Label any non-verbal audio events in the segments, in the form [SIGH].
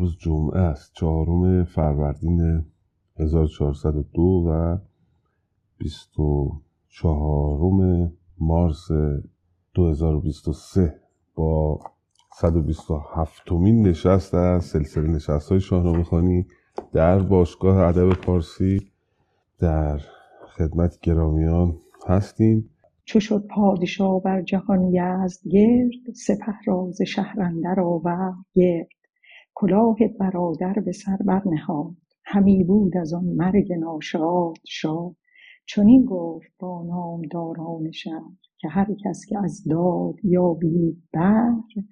امروز جمعه است. چهارم فروردین 1402 و 24 مارس 2023 با 127 مین نشست از سلسله نشست های شاهنامه خانی در باشگاه ادب پارسی در خدمت گرامیان هستیم. چو شد پادشاه بر جهان یزد گرد سپه راز شهر آورد. گرد کلاه برادر به سر برنهاد. همی بود از آن مرگ ناشاد شاد. چنین گفت با نامداران شهر که هر کس که از داد یابید بهر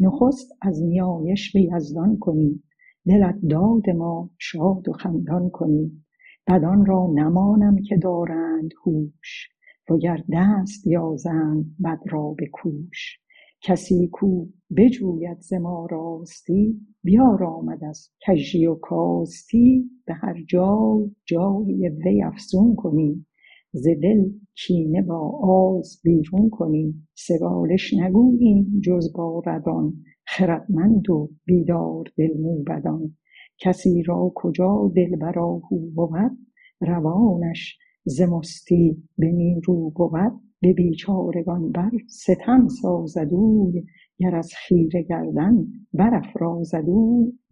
نخست از نیایش به یزدان کنید. دلت داد ما شاد و خندان کنید. بدان را نمانم که دارند هوش وگر دست یازند بد را به کوش. کسی کو بجوید ز ما راستی بیارامد از کژی و کاستی. به هر جای جای وی افزون کنی ز دل کینه با آز بیرون کنی سگالش نگوییم جز با ردان خردمند و بیدار دل موبدان. کسی را کجا دلبر آهو بود؟ روانش ز مستی به نیرو بود. به بیچارگان بر ستم سازد اوی گر از خیره گردن برافرازد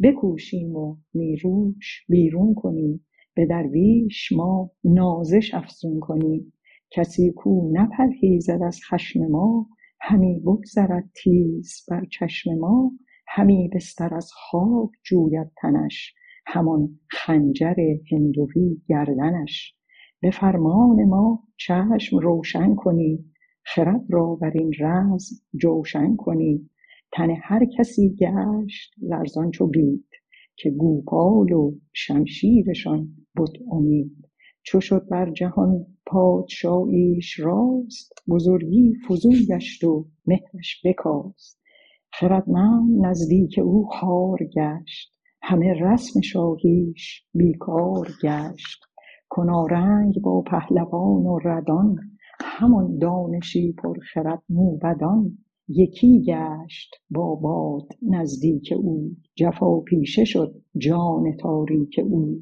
بکوشیم و نیروش بیرون کنیم به درویش ما نازش افزون کنیم. کسی کو نپرهیزد از خشم ما همی بگذرد تیز بر چشم ما. همی بستر از خاک جوید تنش همان خنجر هندوی گردنش. به فرمان ما چشم روشن کنید خرد را بر این رزم جوشن کنید تن هر کسی گشت لرزان چو بید که گوپال و شمشیرشان بد امید. چو شد بر جهان پادشاهیش راست بزرگی فزون گشت و مهرش بکاست. خردمند نزدیک او خوار گشت همه رسم شاهیش بیکار گشت. کنارنگ با پهلوان و ردان همان دانشی پرخرد موبدان. یکی گشت با باد نزدیک او جفا پیشه شد جان تاریک او.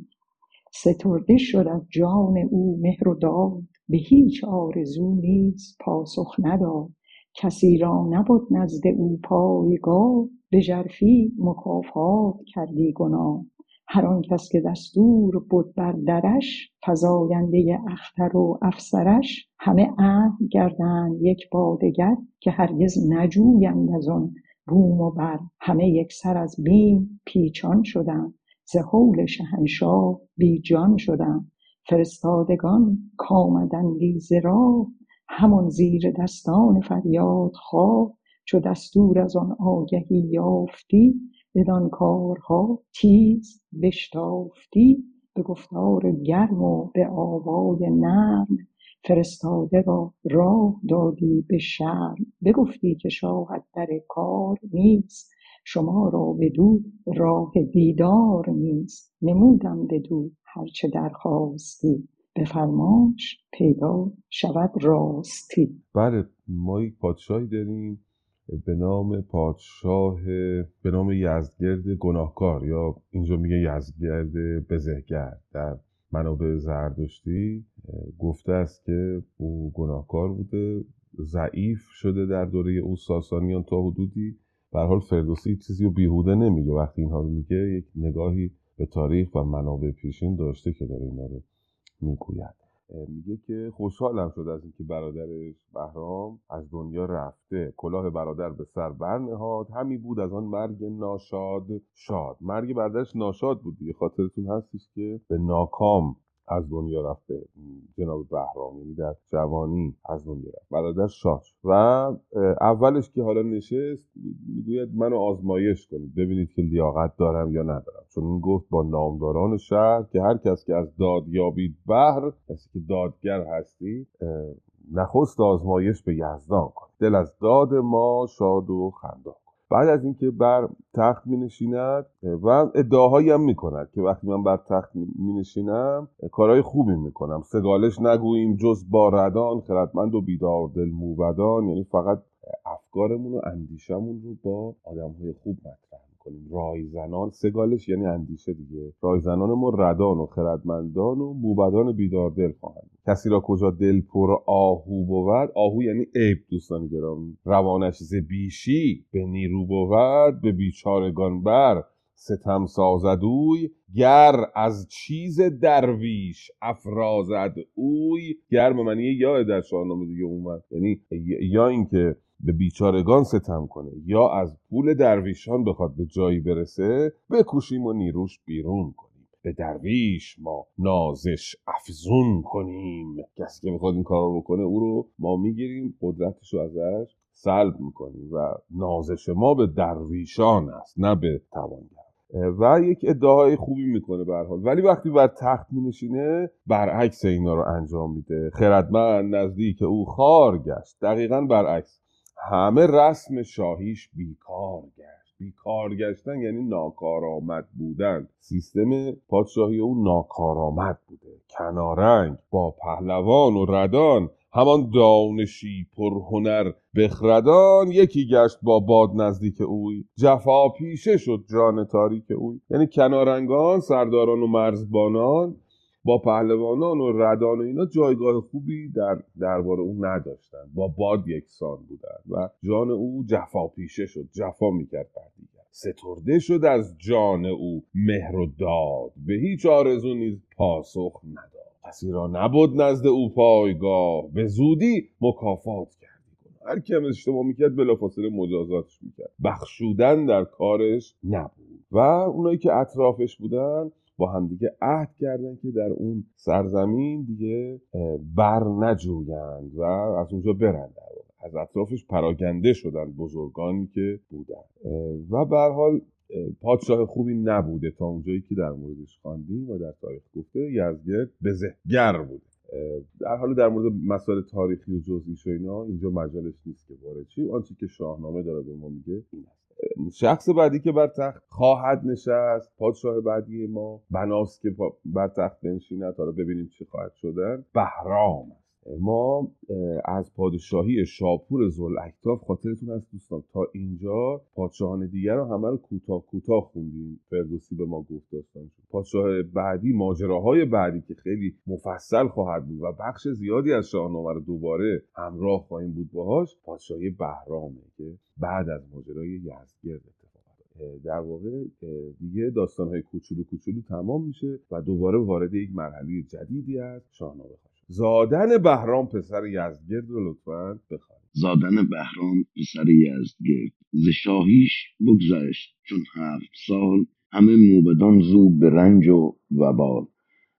سترده شد از جان او مهر و داد به هیچ آرزو نیز پاسخ نداد. کسی را نبد نزد او پایگاه به ژرفی مکافات کردی گناه. هر آن کس که دستور بود بر درش فزاینده اختر و افسرش همه عهد گردند یک با دگر که هرگز نجویند از آن بوم و بر. همه یکسر از بیم پیچان شدند ز هول شهنشاه بی جان شدند. فرستادگان کامدندی ز راه همان زیر دستان فریاد خواه. چو دستور از آن آگهی یافتی بدان کارها تیز بشتافتی به گفتار گرم و به آوای نرم فرستاده را راه دادی به شرم. بگفتی که شاهت در کار نیست شما را بدو راه دیدار نیست. نمودم بدو هرچه درخواستی. به فرمانش پیدا شود راستی. بله ما یک پادشاهی داریم به نام پادشاه به نام یزدگرد گناهکار یا اینجا میگه یزدگرد بزهگرد در منابع زردشتی. گفته است که او گناهکار بوده ضعیف شده در دوره او ساسانیان تا حدودی. به حال فردوسی چیزی رو بیهوده نمیگه. وقتی اینها رو میگه یک نگاهی به تاریخ و منابع پیشین داشته که داره اینا رو می‌گوید. میگه که خوشحالم شد از اینکه برادرش بهرام از دنیا رفته. کلاه برادر به سر برنهاد. همی بود از آن مرگ ناشاد شاد. مرگ برادرش ناشاد بود دیگه. خاطرتون هستش که به ناکام از دنیا رفته جناب بهرام یعنی در جوانی از دنیا رفت. برادر شاد و اولش که حالا نشست می‌گوید منو آزمایش کنید. ببینید که لیاقت دارم یا ندارم. چون گفت با نامداران شهر که هر کس که از داد یابید بهر کسی که دادگر هستید نخست آزمایش به یزدان کنید. دل از داد ما شاد و خندان. بعد از اینکه بر تخت می نشیند و ادعاهایی هم می کند که وقتی من بر تخت می نشینم کارهای خوبی می کنم سگالش نگوییم جز با ردان خردمند و بیدار دل موبدان. یعنی فقط افکارمون و اندیشمون رو با آدم های خوب مطرح می‌کنیم. رایزنان سگالش یعنی اندیشه دیگه. رایزنان ما ردان و خردمندان و موبدان بیدار دل خواهند کسی را کجا دل پر آهو بود؟ آهو یعنی عیب دوستان گرامی. روانش ز بیشی به نیرو بود به بیچارگان بر. ستم سازد اوی گر از چیز درویش افرازد اوی. گر به معنی یا در شاهنامه دیگه اومد. یعنی یا اینکه به بیچارگان ستم کنه یا از پول درویشان بخواد به جایی برسه بکوشیم و نیروش بیرون کنیم. به درویش ما نازش افزون کنیم. کسی که می‌خواد این کار رو بکنه او رو ما می‌گیریم قدرتش رو ازش سلب می‌کنیم و نازش ما به درویشان است نه به توانگر. و یک ادعای خوبی می‌کنه به حال. ولی وقتی بر تخت مینشینه برعکس اینا رو انجام میده. خردمند نزدیک او خار گشت. دقیقا برعکس. همه رسم شاهیش بیکار گشت. بیکار گشتن یعنی ناکارآمد بودن. سیستم پادشاهی او ناکارآمد بوده. کنارنگ با پهلوان و ردان همان دانشی پرهنر بخردان یکی گشت با باد نزدیک اوی. جفا پیشه شد جان تاریک اوی. یعنی کنارنگان سرداران و مرزبانان با پهلوانان و ردان و اینا جایگاه خوبی در دربار او نداشتن. با باد یکسان بودن و جان او جفا پیشه شد جفا می‌کرد بر دیگر سترده شد از جان او مهر و داد. به هیچ آرزو نیز پاسخ نداد. کسی را نبود نزد او پایگاه. به زودی مکافات کنه هر کم اشتباه می‌کرد بلافاصله مجازاتش می‌کرد. بخشودن در کارش نبود. و اونایی که اطرافش بودن با همدیگه عهد کردن که در اون سرزمین دیگه بر نجویند و از اونجا برن در از اطرافش پراگنده شدن بزرگانی که بودن. و به حال پادشاه خوبی نبوده تا اونجایی که در موردش خواندیم و در تاریخ گفته یزگرد بزهگر بوده. در حال در مورد مسائل تاریخی و جزئیش و اینا اینجا مجالش نیست که وارد چی آنچه که شاهنامه داره به ما میگه این شخص بعدی که بر تخت خواهد نشست پادشاه بعدی ما بناست که بر تخت بنشیند. حالا ببینیم چی خواهد شدن. بهرام. ما از پادشاهی شاپور زلاکتاف خاطرتون هست دوستان. تا اینجا پادشاهان دیگر رو همه رو کوتاه کوتاه خوندیم. فردوسی به ما گفت داستان پادشاه بعدی ماجراهای بعدی که خیلی مفصل خواهد بود و بخش زیادی از شاهنامه رو دوباره همراه خواهیم بود باهاش پادشاهی بهرامه که بعد از ماجرای یزدگرد در واقع دیگه داستانهای کوچولو کوچولو تمام میشه و دوباره وارد یک مرحله جدیدی از شاهنامه زادن بهرام پسر یزدگرد رو لطفا بخوانید. زادن بهرام پسر یزدگرد. ز شاهیش بگذشت چون هفت سال همه موبدان زو به رنج و وبال.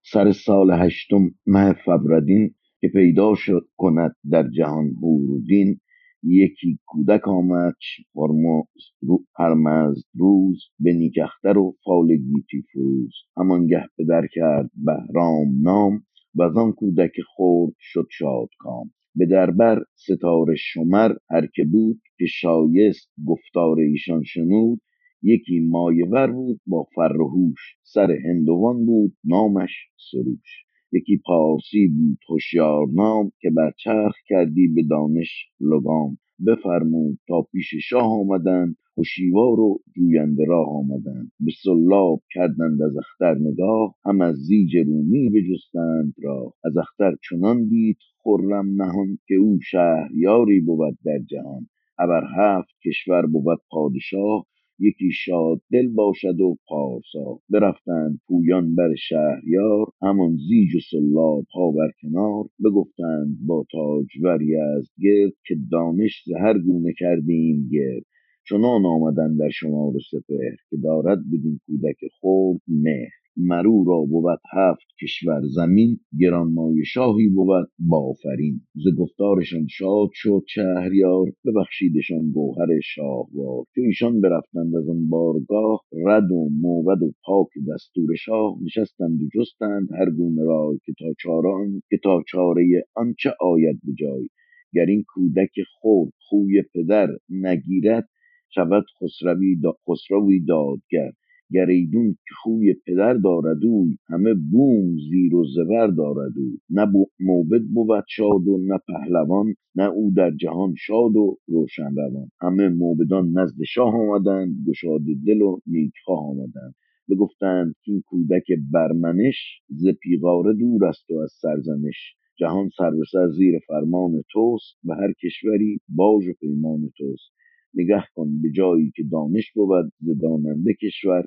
سر سال هشتم مه فبردین که پیدا شد کند در جهان هوردین یکی کودک آمد فرما رو هرمزد روز به نیکختر و فال گیتی فروز. همانگه پدر کرد بهرام نام و آن کودک خورد شد شاد کام به دربر ستاره شمر هر که بود که شایست گفتار ایشان شنود یکی مایور بود با فر و هوش سر هندوان بود نامش سروش. یکی پارسی بود هوشیار نام که بر چرخ کردی به دانش لگام. بفرمود تا پیش شاه آمدند هوشیوار و جوینده راه آمدند. به سلاب کردند از اختر نگاه هم از زیج رومی بجستند را از اختر چنان دید خرم نهان که او شهریاری بود در جهان. ابر هفت کشور بود پادشاه یکی شاد دل باشد و پارسا. برفتند پویان بر شهریار همان زیج و سلاب ها بر کنار. بگفتند با تاجور یزدگرد که دانش زهر گونه کردیم گرد. چنان آمدن در شمار سپهر که دارد بدین کودک خورد مهر. مرو را بود هفت کشور زمین گرانمایه شاهی بود بافرین ز گفتارشان شاد شد شهریار ببخشیدشان گوهر شاهوار. چو ایشان برفتند از آن بارگاه رد و موبد و پاک دستور شاه نشستند و جستند هر گونه رای که تا چاران که تا چاره آنچه آید به جای. گر این کودک خورد خوی پدر نگیرد شود خسروی دا خسروی دادگر گریدون که خوی پدر دارد اوی همه بوم زیر و زبر دارد او نه موبد بود شاد و نه پهلوان نه او در جهان شاد و روشن روان. همه موبدان نزد شاه آمدند گشاد دل و نیکخواه آمدند. بگفتند این کودک برمنش ز پیغاره دور است و از سرزنش. جهان سر به سر زیر فرمان توست و هر کشوری باج و پیمان توست. نگه کن به جایی که دانش بود ز داننده کشور.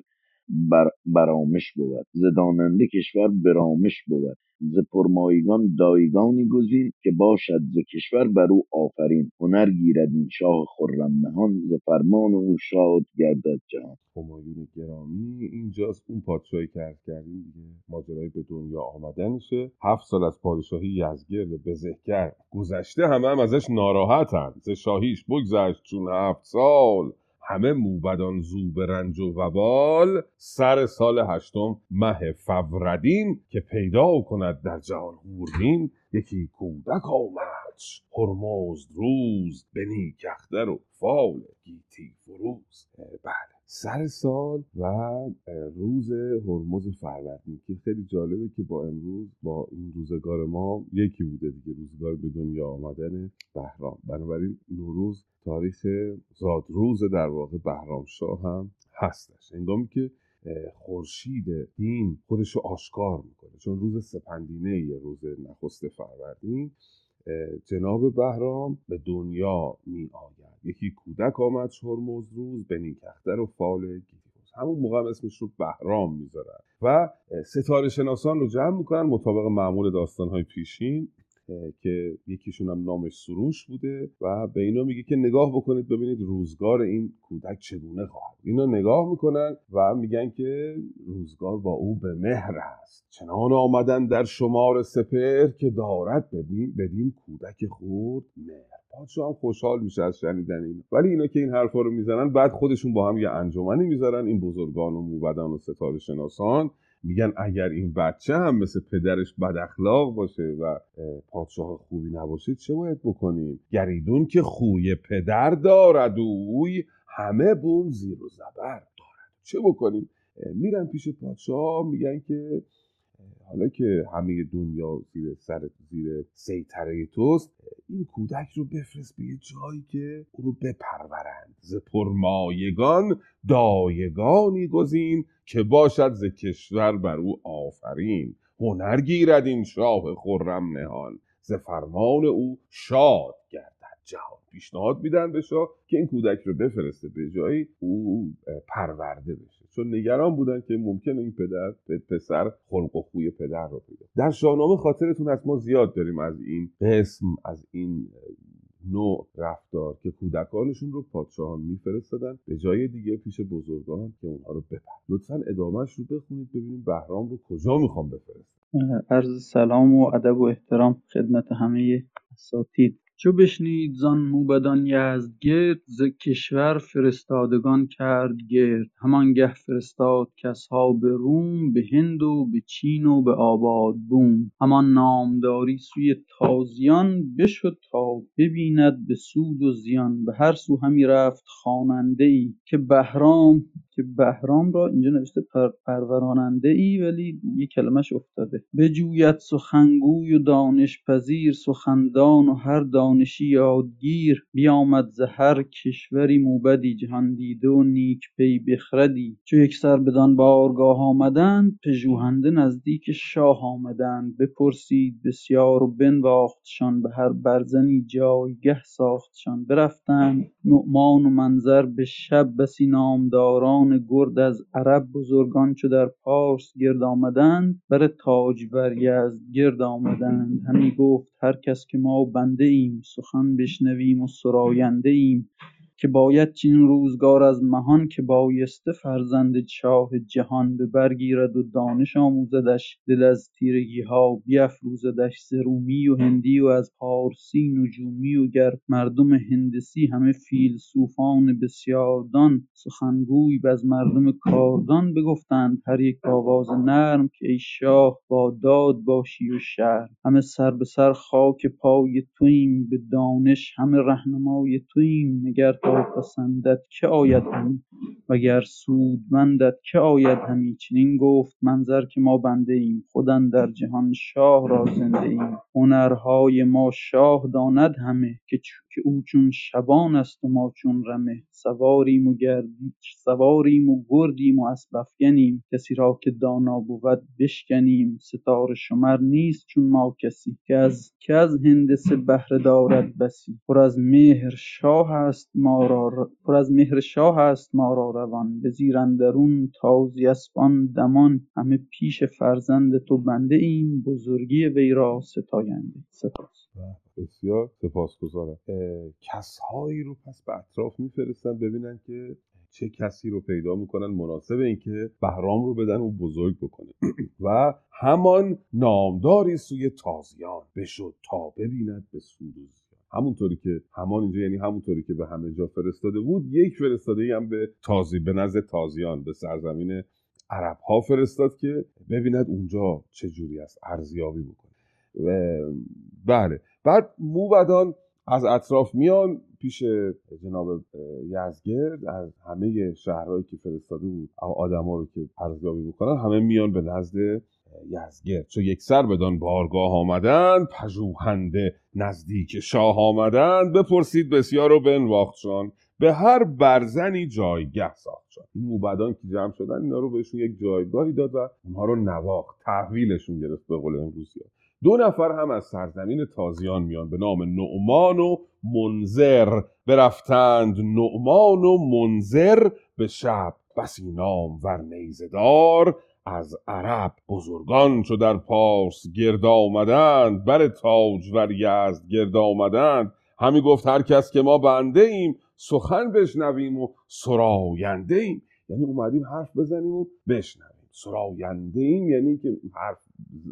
بر برامش بود. ز داننده کشور برامش بود. ز پرمایگان دایگانی گزین که باشد ز کشور بر او آفرین. هنر گیرد این شاه خرم نهان ز فرمان او شاد گردد جهان. همایون گرامی اینجاست. اون پادشاهی که عرض کردیم دیگه ماجرای به دنیا آمدنشه هفت سال از پادشاهی یزگرد بزهگر گذشته همه هم ازش ناراحتن. ز شاهیش بگذشت چون هفت سال. همه موبدان زو رنج و وبال سر سال هشتم مه فوردین که پیدا کند در جهان هورین یکی کودک آمد. هرمزد روز به نیک اختر و فال گیتی فروز. بله. سر سال و روز هرمز فروردین که خیلی جالبه که با امروز با این روزگار ما یکی بوده دیگه روزگار به دنیا آمدن بهرام. بنابراین نوروز تاریخ زادروز در واقع بهرام شاه هم هستش. هنگامی که خورشید دین خودش رو آشکار می‌کنه. چون روز سپندینه یه روز نخست فروردین جناب بهرام به دنیا می آید. یکی کودک آمد هرمز روز به نیکختر و فال همون موقع اسمش رو بهرام می‌ذارن. و ستاره شناسان رو جمع می‌کنن مطابق معمول داستانهای پیشین. که یکیشون هم نامش سروش بوده و به اینا میگه که نگاه بکنید ببینید روزگار این کودک چگونه خواهد. اینا نگاه می‌کنن و میگن که روزگار با او به مهر است. چنان آمدن در شمار سپر که دارد بدین بدین کودک خورد مهر. پادشاه هم خوشحال میشه از شنیدن این. ولی اینا که این حرفا رو می‌زنن بعد خودشون با هم یه انجمنی می‌ذارن. این بزرگان و موبدان و ستاره شناسان. میگن اگر این بچه هم مثل پدرش بد اخلاق باشه و پادشاه خوبی نباشه چه باید بکنیم؟ گریدون که خوی پدر دارد اوی همه بوم زیر و زبر دارد. چه بکنیم؟ میرن پیش پادشاه میگن که حالا که همه دنیا زیر سر زیر سیطره توست این کودک رو بفرست به یه جایی که او رو بپرورند. ز پرمایگان دایگانی گزین که باشد ز کشور بر او آفرین. هنر گیرد این شاه خرم نهان. ز فرمان او شاد گردد جهان. پیشنهاد میدن به شاه که این کودک رو بفرسته به جایی او پرورده بشه. چون نگران بودن که ممکنه این پدر پسر خلق و خوی پدر رو پیدا در شاهنامه خاطرتون از ما زیاد داریم از این قسم از این نوع رفتار که کودکانشون رو پادشاهان میفرستادن به جای دیگه پیش بزرگان که اونها رو ببر لطفا ادامهش رو بخونید ببینیم بهرام رو کجا می‌خوام بفرستن. عرض سلام و ادب و احترام خدمت همه اساتید. چو بشنید زان موبدان یزدگرد ز کشور فرستادگان کرد گرد. همانگه فرستاد به روم به هند و به چین و به آباد بوم. همان نامداری سوی تازیان بشد تا ببیند به سود و زیان. به هر سو همی رفت خواننده ای که بهرام که بهرام را اینجا نوشته پر پروراننده ای ولی یه کلمش افتاده. بجوید سخنگوی و دانش پذیر سخندان و هر دانشی یادگیر بیامد ز هر کشوری موبدی جهان دیده و نیک پی بخردی. چو یکسر بدان بارگاه آمدند پژوهنده نزدیک شاه آمدند. بپرسید بسیار و بنواختشان به هر برزنی جایگه ساختشان. برفتند نعمان و منظر به شب بسی نامداران گرد از عرب بزرگان چو در پارس گرد آمدند. بر تاجور یزدگرد آمدند. همی گفت هر کس که ما بنده ایم. سخن بشنویم و سراینده ایم. که باید چنین روزگار از مهان که بایسته فرزند شاه جهان به برگیرد و دانش آموزدش دل از تیرگیها بیفروزدش ز رومی و هندی و از پارسی نجومی و گر مردم هندسی همه فیلسوفان بسیاردان سخنگوی وز مردم کاردان بگفتند هر یک بآواز نرم که ای شاه با داد باشی و شرم. همه سر به سر خاک پای توییم به دانش همه رهنمای توییم نگر پسندد که آید همی وگر سودمندت که آید همی. چنین گفت منظر که ما بنده ایم خود در جهان شاه را زنده ایم. هنرهای ما شاه داند همه که او چون شبان است و ما چون رمه سواریم و گردی سواریم و گردیم و اسب افگنیم کسی را که دانا بود بشکنیم. ستاره شمر نیست چون ما کسی. که از که از هندسه بهره دارد بسی. پر از مهر شاه است ما را پر از مهر شاه است ما را روان. به زیر اندرون تازی اسبان دمان. همه پیش فرزند تو بنده ایم. بزرگی وی را ستاینده. سپاس. بسیار سپاسگزارم. کسهایی رو پس به اطراف میفرستن ببینن که چه کسی رو پیدا می‌کنن مناسب اینکه بهرام رو بدن و بزرگ بکنه. [CLEARS THROAT] و همان نامداری سوی تازیان بشد تا ببیند به سود همونطوری که همان اینجا یعنی همونطوری که به همه جا فرستاده بود یک فرستاده ای هم به تازی به نزد تازیان به سرزمین عرب ها فرستاد که ببیند اونجا چه جوری است ارزیابی بکنه. بله. بعد موبدان از اطراف میان پیش جناب یزگرد از همه شهرهایی که فرستاده بود آدما رو که ارزیابی بکنن همه میان به نزد یزگرد. چو یک سر بدان بارگاه آمدند پژوهنده نزدیک شاه آمدند بپرسید بسیار و بنواختشان به هر برزنی جایگه ساختشان این موبدان که جمع شدن اینا رو بهشون یک جایگاهی داد و اونها رو نواخت تحویلشون گرفت به قول امروزی دو نفر هم از سرزمین تازیان میان به نام نعمان و منذر. برفتند نعمان و منذر به شب. بسی نام ور نیزدار از عرب بزرگان چو در پارس گرد آمدند. بر تاج ور یزد گرد آمدند. همی گفت هر کس که ما بنده ایم سخن بشنویم و سراینده ایم. یعنی اومدیم حرف بزنیم و بشنویم. سراینده ایم یعنی که حرف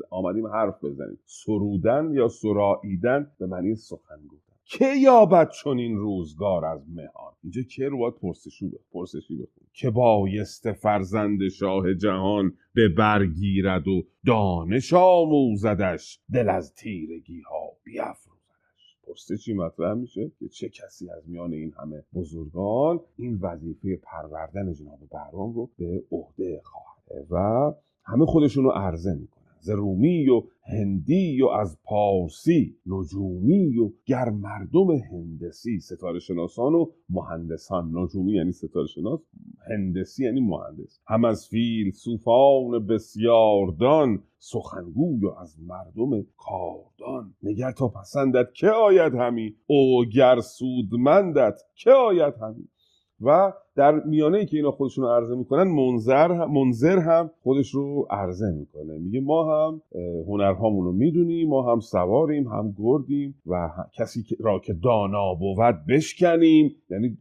آمدیم حرف بزنیم. سرودن یا سراییدن به معنی سخن گفتن. که یابد چون این روزگار از مهان؟ اینجا که رو باید پرسشی پرسشی بخون. که بایست فرزند شاه جهان به برگیرد و دانش آموزدش دل از تیرگی ها بیافروزدش پرسشی مطرح میشه؟ که چه کسی از میان این همه بزرگان این وظیفه پروردن جناب بهرام رو به عهده خواهد؟ و همه خودشون رو عرضه می‌کنن. ز رومی و هندی و از پارسی نجومی و گر مردم هندسی ستاره شناسان و مهندسان. نجومی یعنی ستاره شناس هندسی یعنی مهندس. هم از فیلسوفان بسیاردان سخنگوی و از مردم کاردان. نگر تا پسندت که آید همی او گر سودمندت که آید همی. و در میانه ای که اینا خودشون رو عرضه می‌کنن منظر منظر هم خودش رو عرضه می‌کنه. میگه ما هم هنرهامون رو می‌دونیم ما هم سواریم هم گردیم و کسی را که دانا بود بشکنیم. یعنی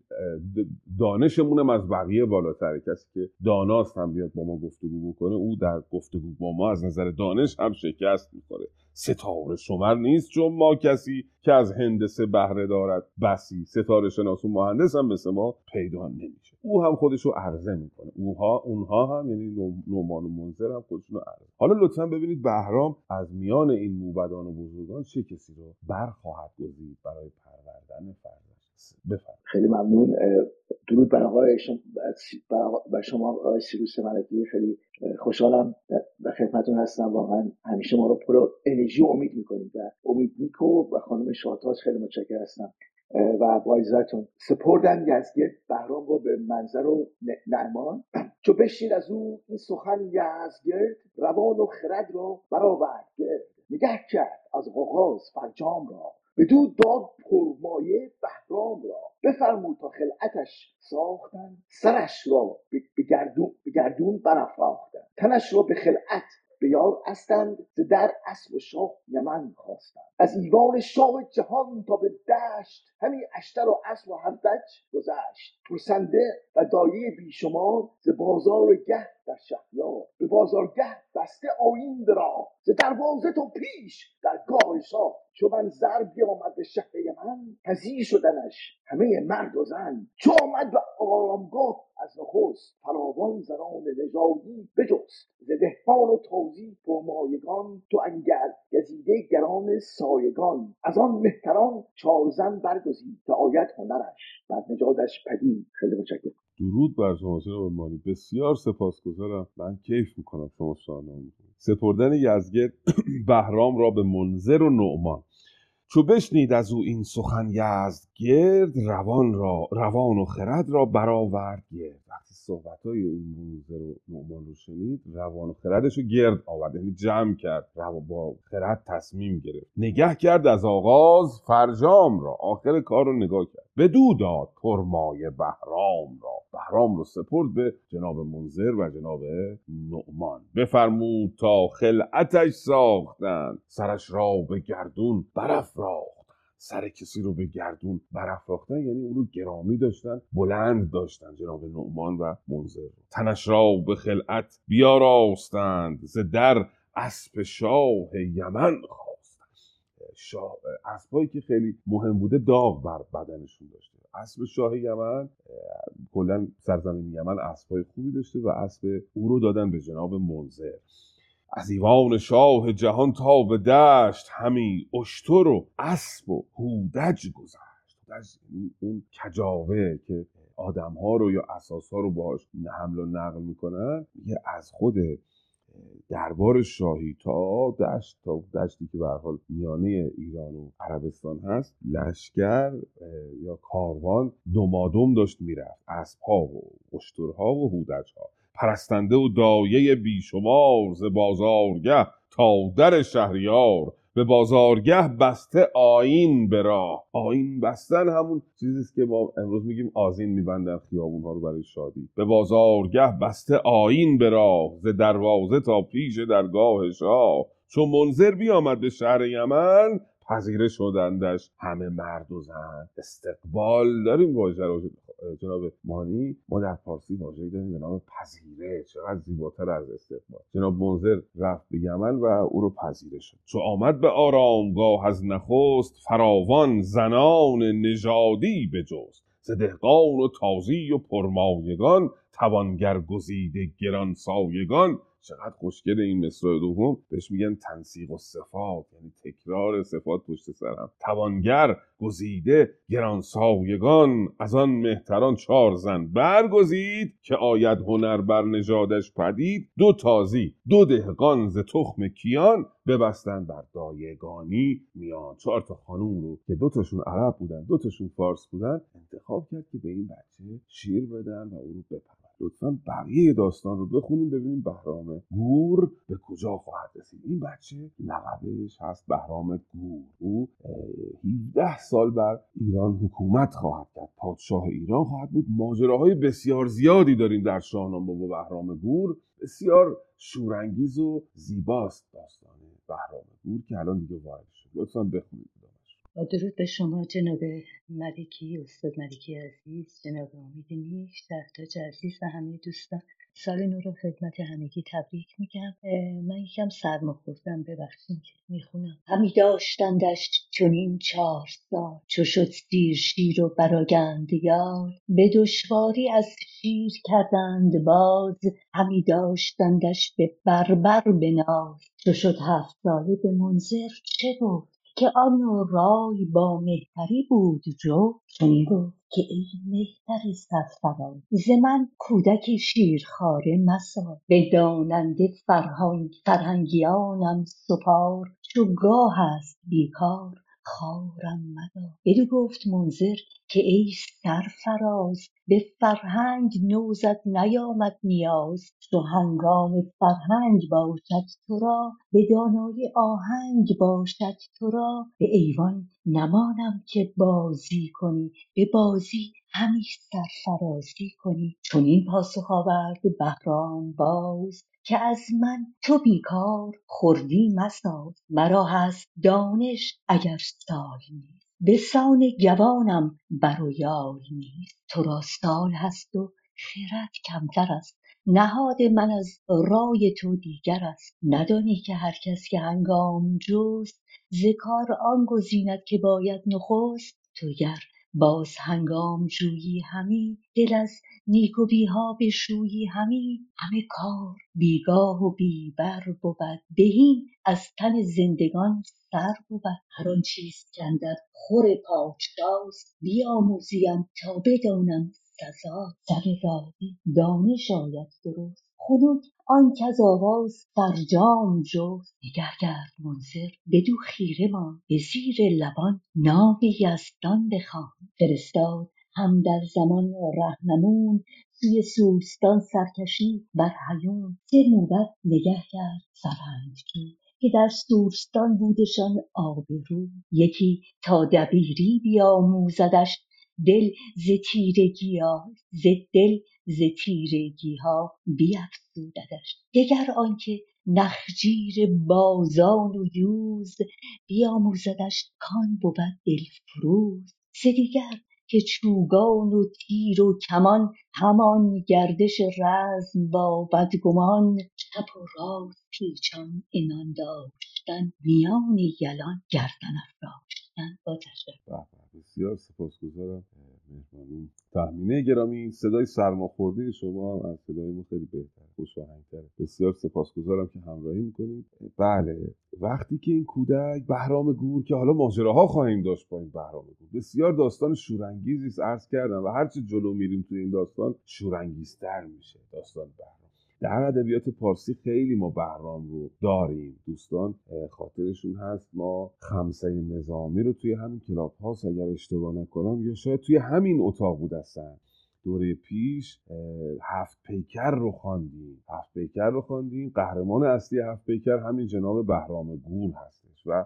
دانشمون هم از بقیه بالاتره. کسی که داناست هم بیاد با ما گفتگو بکنه او در گفتگو با ما از نظر دانش هم شکست می‌خوره. ستاره شمر نیست چون ما کسی که از هندسه بهره دارد بسی. ستاره شناس و مهندس هم مثل ما پیدا نمیشه او هم خودش رو عرضه می‌کنه. اوها اونها هم یعنی نومان و منظر هم خودشون رو عرضه حالا لطفا ببینید بهرام از میان این موبدان و بزرگان چه کسی رو برخواهد گزید برای پروردن فرزندش بفرمایید. خیلی ممنون. درود بر آقای بر شما آقای سیروس ملکی. خیلی خوشحالم و خدمتون هستم. واقعا همیشه ما رو پر انرژی امید می‌کنید و امید نیکو و خانم شاتاش خیلی متشکر هستم. و با عزتون. سپردن یزگرد بهرام رو به منظر و نعمان. [CLEARS THROAT] چو بشیر از او این سخن یزگرد روان و خرد را برآورد. نگه کرد از آغاز فرجام را. بدو داد پرمایه بهرام را بفرمود تا خلعتش ساختن سرش را به گردون, به گردون برافراختن تنش را به خلعت به یار استند ز در اسب و شاه یمن خواستند. از ایوان شاه جهان تا به دشت همی اشتر و اسب و هردج گذشت. پرسنده و دایه بیشمار ز بازار گه در شهریار. به بازارگه بسته آیین را ز دروازه تو پیش در گاه شاه. چو من زر بیامد به شهر یمن. پذیر شدنش همه مرد و زن. چو آمد به آرامگاه از نخست فراوان زنان نژادی بجست. ز دهقان و تازی پرمایگان تو انگرد گزیده گران سایگان. از آن مهتران چار زن برگزید که آید هنرش. بر نجادش پدید. خیلی متشکرم. درود بر شما جناب مانی. بسیار سپاسگزارم. من کیف می‌کنم شما سوال سپردن یزگرد [CLEARS THROAT] بهرام را به منظر و نعمان. چو بشنید از او این سخن یزدگرد روان را روان و خرد را برآورد گرد. وقتی صحبت های این منذر و نعمان رو شنید روان و خردش رو گرد آورد یعنی جمع کرد رو با خرد تصمیم گرفت. نگه کرد از آغاز فرجام را آخر کار رو نگاه کرد. به دو داد پرمایه بهرام را. بهرام رو سپرد به جناب منظر و جناب نعمان. بفرمود تا خلعتش ساختند. سرش را به گردون برافراخت. سر کسی رو به گردون برافراختن یعنی اون رو گرامی داشتن بلند داشتن جناب نعمان و منظر تنش را به خلعت بیاراستند ز در اسب شاه یمن خواستند. شاه اسبایی که خیلی مهم بوده داغ بر بدنشون داشته. اسب شاه یمن کلا سرزمین یمن اسبای خوبی داشته و اسب او رو دادن به جناب منظر از ایوان شاه جهان تا به دشت همی اشتر و اسب و هودج گذشت. هودج اون کجاوه که آدم ها رو یا اساس ها رو باش حمل و نقل می‌کنن میگه از خود دربار شاهی تا دشت تا دشتی که به حال میانه ایران و عربستان هست لشکر یا کاروان دمادم داشت می‌رفت. اسبها و اشترها و هودجها پرستنده و دایه بیشمار ز بازارگه تا در شهریار. به بازارگه بسته آین به راه. آین بستن همون چیزیست که ما امروز میگیم آزین میبندن خیابون ها رو برای شادی. به بازارگه بسته آین به راه ز دروازه تا پیش درگاه شاه. چون منظر بیامد به شهر یمن پذیره شدندش همه مرد و زن. استقبال داریم واژه رو. جناب مانی ما در فارسی واژه‌ای داریم به نام پذیره. چقدر زیباتر از استقبال. جناب منظر رفت به یمن و او رو پذیره شد. چو آمد به آرامگاه از نخست فراوان زنان نژادی بجست. ز دهقان و تازی و پرمایگان توانگر گزیده گران سایگان چقدر خوشگل این مصرع دوم. بهش میگن تنسیق و صفات یعنی تکرار صفات پشت سرم. توانگر گزیده گرانسایگان از آن مهتران چار زن برگزید که آید هنر بر نژادش پدید. دو تازی دو دهقان ز تخم کیان ببستن بر دایگانی میان. چهار تا خانوم رو که دوتاشون عرب بودن دوتاشون فارس بودن انتخاب کرد که به این بچه شیر بدن و او رو بپرن. لطفا بقیه داستان رو بخونیم ببینیم بهرام گور به کجا خواهد رسید. این بچه لقبش هست بهرام گور. او 17 سال بر ایران حکومت خواهد کرد. پادشاه ایران خواهد بود. ماجراهای بسیار زیادی داریم در شاهنامه با بهرام گور. بسیار شورانگیز و زیباست داستان بهرام گور که الان دیگه وارد شد. لطفا بخونید. با درود به شما جناب ملکی استاد ملکی عزیز جناب امید نیش تحتاج عزیز و همه دوستان. سال نو رو خدمت همگی تبریک میگم. من یکم سرما خوردم ببخشید که می‌خونم. همی داشتندش چنین چهار سال چو شد سیر شیر و براگند یار. به دشواری از شیر کردند باز همی داشتندش به بربر به ناز. چو شد هفت ساله به منظر چه گفت که آن رای با مهتری بود جو. چنین گفت. که ای مهتر سرفراز ز من کودکی شیرخواره مساز به داننده فرهنگیانم سپار چو گاه است بیکار. خارم مدار بدو گفت منذر که ای سرفراز به فرهنگ نوزت نیامد نیاز. چو هنگام فرهنگ باشد تو را به دانایی آهنگ باشد تو را به ایوان نمانم که بازی کنی به بازی همی سرفرازی کنی. چنین پاسخ آورد بهرام باز. که از من تو بیکار خردی مساز مرا هست دانش اگر سال نیست. به سان گوانم بر و یال نیست. تو را سال هست و خرد کمتر است. نهاد من از رای تو دیگر است. ندانی که هر کس که هنگام جست ز کار آن گزیند که باید نخست. تو گر باز هنگام جویی همی دل از نیک و بیها بشویی همی. همه کار بیگاه و بی بر بود بهین از تن زندگان سر بود. هر آن چیز کاندر خور پادشاست بیاموزیم تا بدانم سزا. سر راهی دانش آید درست. خنک آن کز آواز فرجام جست. نگه کرد منذر بدو خیره ماند. به زیر لبان نام یزدان بخواند. فرستاد هم در زمان رهنمون. سوی سوستان سرکشی بر هیون. سه موبد نگه کرد سپهنجگی که در سوستان بودشان آبرو. یکی تا دبیری بیاموزدش. دل ز تیرگیها ز دل ز تیرگیها بیفزودش دگر آنکه نخجیر بازان و یوز بیاموزدش کان بود دلفروز. سه دیگر که چوگان و تیر و کمان همان گردش رزم با بدگمان چپ و راست پیچان عنان داشتن میان یلان گردن افراشتن با تشکر. بسیار سپاسگزارم مهربانون. تحمینه گرامی صدای سرماخورده شما از صدای ما خیلی بهتر خوش آهنگتره بسیار سپاسگزارم که همراهی می‌کنید. بله وقتی که این کودک بهرام گور که حالا ماجراها خواهیم داشت با این بهرام گور بسیار داستان شورانگیزی است عرض کردم و هرچه جلو میریم توی این داستان شورانگیزتر میشه داستان بهرام. در ادبیات پارسی خیلی ما بهرام رو داریم. دوستان خاطرشون هست ما خمسه نظامی رو توی همین کلاب هاست اگر اشتباه نکنم یا شاید توی همین اتاق بود هستن دوره پیش هفت پیکر رو خواندیم. هفت پیکر رو خواندیم. قهرمان اصلی هفت پیکر همین جناب بهرام گول هستش و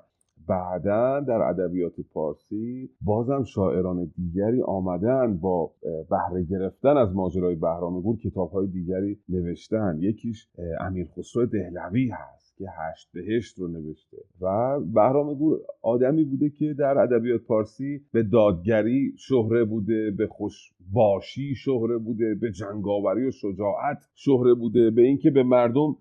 بعدا در ادبیات پارسی بازم شاعران دیگری آمدن با بهره گرفتن از ماجرای بهرام گور کتابهای دیگری نوشتن. یکیش امیر خسرو دهلوی هست. که هشت بهشت رو نوشته و بهرام گور آدمی بوده که در ادبیات پارسی به دادگری شهره بوده به خوشباشی شهره بوده به جنگاوری و شجاعت شهره بوده به اینکه به مردم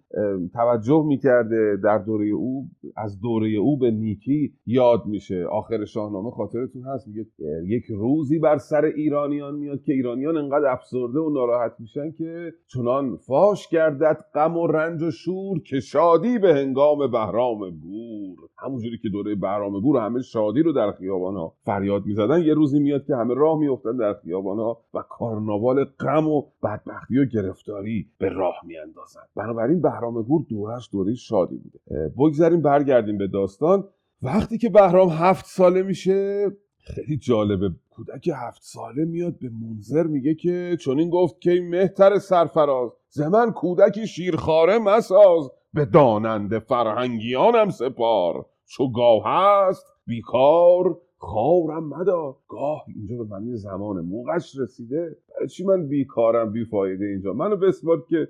توجه می‌کرده در دوره او از دوره او به نیکی یاد میشه. آخر شاهنامه خاطرتون هست میگه یک روزی بر سر ایرانیان میاد که ایرانیان انقدر افسرده و ناراحت میشن که چنان فاش گردد غم و رنج و شور که شادی به هنگام بهرام گور همونجوری که دوره بهرام گور همه شادی رو در خیابان فریاد می‌زدن یه روزی میاد که همه راه میافتن در خیابان و کارناوال غم و بدبختی و گرفتاری به راه میاندازن. بنابراین بهرام گور دورش دوره شادی بوده. اه، بگذاریم برگردیم به داستان. وقتی که بهرام هفت ساله میشه خیلی جالبه. کودک هفت ساله میاد به منظر میگه که چون این گفت که این مهتر سرفراز. زمن کودکی شیرخواره مساز به داننده فرهنگیانم سپار. چو گاه هست بیکار خارم مدار. گاه اینجا به معنی زمان موقعش رسیده. برای چی من بیکارم بیفایده اینجا؟ منو بسپار که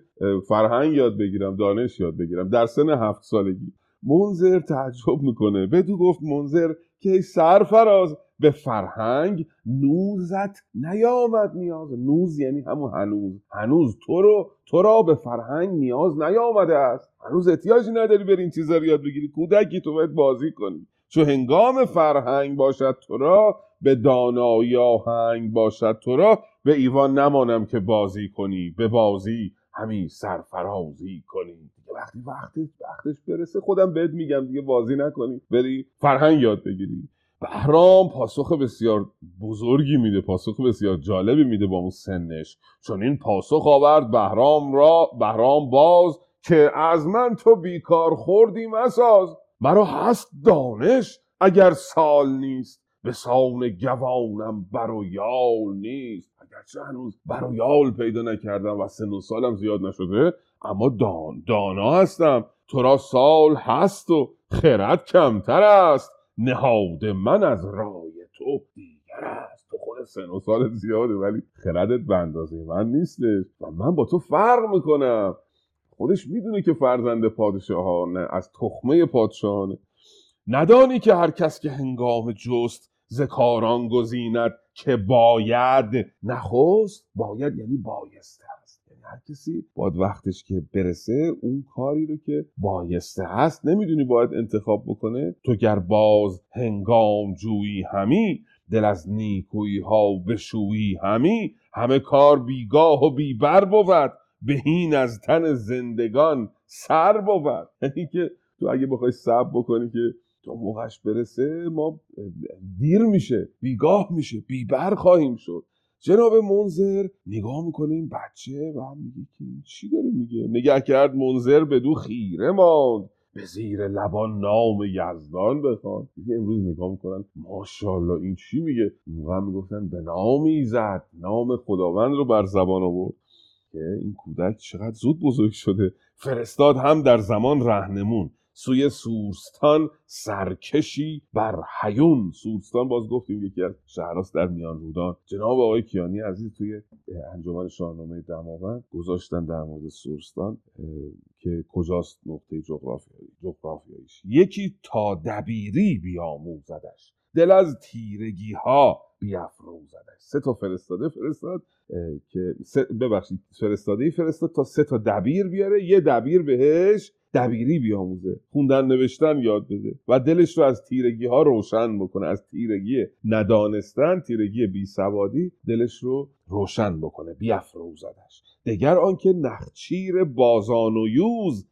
فرهنگ یاد بگیرم دانش یاد بگیرم. در سن هفت سالگی. منظر تعجب می‌کنه. بدو گفت منظر که سرفراز به فرهنگ نوزت نیامد نیاز. نوز یعنی همون هنوز. هنوز تو رو تو را به فرهنگ نیاز نیامده است. هنوز احتیاجی نداری بری این چیزا یاد بگیری. کودکی تو باید بازی کنی. چو هنگام فرهنگ باشد تو را به دانایی آهنگ باشد تو را به ایوان نمانم که بازی کنی. به بازی همین سرفرازی کنی. وقتی وقتش وقتش برسه خودم بهت میگم دیگه بازی نکنی. بری فرهنگ یاد بگیری. بهرام پاسخ بسیار بزرگی میده پاسخ بسیار جالبی میده با اون سنش. چون این پاسخ آورد بهرام را بهرام باز که از من تو بیکار خوردی مساز. مرا هست دانش اگر سال نیست. به سان گوانم بر و یال نیست. اگرچه هنوز بر و یال پیدا نکردم و سن و سالم زیاد نشده اما دان دانا هستم. تو را سال هست و خرد کمتر است. نهاد من از رای تو دیگر است. تو خود سن و سال زیاده ولی خردت به اندازه من نیستش. و من با تو فرق می‌کنم. خودش می‌دونه که فرزند پادشاهانه از تخمه پادشاهانه ندانی که هر کس که هنگام جست ز کاران گزیند که باید نخست؟ باید یعنی یعنی هر کسی باید وقتش که برسه اون کاری رو که بایسته هست نمی‌دونی باید انتخاب بکنه. تو گر باز هنگام جویی همی دل از نیکویی ها بشویی همی. همه کار بیگاه و بیبر بود بهین از تن زندگان سر بود. یعنی که تو اگه بخوای سب بکنی که تا موقعش برسه ما دیر میشه بیگاه میشه بیبر خواهیم شد. جناب منظر نگاه می‌کنه این بچه و هم میگه که چی داره میگه؟ نگه کرد منظر دو خیره ماند. به زیر لبان نام یزدان بخوان. دیگه امروز نگاه می‌کنن. ماشاءالله این چی میگه؟ موقع می‌گفتن به نامی زد. نام خداوند رو بر زبان آورد. که این کودک چقدر زود بزرگ شده. فرستاد هم در زمان رهنمون. سوی سورستان سرکشی بر حیون سورستان باز گفتیم یکی از شهراست در میان رودان. جناب آقای کیانی عزیز توی انجمن شاهنامه دماوند گذاشتن در مورد سورستان که کجاست نقطه جغرافیایی جغرافیاییش. یکی تا دبیری بیاموزدش. دل از تیرگی ها بیافروزدش. سه تا فرستاده فرستاد که ببخشید فرستاده فرستاد تا سه تا دبیر بیاره. یه دبیر بهش دبیری بیاموزه. خوندن نوشتن یاد بده. و دلش رو از تیرگی ها روشن بکنه. از تیرگی ندانستن تیرگی بی سوادی دلش رو روشن بکنه بیافروزدش. دگر آنکه نخچیر بازان و یوز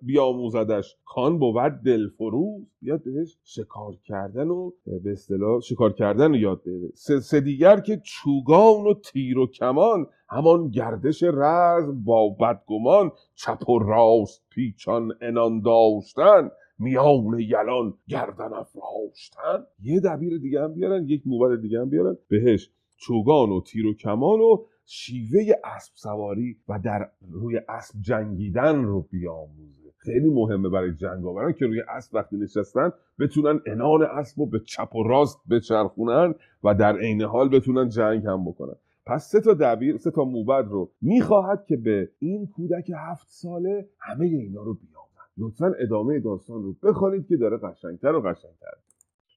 بیاموزدش. کان بود دلفروز. بیاد بهش شکار کردن و به اصطلاح شکار کردن رو یاد بده. سه دیگر که چوگان و تیر و کمان همان گردش رزم با بدگمان چپ و راست پیچان انان داشتن میان یلان گردن افراشتن. یه دبیر دیگه هم بیارن یک موبد دیگه هم بیارن بهش چوگان و تیر و کمان و شیوه اسب سواری و در روی اسب جنگیدن رو بیاموزه. خیلی مهمه برای جنگاوران که روی اسب وقتی نشستن بتونن انان اسب رو به چپ و راست بچرخونن و در عین حال بتونن جنگ هم بکنن. پس سه تا دبیر سه تا موبد رو می‌خواهد که به این کودک هفت ساله همه اینا رو بیامد لطفا ادامه داستان رو بخوانید که داره قشنگتر و قشنگتر.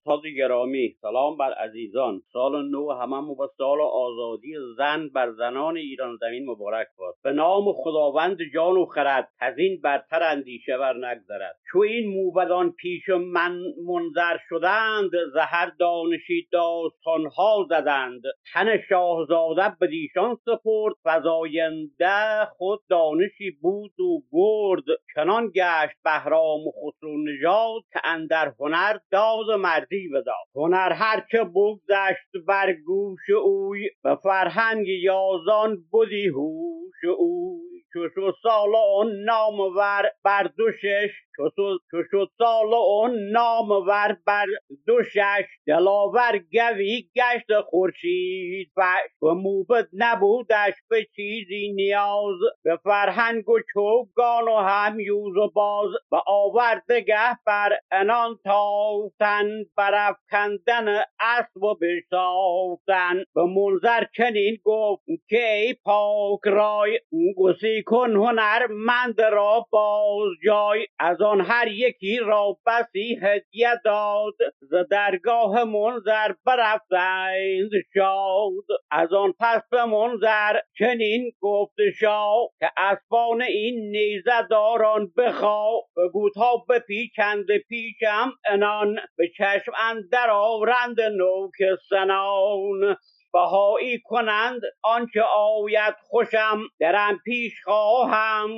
استاد گرامی. سلام بر عزیزان. سال نو همه و سال آزادی زن بر زنان ایران زمین مبارک باد. به نام خداوند جان و خرد این برتر اندیشه بر نگذرد. چو این موبدان پیش من منظر شدند زهر دانشی داستانها زدند. تن شاهزاده بدیشان سپرد فزاینده خود دانشی بود و گرد. چنان گشت بهرام و خسرو نژاد که اندر هنر داد مرد هنر هرچه بگذشت بر گوش اوی به فرهنگ یازان بودی هوش اوی. چو شد سال اون نامور بر دو شش چو شد سال اون نامور بر دو شش دلاور گوی گشت خورشید فش و موبت نبودش به چیزی نیاز به فرهنگ و چوگان و هم یوز و باز. به آوردگه بر انان تافتن برافکندن اسب و بشتافتن به منظر چنین گفت که ای پاک رای گسی کن هنرمند را باز جای. از آن هر یکی را بسی هدیه داد ز درگاه منظر برفتند شاد. از آن پس به منظر چنین گفت شاه که اسبان این نیزه داران بخوا بگو تا بپیچند پیشم انان به چشم اندر آورند نوک سنان. بهایی کنند آنچه آید خوشم درم پیش خواهم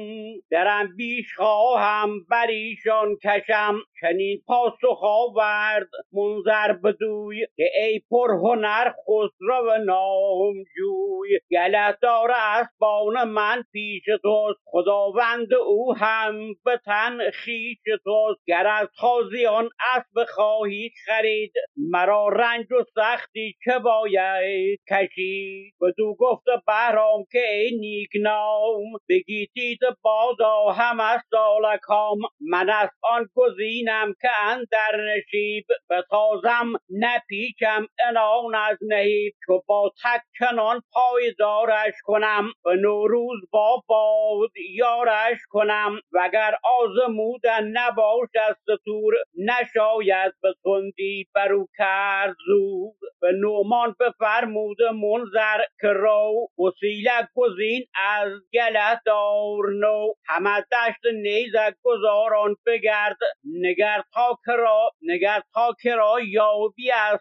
درم بیش خواهم بر ایشان کشم. چنین پاسخ آورد منظر بدوی که ای پر هنر خسرو نامجوی. گلت داره اسبان من پیش توست. خداوند او هم به تن خیش توست. گر از خازیان اسب خواهید خرید مرا رنج و سختی چه باید؟ کشید و تو گفت بهرام که ای نیک نام بگیتید بادا هم از سالکام. من از آن گزینم که اندر نشیب تازم نپیچم انان از نهیب چو با تک چنان پایدارش کنم. به نوروز با باد یارش کنم وگر آزمودن نباش از ستور نشاید به تندی برو کرد زور. به نومان بفرمود منظر که رو وسیله گزین از گله دار نو. همه دشت نیزه گذاران بگرد نگر تا کرا نگر تا کرا یابی از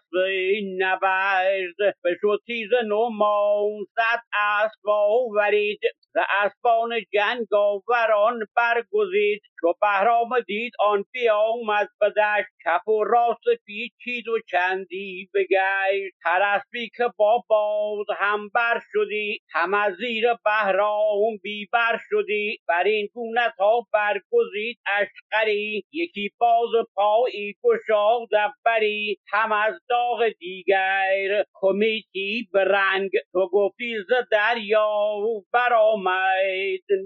نبرد. به تیز نومان صد اسب آورید. و اسبان جنگ آوران برگزید چو بهرام دید آن بیامد به دشت. کف و راست پیچید و چندی بگشت. هر اسبی که با باز هم بر شدی هم از زیر بهرام بی بر شدی. بر این گونه تا برگزید اشقری یکی باز پایی گشاد بری هم از داغ دیگر کمیتی به تو گفتی ز دریا برآمد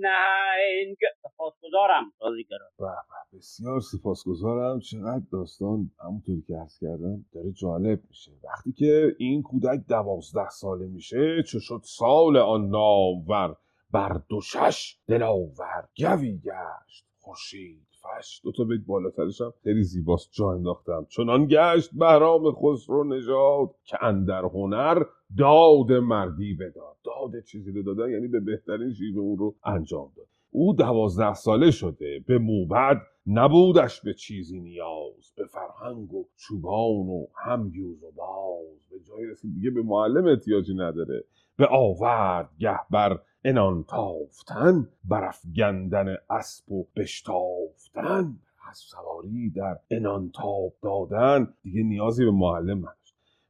نهنگ. سپاسگزارم بازیگران به بسیار سپاسگزارم. چقدر داستان همونطوری که عرض کردم داره جالب میشه. وقتی که این کودک دوازده ساله میشه چه شد سال آن نامور بر دوشش دلاور گوی گشت. خورشید فش دو تا بیت بالاترش هم خیلی زیباست. جا انداختم. چنان گشت بهرام خسرو نژاد که اندر هنر داد مردی بداد داد. چیزی رو دادن یعنی به بهترین شیوه اون رو انجام داد. او دوازده ساله شده. به موبد نبودش به چیزی نیاز. به فرهنگ و چوبان و هم یوز و باز. به جایی رسید دیگه به معلم احتیاجی نداره. به آورد گه بر انان تافتن برافگندن اسب و بشتافتن. از سواری در انان تاب دادن. دیگه نیازی به معلم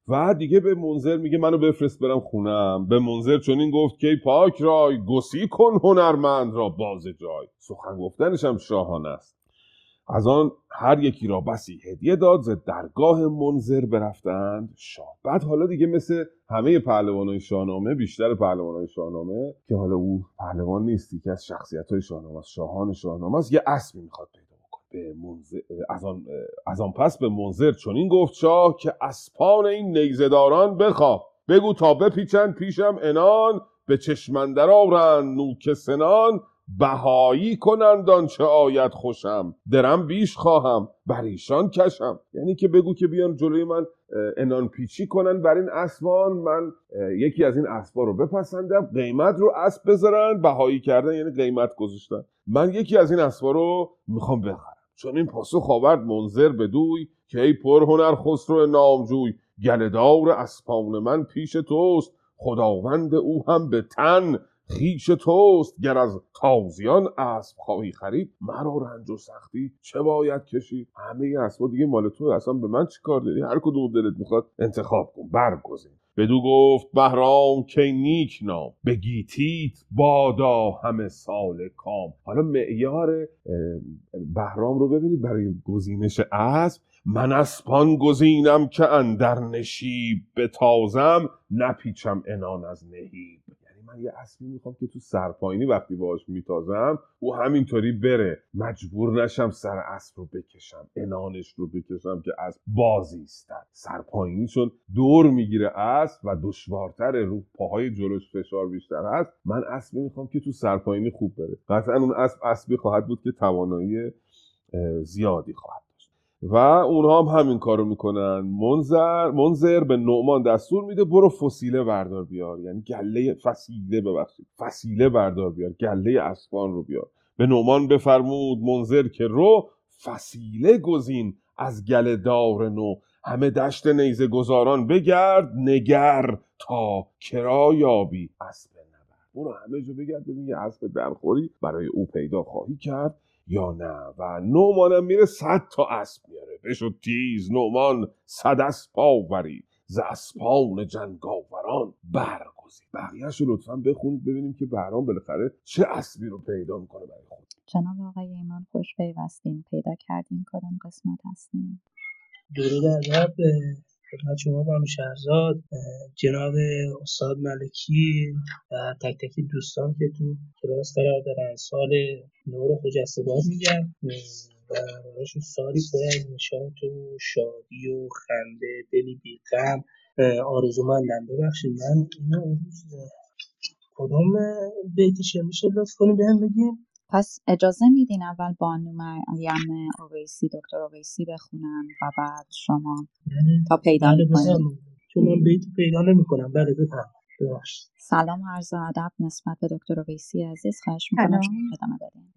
و دیگه به منظر میگه منو بفرست برم خونم. به منظر چون این گفت که پاک رای گسی کن هنرمند را باز جای. سخن گفتنش هم شاهانه است. از آن هر یکی را بسی هدیه داد ز درگاه منظر برفتند. شاه. بعد حالا دیگه مثل همه پهلوانای شاهنامه بیشتر پهلوانای شاهنامه که حالا او پهلوان نیست که از شخصیت های شاهنامه است شاهان شاهنامه است یه اسبی می‌خواد پیدا به منظر از آن از آن پس به منظر چنین گفت شاه که اسپان این نیزهداران بخواه بگو تا بپیچند پیشم انان به چشمندر آورند نوک سنان. بهایی کنند آنچه آید خوشم درم بیش خواهم بر ایشان کشم. یعنی که بگو که بیان جلوی من انان پیچی کنن بر این اسبان. من یکی از این اسبا رو بپسندم قیمت رو اسب بذارن. بهایی کردن یعنی قیمت گذاشتن. من یکی از این اسبا رو می‌خوام بخرم. چون این پاسخ آورد منظر بدوی که ای پر هنر خسرو نامجوی گله‌دار اسپان من پیش توست. خداوند او هم به تن خویش توست. گر از تازیان اسب خواهی خرید مرا رنج و سختی چه باید کشید همه اسبا دیگه مال تو اصلا به من چی کار داری؟ هر کدوم دلت می‌خواد انتخاب کن برگزین. بدو گفت بهرام که نیک نام به گیتیت بادا همه سال کام. حالا معیار بهرام رو ببینید برای گزینش اسب. من اسپان گزینم که اندر نشیب بتازم نپیچم عنان از نهیب. من یه اسبی می‌خوام که تو سرپایینی وقتی باهاش میتازم او همینطوری بره. مجبور نشم سر اسب رو بکشم انانش رو بکشم که اسب بازی استد سرپایینی چون دور می‌گیره اسب و دشوارتر رو پاهای جلوش فشار بیشتر هست من اسبی می‌خوام که تو سرپایینی خوب بره. قطعا اون اسب اسبی خواهد بود که توانایی زیادی خواهد و اونها هم همین کارو می‌کنن. منظر منظر به نعمان دستور میده برو فسیله بردار بیار. یعنی گله فسیله ببخشید. فسیله بردار بیار. گله اسبان رو بیار. به نعمان بفرمود منظر که رو فسیله گزین از گله دار نو. همه دشت نیزه گذاران بگرد نگر تا کرا یابی. اسب نبر برو همه جا بگرد ببین اسب درخوری برای او پیدا خواهی کرد. یا نه؟ و نومانم میره صد تا اسب میاره. بشد تیز نومان صد اسب آوری. ز اسپان جنگاوران برگزید بقیهش رو لطفا بخونید ببینیم که بهرام بالاخره چه اسبی رو پیدا می‌کنه برای خود. جناب آقای ایمان خوش پیوستین. پیدا کردین کدام قسمت هستین؟ درود ادب خدمت شما بانو شهرزاد جناب استاد ملکی و تک تک دوستان که تو کلاس قرار دارن. سال نو رو باد میگم. و براشون سالی پر از نشاط و شادی و خنده دلی بیغم. آرزومندم. ببخشید من اینو کدوم بیتش میشه؟ لطف کنیم بهم بگیم پس اجازه میدین اول بانو مریم اویسی دکتر اویسی بخونن و بعد شما تا پیدا بله بفرمایید چون من بیت پیدا نمی‌کنم. بله بفرمایید. ببخشید. سلام عرض ادب نسبت به دکتر اویسی عزیز. خواهش می‌کنم. شما ادامه بدین.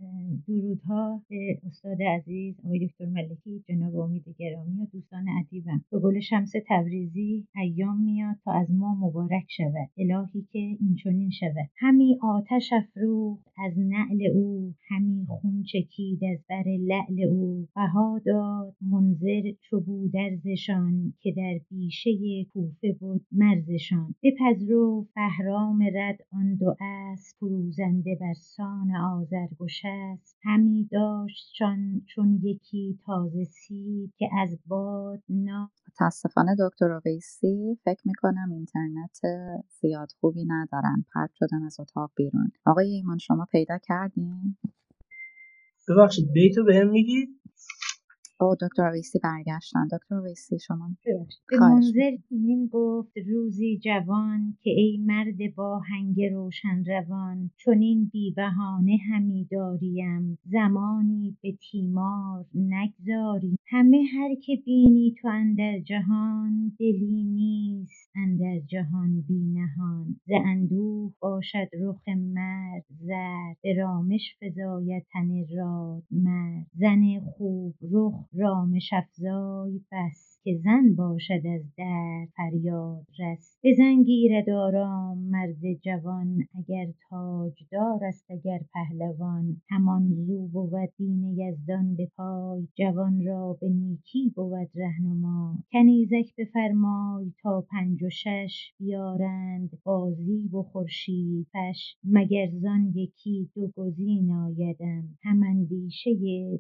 درودها به استاد عزیز آقای دکتر ملکی جناب امید گرامی و دوستان ادیبم به گل شمس تبریزی ایام میاد تا از ما مبارک شود. الهی که این چنین شود. همی آتش افروخت از نعل او همی خون چکید از بر لعل او بها داد. منذر چو بود ارزشان که در بیشه کوفه بود مرزشان. بپذرفت بهرام رد آن دو اسب فروزنده بر سان آذرگشسپ همی داشتشان چون یکی تازه سیب که از باد نا متاسفانه دکتر اویسی فکر می‌کنم اینترنت زیاد خوبی ندارن. پرت شدن از اتاق بیرون. آقای ایمان شما پیدا کردین؟ ببخشید بیتو بهم میگید؟ او دکتر اویسی برگشتن. دکتر اویسی شما به منذر چنین گفت روزی جوان که ای مرد با هنگ روشن روان چنین بی بهانه همی داریم. زمانی به تیمار نگذاری. همه هر که بینی تو اندر جهان دلی نیست اندر جهان بی نهان ز اندوه باشد رخ مرد زرد به رامش فزاید تن راد مرد. زن خوب رخ رامش افزای بس. که زن باشد از درد فریاد رس. به زن گیرد آرام مرد جوان اگر تاجدار است اگر پهلوان. همان زو بود دین یزدان به پای جوان را به نیکی بود رهنمای کنیزک بفرمای تا پنج و شش بیارند با زیب و خورشیدفش مگر زان یکی دو گزین آیدم هم اندیشه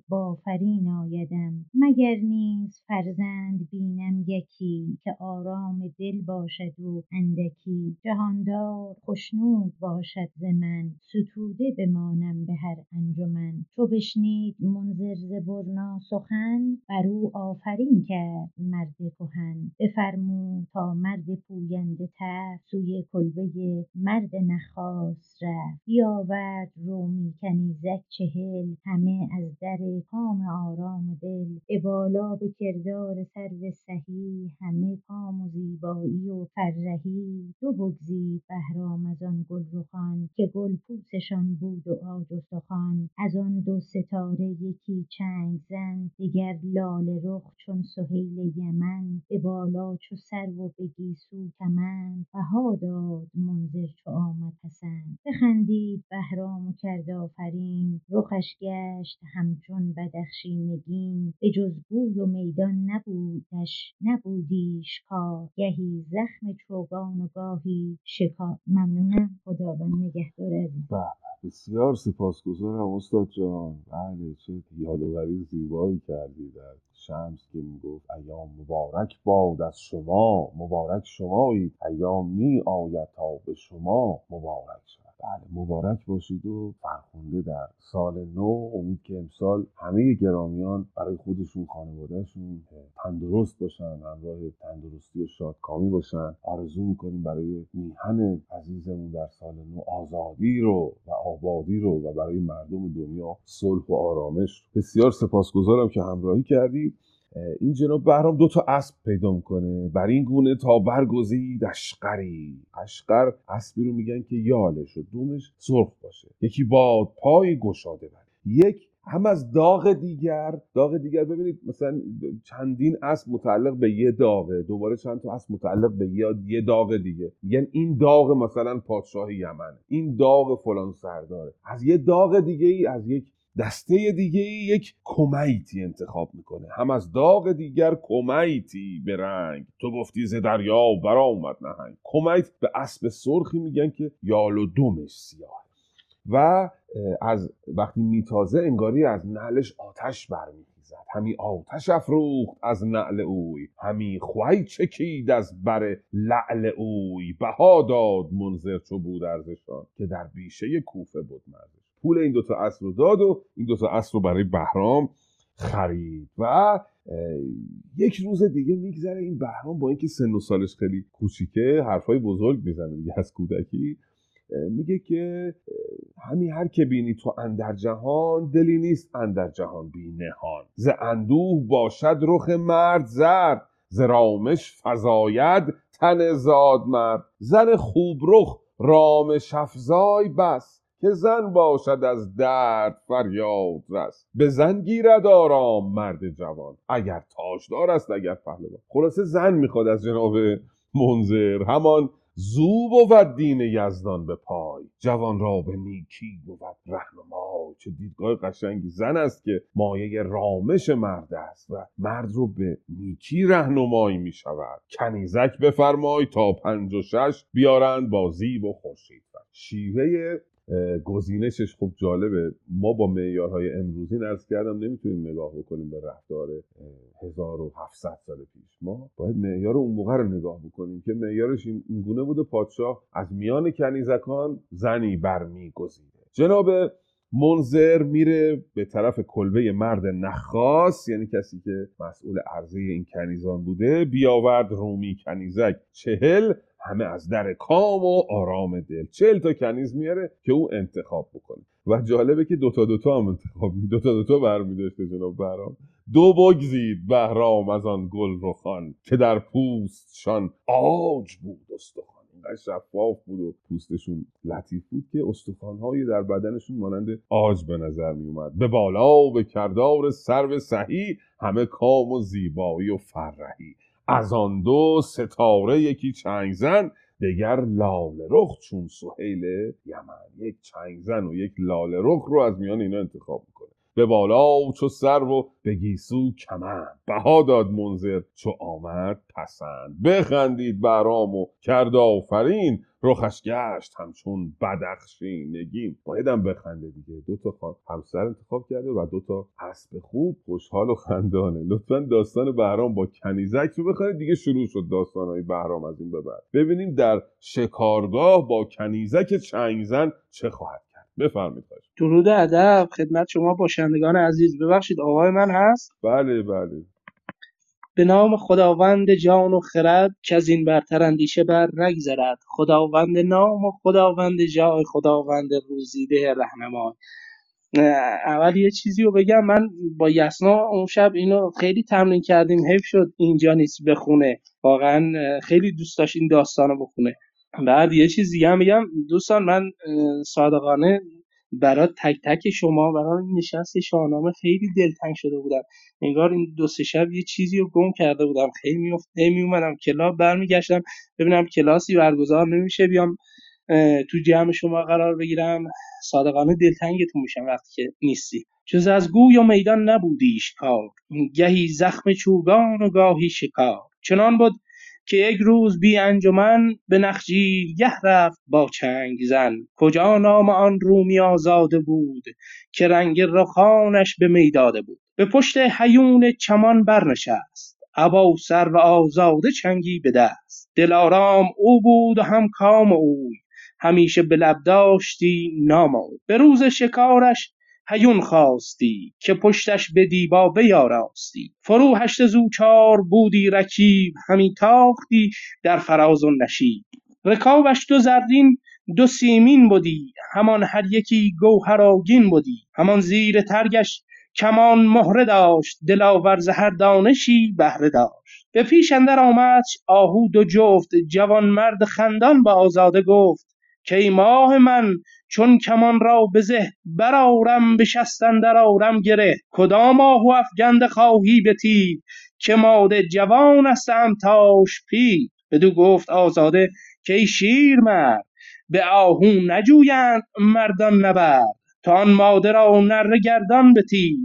بافرین آیدم. مگر نیز فرزند بینم یکی که آرام دل باشد او اندکی جهاندار خشنود باشد ز من ستوده بمانم به هر انجمن. چو بشنید منذر ز برنا سخن بر او آفرین کرد مرد کهن. بفرمود تا مرد پوینده تر سوی کلبه مرد نخاس رفت. بیاورد رومی کنیزک چهل همه از در کام آرام دل. به بالا به کردار سرو سهی همه کام و زیبایی و فرهی. دو بگزید بهرام از آن گلرخان که گل پوستشان بود و عاج و سخن. از آن دو ستاره یکی چنگ زن دگر لاله رخ چون سهیل یمن. به بالا چو سرو و به گیسو کمند. بها داد منذر چو آمد پسند. بخندید بهرام و کرد آفرین. رخش گشت همچون بدخشی نگین. به جز گوی و میدان نبودش نبودیش کار گهی زخم چوگان و گاهی شکار. ممنونم خداوند نگهدار عزیز به، بسیار سپاسگزارم استاد جان. بله چه یادآوری زیبایی کردی در شمس که می‌گفت ایام مبارک باد از شما مبارک شمایید ایام می آید تا به شما مبارک شود. بله مبارک باشید و فرخنده در سال نو. امید که امسال همه گرامیان برای خودشون خانوادهشون تندرست باشن همراه تندرستی و شادکامی باشن. آرزو می‌کنیم برای میهن عزیزمون در سال نو آزادی رو و آبادی رو و برای مردم دنیا صلح و آرامش بسیار سپاسگزارم که همراهی کردید. این جناب بهرام دو تا اسب پیدا می‌کنه. بر این گونه تا برگزید اشقری. اشقر اسبی رو میگن که یالش و دومش سرخ باشه. یکی باد پای گشاده بر. یک هم از داغ دیگر. داغ دیگر ببینید مثلا چندین اسب متعلق به یه داغه. دوباره چند تا اسب متعلق به یه, داغ دیگه. میگن این داغ مثلا پادشاه یمن. این داغ فلان سرداره از یه داغ دیگه ای از یک دسته دیگه یک کمیتی انتخاب می‌کنه. هم از داغ دیگر کمیتی به رنگ. تو گفتی ز دریا برآمد نهنگ. کمیت به اسب سرخی میگن که یال و دمش سیاه. و از وقتی میتازه انگاری از نعلش آتش برمیخیزد. همی آتش افروخت از نعل اوی. همی خوی چکید از بر لعل اوی. بها داد منذر چو بود ارزشان که در بیشه کوفه بود مردش پول این دوتا اسب رو داد و این دوتا اسب رو برای بهرام خرید. و یک روز دیگه میگذره این بهرام با اینکه سن و سالش خیلی کوچیکه حرفای بزرگ می‌زنه دیگه از کودکی. میگه که همین هر که بینی تو اندر جهان دلی نیست اندر جهان بی نهان. ز اندوه باشد رخ مرد زرد ز رامش فزاید تن زاد مرد. زن خوب رخ رام شفزای بس. که زن باشد از درد فریاد رس. به زن گیرد آرام مرد جوان. اگر تاجدار است اگر پهلوان. خلاصه زن می‌خواد از جناب منظر همان زو بود دین یزدان به پای. جوان را به نیکی بود رهنما. چه دیدگاه قشنگی زن است که مایه رامش مرد است و مرد رو به نیکی رهنمایی می شود کنیزک بفرمای تا پنج و شش بیارند با زیب و خورشید. شیوه گزینشش خوب جالبه. ما با معیارهای امروزی نرس کردم نمی‌تونیم نگاه بکنیم به رفتار 1700 سال پیش. ما باید معیار اون موقع رو نگاه بکنیم که معیارش این گونه بوده. پادشاه از میان کنیزکان زنی برمیگزیده جناب منظر میره به طرف کلبه مرد نخاس یعنی کسی که مسئول عرضه این کنیزان بوده بیاورد رومی کنیزک چهل همه از در کام و آرام دل. چهل تا کنیز میاره که او انتخاب بکنه. و جالبه که دوتا دوتا هم انتخاب می دوتا دوتا برمی داشته جناب بهرام. دو بگزید بهرام از آن گل رخان که در پوستشان آج بود اینقدر شفاف بود و پوستشون لطیف بود که استخوانهایی در بدنشون مانند آج به نظر می اومد به بالا و به کردار سرو صحیح همه کام و زیبایی و فرهی از آن دو ستاره یکی چنگ زن دگر لاله رخ چون سهیل یمن. یک چنگ زن و یک لاله رخ رو از میان اینا انتخاب می‌کنه. به بالا چو سر و به گیسو کمن بها داد منظر چو آمد پسند. بخندید برام و کرد آفرین. رخش گشت همچون بدخشی نگین بایدم بخنده دیگه. دو تا همسر انتخاب کرده و دو تا اسب خوب. خوشحال و خندانه. لطفا داستان بهرام با کنیزک رو بخواید دیگه شروع شد داستان های بهرام از این به بعد. ببینیم در شکارگاه با کنیزک چنگزن چه خواهد بفرمایید درود ادب خدمت شما باشندگان عزیز. ببخشید آقای من هست؟ بله بله. به نام خداوند جان و خرد که از این برتر اندیشه بر نگذرد خداوند نام و خداوند جای خداوند روزیده رهنمای. اول یه چیزی رو بگم. من با یسنا اون شب اینو خیلی تمرین کردیم. حیف شد اینجا نیست بخونه. واقعا خیلی دوست داشت این داستان رو بخونه. بعد یه چیز دیگه هم دوستان من صادقانه برای تک تک شما برای نشست شاهنامه خیلی دلتنگ شده بودم. انگار این دو سه شب یه چیزی رو گم کرده بودم. خیلی میفت می اومدم کلاب برمیگشتم ببینم کلاسی برگزار نمیشه بیام تو جمع شما قرار بگیرم. صادقانه دلتنگتون میشم وقتی که نیستی. جز از گوی و میدان نبودیش کار. گهی زخم چوگان و گاهی شکار. چنان بود که یک روز بی انجمن به نخجیرگه رفت با چنگ زن. کجا نام آن رومی آزاده بود که رنگ رخانش به می داده بود؟ به پشت حیون چمان برنشست. ابا سر و آزاده چنگی به دست. دلارام او بود و هم کام اوی. همیشه به لب داشتی نام او. به روز شکارش هیون خواستی که پشتش به دیبا بیاراستی. فرو هشت زوچار بودی رکیب همی تاختی در فراز و نشیب. رکابش دو زرین دو سیمین بودی همان هر یکی گوهرآگین بودی همان زیر ترگش کمان مهره داشت دلاور ز هر دانشی بهره داشت. به پیش اندر آمد آهو دو جفت جوان مرد خندان به آزاده گفت که ماه من چون کمان را به زه برآرم به شست اندر آرم گره. کدام آهو افگنده خواهی به تیر؟ که ماده جوان است امتاش پیر. بدو گفت آزاده که ای شیرمرد به آهو نجویند مردان نبرد. تا آن ماده را نره گردان به تیر.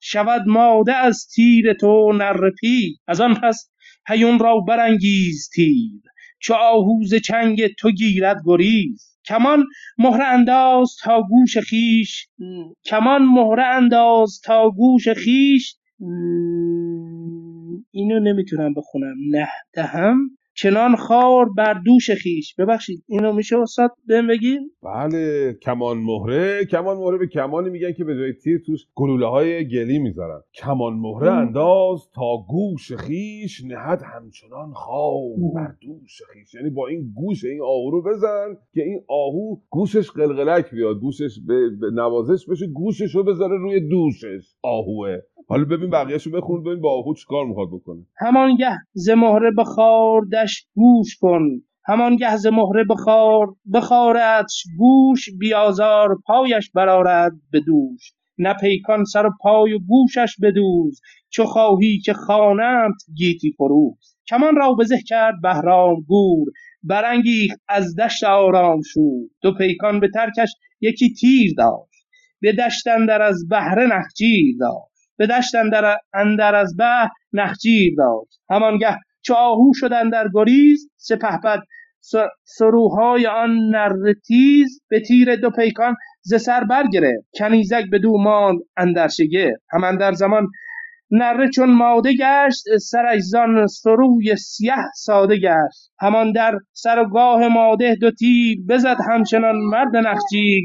شود ماده از تیر تو نره پیر. از آن پس هیون را برانگیز تیر. چو آهو ز چنگ تو گیرد گریز. کمان مهره انداز تا گوش خویش کمان مهره انداز تا گوش خویش اینو نمی‌تونم بخونم. نه دهم. چنان خار بر دوش خیش. ببخشید اینو میشه استاد بهم بگین بله کمان مهره. کمان مهره به کمانی میگن که به جای تیر توش گلوله های گلی می‌ذارن. کمان مهره انداز تا گوش خیش نهد همچنان خار بر دوش خیش. یعنی با این گوش این آهو رو بزن که این آهو گوشش قلقلک بیاد. گوشش به, نوازش بشه گوشش رو بذاره روی دوشش. آهوه. حالا ببین بقیهشو بخون ببین با آهو چیکار می‌خواد بکنه. همانگه ز مهره گوش کن. همانگه ز مهره بخار بخاردش گوش بیازار پایش برارد به دوش. نه پیکان سر و پای و گوشش بدوز چو خواهی که خوانند گیتی فروز. کمان را به زه کرد بهرام گور برانگیخت از دشت آرام شور. دو پیکان به ترکش یکی تیر داشت به دشت اندر از بهره نخجیر داشت. به دشت اندر, اندر از بهر نخجیر داشت. همانگه چو آهو شد اندر گریز سپهبد سروهای آن نره تیز به تیر دو پیکان ز سر برگرفت. کنیزک بدو ماند اندر شگفت. هم اندر زمان نره چون ماده گشت سرش زان سروی سیه ساده گشت. همان در سر و گاه ماده دو تیر بزد همچنان مرد نخجیر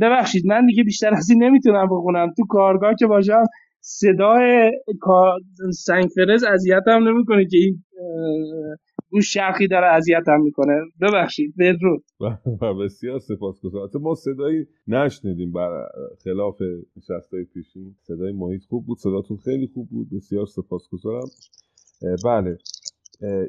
ببخشید من دیگه بیشتر از این نمی‌تونم بخونم. تو کارگاه که باشم صدای کا- سنگ فرز اذیتم نمی‌کنه که این گوش شرخی داره اذیتم می‌کنه. ببخشید بدرود. بسیار سپاسگزارم. البته ما صدایی نشنیدیم بر خلاف نشستهای پیشین. صدای محیط خوب بود صداتون خیلی خوب بود. بسیار سپاسگزارم. بله.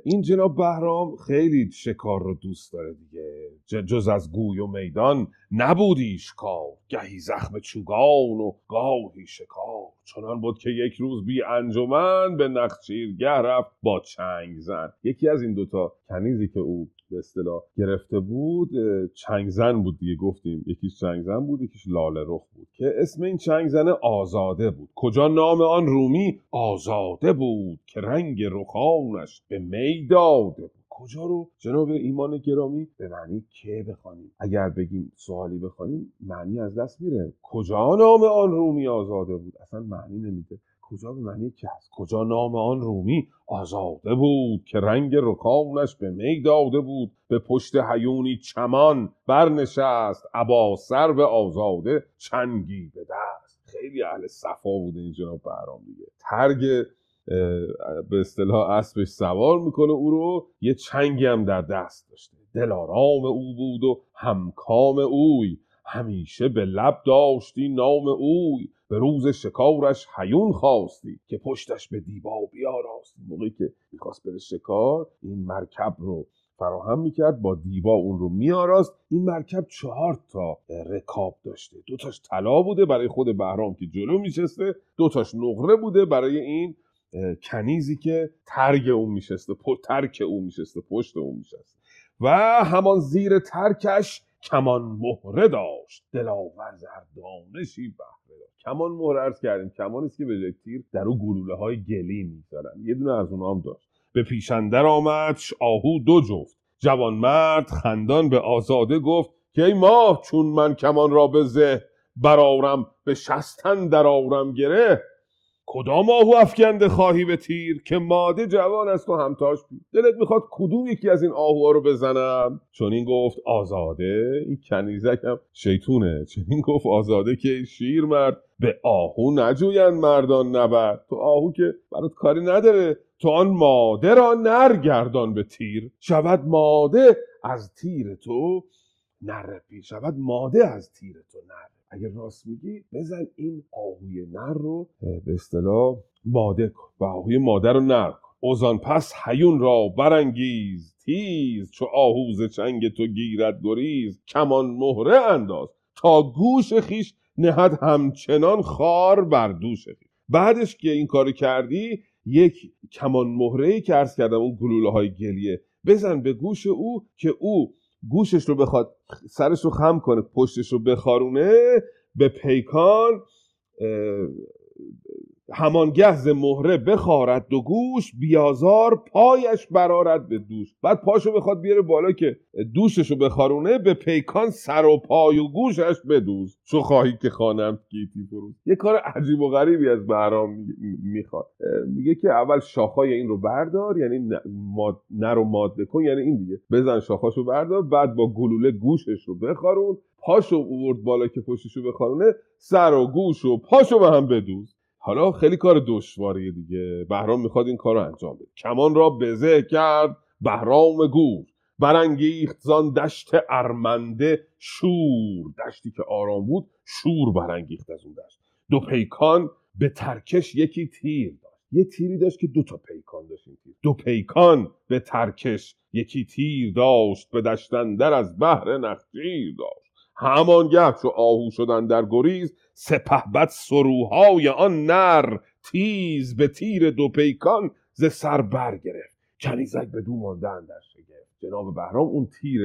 این جناب بهرام خیلی شکار رو دوست داره دیگه. جز از گوی و میدان. نبودیش کار گهی زخم چوگان و گاهی شکار. چنان بود که یک روز بی انجمن به نخچیرگه رفت با چنگ زن. یکی از این دوتا کنیزی که او به اصطلاح گرفته بود چنگ زن بود دیگه گفتیم. یکیش چنگ زن بود یکیش لاله رخ بود. که اسم این چنگ زن آزاده بود. کجا نام آن رومی؟ آزاده بود که رنگ رخانش به می داده بود. کجا رو؟ جناب ایمان گرامی به معنی که بخوانیم؟ اگر بگیم سوالی بخوانیم معنی از دست میره. کجا نام آن رومی آزاده بود؟ اصلا معنی نمیده. کجا به معنی که هست کجا نام آن رومی آزاده بود که رنگ رکامش به می داده بود به پشت هیونی چمان برنشست ابا سر به آزاده چنگی به دست. خیلی اهل صفا بوده این جناب بهرام دیگه. ترگ به اصطلاح اسبش سوار می‌کنه او رو. یه چنگی هم در دست داشته. دلارام او بود و همکام اوی. همیشه به لب داشتی نام اوی. به روز شکارش هیون خواستی که پشتش به دیبا بیاراستی. موقعی که می‌خواست بره شکار این مرکب رو فراهم می‌کرد با دیبا اون رو میاراست این مرکب چهار تا رکاب داشته. دوتاش طلا بوده برای خود بهرام که جلو میشسته دوتاش نقره بوده برای این کنیزی که ترگ اون میشسته ترک اون میشسته پشت اون میشسته. و همان زیر ترکش کمان مهره داشت. دلاور زردانشی بهره داشت. کمان مهره ارز کردیم. کمانی است که به جای تیر در او گلوله های گلی می‌ذارن یه دونه از اونها داشت. به پیشندر آمدش آهو دو جفت. جوانمرد خندان به آزاده گفت که ای ماه چون من کمان را به زه برارم به شستن در آرم گره کدام آهو افکنده خواهی به تیر که ماده جوان است و همتاش بید دلت می‌خواد کدوم یکی از این آهوها رو بزنم؟ چون این گفت آزاده. این کنیزک هم شیطونه. چون این گفت آزاده که شیر مرد به آهو نجویند مردان نبرد. تو آهو که برات کاری نداره. تو آن ماده را نرگردان به تیر. شود ماده از تیر تو پیر شود ماده از تیر تو نره اگه راست میگی بزن این آهوی نر رو به اصطلاح ماده کن و آهوی ماده رو نر کن. اوزان پس هیون را برانگیز تیز چو آهوز چنگ تو گیرد گریز. کمان مهره انداز تا گوش خیش نهد همچنان خار بر دوش خیش بعدش که این کارو کردی یک کمان مهره که عرض کردم اون گلوله های گلیه. بزن به گوش او که او گوشش رو بخواد سرش رو خم کنه پشتش رو بخارونه به پیکان همان گهز مهره بخارد دو گوش بیازار پایش برارد به دوش. بعد پاشو بخواد بیاره بالا که دوشش رو بخارونه به پیکان سر و پای و گوشش بدوز. چو خواهی که خانم گیتی فروز. یه کار عجیب و غریبی از بهرام می- می‌خواد. میگه که اول شاخهای این رو بردار یعنی ماد... نر ماده کن یعنی این دیگه. بزن شاخاشو بردار بعد با گلوله گوشش رو بخارون. پاشو اوورد بالا که پشتش رو بخارونه سر و گوش و پاشو به هم بدوز. حالا خیلی کار دشواریه دیگه. بهرام می‌خواد این کار رو انجام بده. کمان را بزه کرد بهرام گور. برانگیخت زان دشت ارمنده شور. دشتی که آرام بود شور برانگیخت از اون دشت. دو پیکان به ترکش یکی تیر داشت. یه تیری داشت که دو تا پیکان داشت دو پیکان به ترکش یکی تیر داشت. به دشتن در از بهر نخجیر داشت. همانگه چو آهو شدن در گریز سپهبد سروهای آن نر. تیز به تیر دو پیکان ز سر برگرفت کنیزک به دو مانده در شگفت. جناب بهرام اون تیر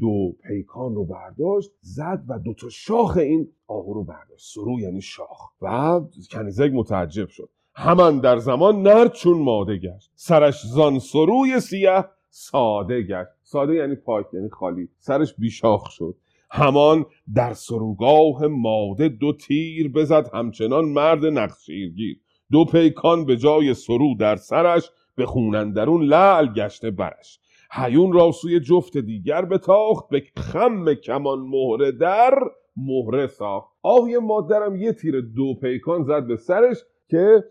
دو پیکان رو برداشت زد و دو تا شاخ این آهو رو برداشت. سرو یعنی شاخ. و کنیزک متعجب شد. همان در زمان نر چون ماده گشت. سرش زان سروی سیه ساده گشت. ساده یعنی پاک یعنی خالی. سرش بیشاخ شد. همان در سروگاه ماده دو تیر بزد همچنان مرد نقشیرگیر. دو پیکان به جای سرو در سرش به خونندرون لعل گشته برش. هیون را سوی جفت دیگر بتاخت به خم کمان مهره در مهره ساخت. آهوی مادرم یه تیر دو پیکان زد به سرش که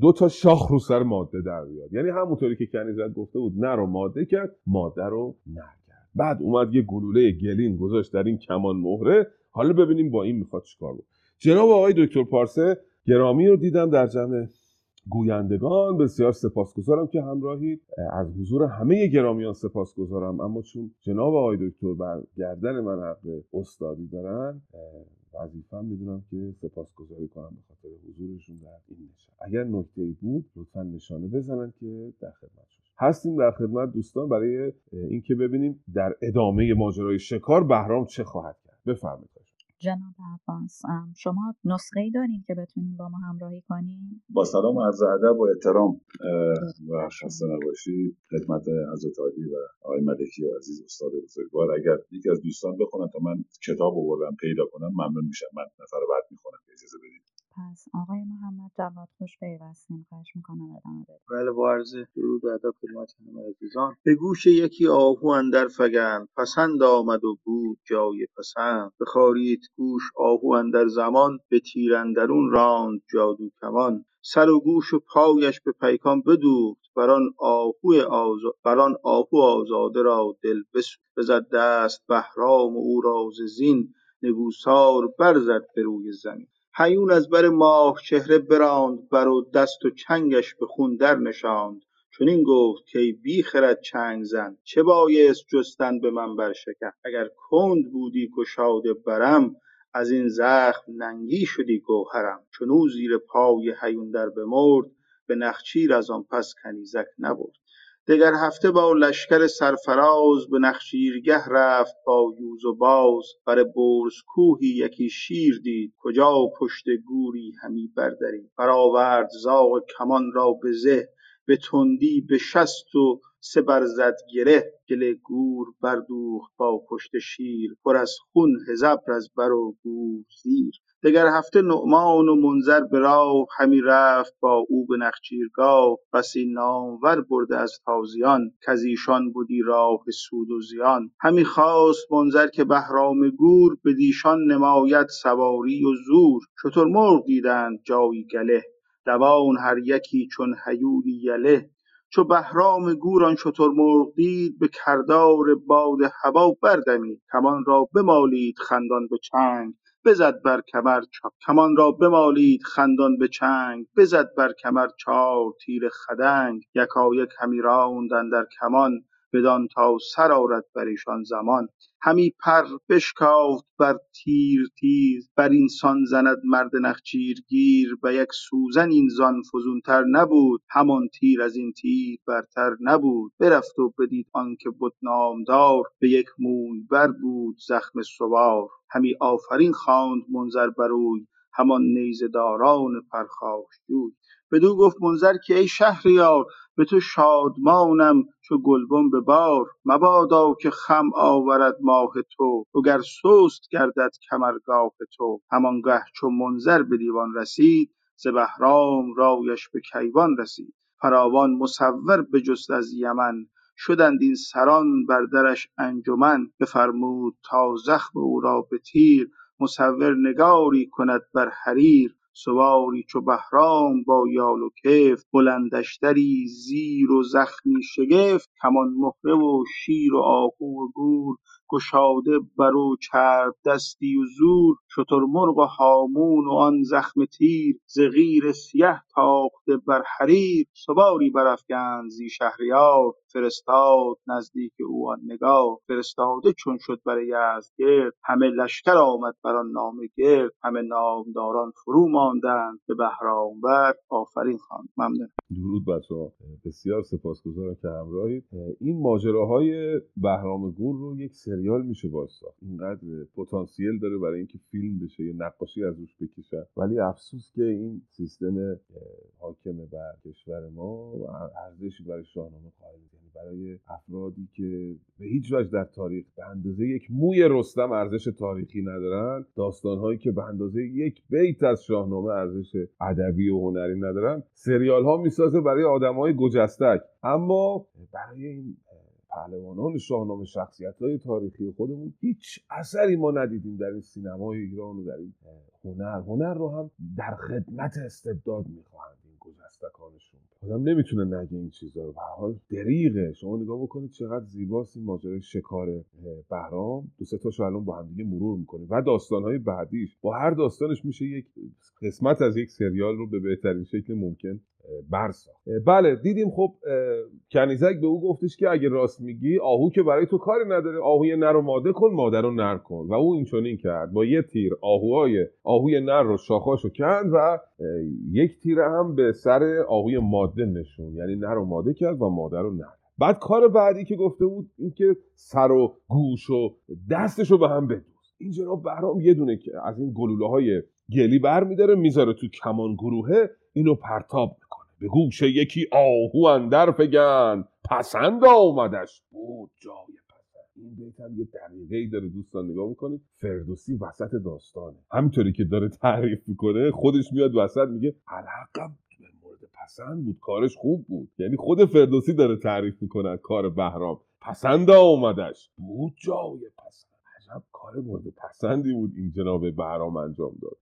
دو تا شاخ رو سر ماده در بیاد. یعنی همونطوری که کنیزت گفته بود نه رو ماده کرد ماده رو نر بعد اومد یه گلوله گلین گذاشت در این کمان مهره. حالا ببینیم با این می‌خواد چیکار بود جناب آقای دکتر پارسه گرامی رو دیدم در جمع گویندگان. بسیار سپاسگزارم که همراهید از حضور همه گرامیان سپاسگزارم. اما چون جناب آقای دکتر بر گردن من حق استادی دارن وظیفم می‌دونم که سپاسگزاری کنم به خاطر حضورشون در این نشست اگر نکته ای بود لطفا نشانه بزنن که در خدمت هستیم در خدمت دوستان برای اینکه ببینیم در ادامه ماجرای شکار بهرام چه خواهد کرد. بفرمایید. جناب عباس شما نسخه ای دارین که بتونین با ما همراهی کنین با سلام عرض ادب و احترام و خسته نباشید. خدمت حضرت عالی و آقای ملکی و عزیز استاد بزرگوار. اگر یکی از دوستان بخونن تا من کتاب آوردم پیدا کنم ممنون میشم. من نفر بعد می‌خونم. اجازه بدید پس آقای محمد جواد خوش پیوستیم خواهش می‌کنم ادامه بدید بله با عرض درود ادب خدمت همه عزیزان. به گوش یکی آهو اندر فگند پسند آمد و بود جای پسند. بخارید گوش آهو اندر زمان به تیر اندرون راند جادو کمان. سر و گوش و پایش به پیکان بدوخت بر آن آهو آن آهو آزاده را دل بسوخت. بزد دست بهرام و او را ز زین نگوسار برزد به روی زمین. هیون از بر ماه چهره براند بر و دست و چنگش به خون در نشاند. چنین گفت کای بی خرد چنگ زن چه بایست جستن به من بر شکر؟ اگر کند بودی گشاد برم از این زخم ننگی شدی گوهرم. چنو زیر پای هیون در بمرد به نخچیر از آن پس کنیزک نبرد. دگر هفته با لشکر سرفراز به نخچیرگه رفت با یوز و باز. بر برز کوهی یکی شیر دید. کجا پشت گوری همی بردرید برآورد زاغ کمان را به زه به تندی به شست و سه بر زد گره گل گور بردوخت با پشت شیر پر از خون هزبر از بر و گور زیر. دگر هفته نعمان و منذر به راه همی رفت با او به نخچیرگاه. بسی نامور برده از تازیان کز ایشان بدی راه سود و زیان. همی خواست منذر که بهرام گور بدیشان نماید سواری و زور. شترمرغ دیدند جایی گله دوان هر یکی چون هیولی یله. چو بهرام گور آن شترمرغ دید به کردار باد هوا بردمید. کمان را بمالید خندان به چنگ بزد بر کمر کمان را بمالید خندان به چنگ بزد بر کمر چار تیر خدنگ. یکایک همی راند اندر کمان بدان تا سر آرد بر ایشان زمان. همی پر بشکافت بر تیر تیز بر اینسان زند مرد نخچیرگیر. به یک سوزن این زان فزونتر نبود همان تیر از این تیر برتر نبود. برفت و بدید آنکه بد نامدار به یک موی بر بود زخم سوار. همی آفرین خواند منذر بر اوی همان نیزه داران پرخاشجوی بدو گفت منذر که ای شهریار به تو شادمانم چو گلبن به بار. مبادا که خم آورد ماه تو وگر سست گردد کمرگاه تو. همانگه چو منذر به دیوان رسید ز بهرام رایش به کیوان رسید. فراوان مصور بجست از یمن شدند این سران بر درش انجمن. بفرمود تا زخم او را به تیر مصور نگاری کند بر حریر. سواری چو بهرام با یال و کفت بلندشتری زیر و زخمی شگفت کمان مهره و شیر و آهو و گور گشاده بر او چرب دستی و زور شترمرغ و هامون و آن زخم تیر. ز قیر سیه تاخته بر حریر سواری برافگند زی شهریار. فرستاد نزدیک او آن نگار فرستاده چون شد بر یزدگرد همه لشکر آمد بر آن نامه گرد. همه نامداران فرو ماندند به بهرامور آفرین خواند ممنون. درود بچه ها بسیار سپاسگزارم که همراهید. این ماجراهای بهرام گور رو یک سریال میشه باش ساخت. اینقدر پتانسیل داره برای اینکه فیلم بشه یه نقاشی از روش بکشن ولی افسوس که این سیستم حاکم بر کشور ما ارزشی برای شاهنامه قائل. یعنی برای افرادی که به هیچ وجه در تاریخ به اندازه یک موی رستم ارزش تاریخی ندارن داستانهایی که به اندازه یک بیت از شاهنامه ارزش ادبی و هنری ندارن سریال ها می‌سازه برای آدمای گجستک. اما برای این پهلوانان شاهنامه شخصیت های تاریخی خودمون هیچ اثری ما ندیدیم در این سینمای ایران و در این هنر. هنر رو هم در خدمت استبداد می‌خواهند این گجستکانشون آدم نمی‌تونه نگه این چیزا رو. به حال دریغه. شما نگاه بکنید چقدر زیباست این ماجرای شکار بهرام. دو سه تاشو الان با هم دیگه مرور می‌کنیم. و داستانهای بعدیش. با هر داستانش میشه یک قسمت از یک سریال رو به بهترین شکل ممکن برساخت بله دیدیم خب کنیزک به او گفتش که اگه راست میگی آهو که برای تو کاری نداره. آهوی نر رو ماده کن مادر رو نر کن. و او این چنین کرد. با یه تیر آهوهای آهوی نر رو شاخاشو کند و یک تیر هم به سر آهوی ماده نشون. یعنی نر رو ماده کرد و مادر رو نر. بعد کار بعدی که گفته بود این که سر و گوش و دستش رو به هم بدوز. این جناب بهرام یه دونه که از این گلوله های گلی بر میداره می‌ذاره تو کمان گروهه اینو پرتاب به گوش یکی آهو اندر فگن پسند آمدش. بود جای پسند. این بیت هم یه دقیقه ای داره دوستان نگاه می‌کنید. فردوسی وسط داستانه. همینطوری که داره تعریف می‌کنه خودش میاد وسط میگه الحقم مورد پسند بود. کارش خوب بود. یعنی خود فردوسی داره تعریف می‌کنه کار بهرام. پسند آمدش. بود جای پسند. عجب کار مورد پسندی بود این جناب بهرام انجام داد.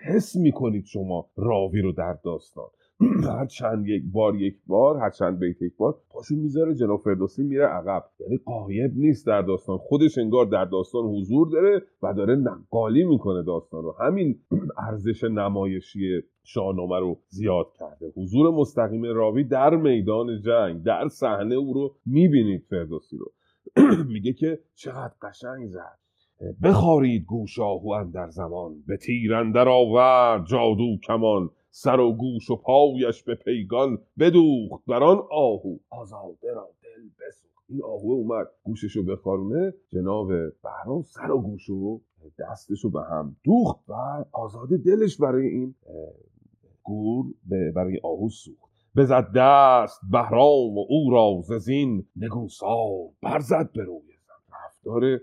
حس می‌کنید شما راوی رو در داستان. [CLEARS THROAT] هر چند یک بار یک بار هر چند بیت یک بار پاشو می‌ذاره جناب فردوسی میره عقب. یعنی قایب نیست در داستان. خودش انگار در داستان حضور داره و داره نقالی می‌کنه داستان رو. همین [CLEARS THROAT] ارزش نمایشی شاهنامه رو زیاد کرده. حضور مستقیم راوی در میدان جنگ در صحنه او رو می‌بینید فردوسی رو. [CLEARS THROAT] میگه که چقدر قشنگ زد. بخارید گوش آهو در زمان به تیر اندر آورد جادو کمان. سر و گوش و پایش به پیگان بدوخت بر آن آهو. آزاده را دل بسوخت. این آهو اومد گوشش رو بخارونه. جناب بهرام سر و گوش و دستش رو به هم دوخت و آزاده دلش برای این گور به- برای آهو سوخت. بزد دست بهرام و او را ز زین نگونسار برزد به روی رفتار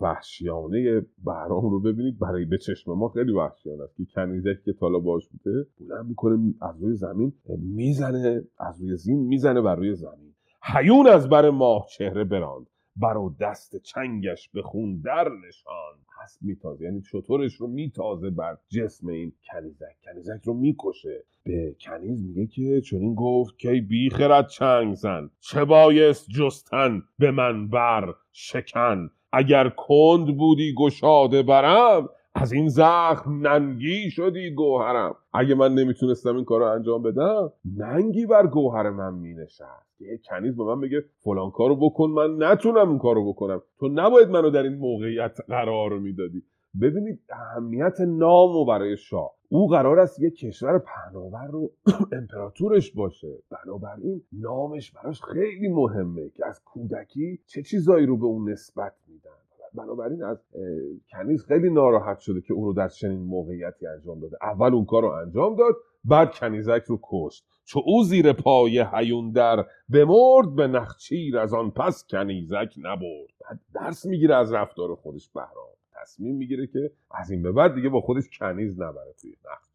وحشیانه بهرام رو ببینید. برای به چشم ما خیلی وحشیانه است. که کنیزک که تالا باش بوده بلند می‌کنه از روی زمین می‌زنه از روی زین می‌زنه بر روی زمین. حیون از بر ماه چهره براند. بر و دست چنگش به خون در نشان پس میتازه. یعنی شطورش رو میتازه بر جسم این کنیزک؟ کنیزک رو می‌کشه. به کنیز میگه که چنین گفت که ای بی خرد چنگ زن چه بایست جستن به من بر شکن. اگر کند بودی گشاده برم از این زخم ننگی شدی گوهرم. اگه من نمی‌تونستم این کار رو انجام بدم ننگی بر گوهر من مینشست. یه کنیز به من بگه فلان کارو بکن من نتونم اون کارو بکنم. تو نباید منو در این موقعیت قرار می‌دادی. ببینید اهمیت نامو برای شاه. او قرار است یک کشور پهناور رو [CLEARS THROAT] امپراتورش باشه. بنابراین نامش براش خیلی مهمه که از کودکی چه چیزایی رو به اون نسبت میدن. بنابراین از کنیز خیلی ناراحت شده که او رو در چنین موقعیتی انجام داده. اول اون کار رو انجام داد بعد کنیزک رو کشت. چو او زیر پای هیون در بمرد به نخچیر از آن پس کنیزک نبرد. بعد درس می‌گیره از رفتار خودش بهرام. تصمیم می‌گیره که از این به بعد دیگه با خودش کنیز نبره توی نخچیر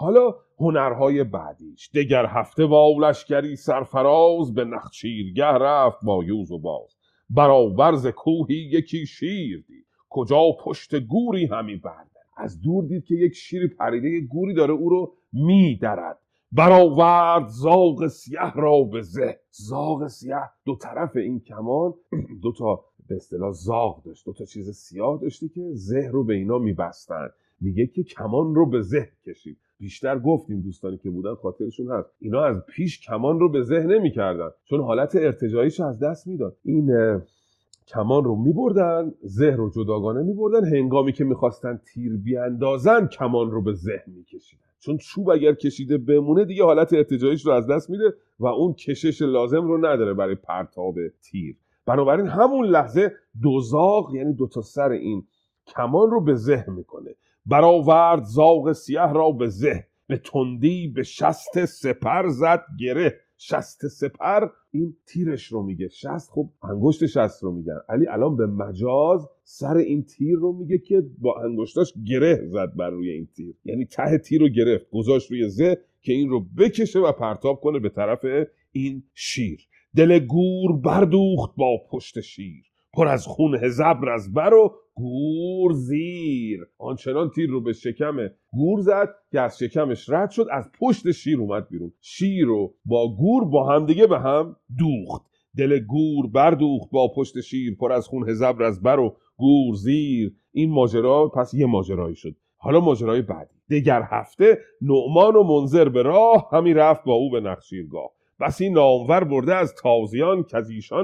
حالا هنرهای بعدیش. دگر هفته با لشکری سرفراز به نخچیرگه رفت با یوز و باز. برابر ز کوهی یکی شیر دید. کجا پشت گوری همی برد از دور دید که یک شیر پریده یک گوری داره او رو میدرد. برآورد زاغ سیه را به زه. زاغ سیه دو طرف این کمان [CLEARS THROAT] دو تا به اصطلاح زاغ داشت. دو تا چیز سیاه داشته که زه رو به اینا میبستن. میگه که کمان رو به زه کشید. بیشتر گفتیم دوستانی که بودن خاطرشون هست. اینا از پیش کمان رو به زه نمی‌کردن. چون حالت ارتجاییش از دست می‌داد. این کمان رو میبردن زه رو جداگانه میبردن. هنگامی که می‌خواستن تیر بیاندازن کمان رو به زه میکشیدن. چون چوب اگر کشیده بمونه دیگه حالت ارتجاعیش رو از دست میده و اون کشش لازم رو نداره برای پرتاب تیر. بنابراین همون لحظه دوزاق یعنی دو تا سر این کمان رو به زه می‌کنه. برآورد زاغ سیه را به زه به تندی به شست سپر زد گره. شست سپر این تیرش رو میگه. شست خب انگشت شست رو میگن. علی الان به مجاز سر این تیر رو میگه که با انگشتاش گره زد بر روی این تیر. یعنی ته تیر رو گرفت. گذاشت روی زه که این رو بکشه و پرتاب کنه به طرف این شیر. دل گور بردوخت با پشت شیر. پر از خون هزبر از بر و گور زیر. آنچنان تیر رو به شکم گور زد که از شکمش رد شد از پشت شیر اومد بیرون. شیر رو با گور با همدیگه به هم دوخت. دل گور بردوخت با پشت شیر پر از خون هزبر از بر و گور زیر. این ماجرا پس یه ماجرایی شد. حالا ماجرای بعدی. دگر هفته نعمان و منظر به راه همی رفت با او به نخشیرگاه بسی نامور برده از تازیان که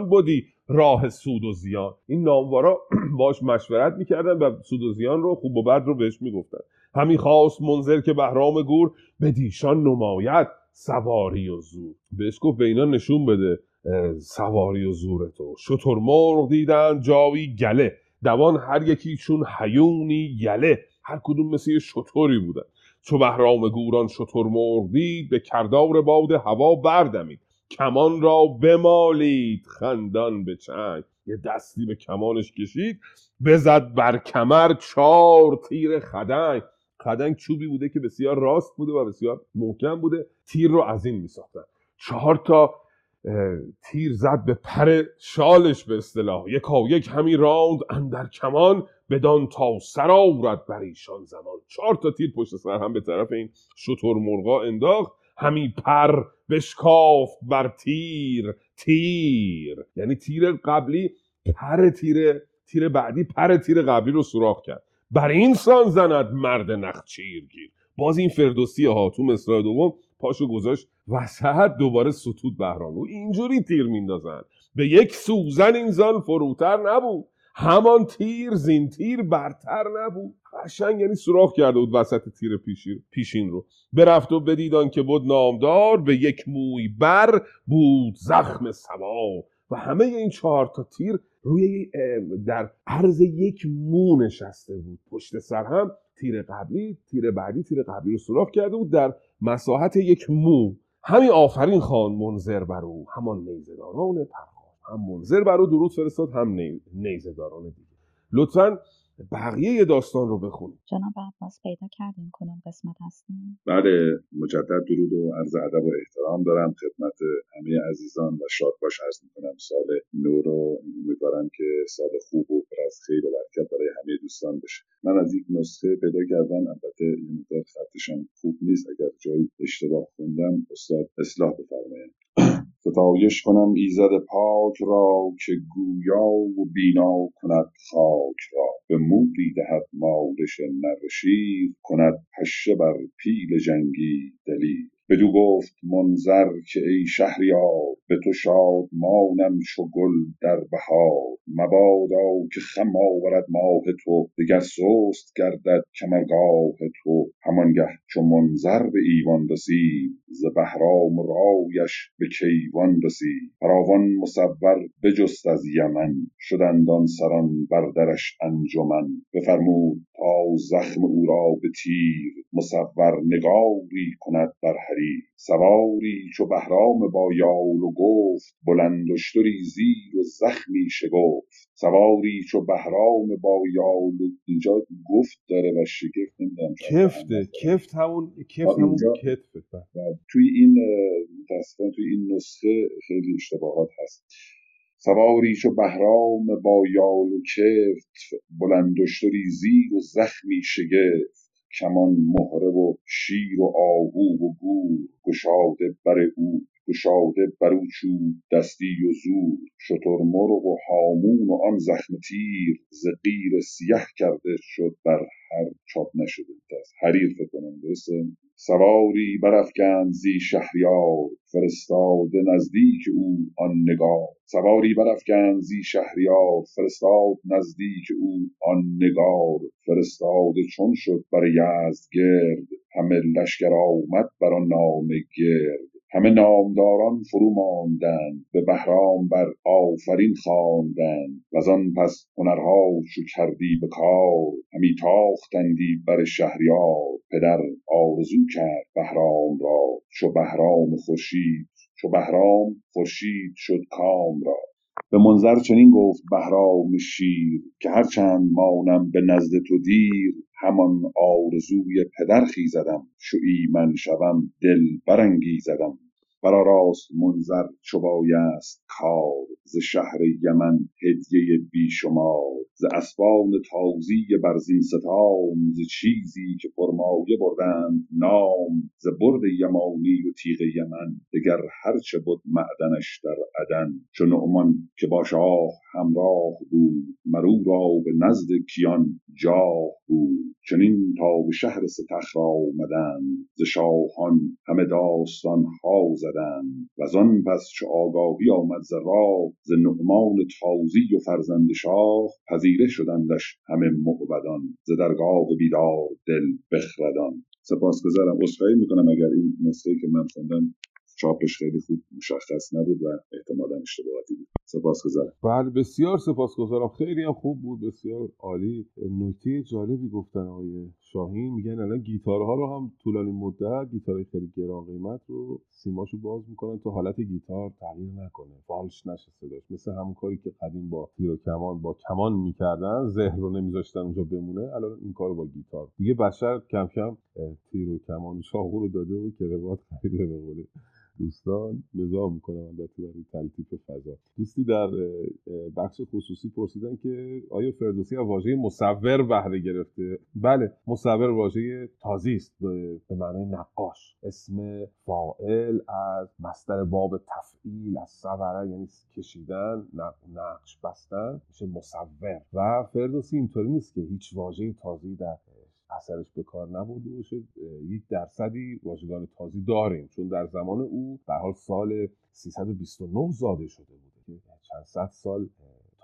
بودی راه سود و زیان. این نامورا [CLEARS THROAT] باش مشورت می‌کردن و سود و زیان رو خوب و بد رو بهش می‌گفتن. همی خواست منظر که بهرام گور به دیشان نماید سواری و زور. بهش گفت به نشون بده سواری و زور تو. شتر مرغ دیدن جاوی گله. دوان هر یکی چون حیونی یله. هر کدوم مثل یه شطوری بودن. چو بهرام گوران شتر مرغ دید به کردار باد هوا بردمید. کمان را بمالید خندان به چنگ. یه دستی به کمانش کشید بزد بر کمر چهار تیر خدنگ. خدنگ چوبی بوده که بسیار راست بوده و بسیار محکم بوده. تیر رو از این میساختن. چهار تا تیر زد به پر شالش به اصطلاح. یکا یک همی راند اندر کمان بدان تا سر آورد بر ایشان زمان. چهار تا تیر پشت سر هم به طرف این شتر مرغا انداخت. همی پر بشکافت بر تیر تیر. یعنی تیر قبلی پر تیر تیر بعدی پر تیر قبلی رو سوراخ کرد. بر این سان زند مرد نخچیرگیر. باز این فردوسی ها تو مصرع دوم پاشو گذاشت وسط دوباره ستود بهرام. و اینجوری تیر میندازن. به یک سوزن این زان فروتر نبود. همان تیر زین تیر برتر نبود. قشنگ یعنی سوراخ کرده بود وسط تیر پیشین رو. برفت و بدیدان که بود نامدار به یک موی بر بود زخم سوار و همه این چهار تا تیر روی در عرض یک مو نشسته بود. پشت سر هم تیر قبلی تیر بعدی تیر قبلی رو سوراخ کرده بود در مساحت یک مو. همین آفرین خان منظر بر او. همان نیزداران پرخان هم منظر بر او درود فرستاد هم نیزداران دیگه. لطفا بقیه داستان رو بخونید جناب عباس پیدا کردیم کنم قسمت هستیم بله مجدد درود و عرض ادب و احترام دارم خدمت همه عزیزان و شاد باش عرض می‌کنم. سال نو رو امیدوارم که سال خوب و پر از خیر و برکت برای همه دوستان بشه من از یک نسخه پیدا کردم. البته یه مقدار خطشم خوب نیست. اگر جایی اشتباه خوندم استاد اصلاح بفرمایید ستایش کنم ایزد پاک را که گویا و بینا کند خاک را. به موری دهد مالش نر شیر کند پشه بر پیل جنگی دلیر. بدو گفت منظر که ای شهریار به تو شاد مانم چو گل در بهار. مبادا که خم آورد ماه تو دگر سست گردد کمرگاه تو. همانگه چو منظر به ایوان رسید ز بهرام رایش به کیوان رسید. فراوان مصور بجست از یمن شدند آن سران بر درش انجمن. بفرمود تا زخم او را به تیر مصور نگاری کند بر حریر سواری چو بهرام با یال و گفت بلند اشتری زیر و زخمی شگفت. سواری چو بهرام با یال و اینجا گفت داره و شگفت نمی‌دونم کفته کفت همون کفت همون کتفه. و توی این متاسفانه توی این نسخه خیلی اشتباهات هست. سواری چو بهرام با یال و کفت بلند اشتری زیر و زخمی شگفت. کمان مهره و شیر و آهو و گور گشاده بر او. گشاده بر او چوب دستی و زور شترمرغ و هامون و آن زخم تیر ز قیر سیه کرده شد بر هر چاپ نشده دست حریر فکر کنم درسته؟ سواری برافکند زی شهریار فرستاده نزدیک او آن نگار. سواری برافکند زی شهریار فرستاد نزدیک او آن نگار. فرستاده چون شد بر یزدگرد همه لشکر آمد بر آن نامه گرد. همه نامداران فرو ماندند به بهرام بر آفرین خواندند. وزان پس هنرها چو کردی به کار همی تاختندی بر شهریار. پدر آرزو کرد بهرام را چو بهرام خورشید چو بهرام خورشید شد کام را. به منظر چنین گفت بهرام شیر که هرچند مانم به نزد تو دیر همان آرزوی پدر خیزدم چو ایمن شوم دل برانگیزدم. برآراست منظر چو بایست کار ز شهر یمن هدیه بی شمار ز اسبان تازی برزین ستام ز چیزی که پرمایه بردند نام ز برد یمانی و تیغ یمن دگر هرچه بد معدنش در عدن. چو نعمان که با شاه همراه بود مر او را به نزد کیان جاه بود. چنین تا به شهر ستخر آمدند ز شاهان همه داستان ها زدند وزان پس چو آگاهی آمد ز راه ز نعمان تازی و فرزند شاه پذیره شدندش همه موبدان ز درگاه بیدار دل بخردان. سپاسگزارم. عذرخواهی می‌کنم اگر این نسخه که من خوندم چاپش خیلی خوب مشخص نبود و احتمالا اشتباهاتی بود. سپاسگزارم. بله بسیار سپاسگزارم. خیلی هم خوب بود. بسیار عالی. نکته جالبی گفتن آقای شاهین. میگن الان گیتارها رو هم طولانی مدت گیتارهای خیلی گران قیمت رو سیماشو باز می‌کنن تا حالت گیتار تغییر نکنه. فالش نشه صداش. مثل همون کاری که قدیم با تیر و کمان با کمان می‌کردن. زهر رو نمیذاشتن اونجا بمونه. الان این کارو با گیتار. دیگه بشر کم کم تیر و کمان شاهو رو داده و کروات خریده به دوستان مزاح می‌کنم البته برای تلطیف فضا. دوستی در بخش خصوصی پرسیدن که آیا فردوسی از واژه مصور بهره گرفته؟ بله مصور واژه تازی است. به معنای نقاش. اسم فاعل از مستر باب تفعیل از صوره یعنی کشیدن نقش بستن میشه مصور. و فردوسی اینطوری نیست که هیچ واژه تازی در اثرش به کار نبرده باشه یک درصدی واژگان تازی داریم. چون در زمان او به حال سال 329 زاده شده بوده چند صد سال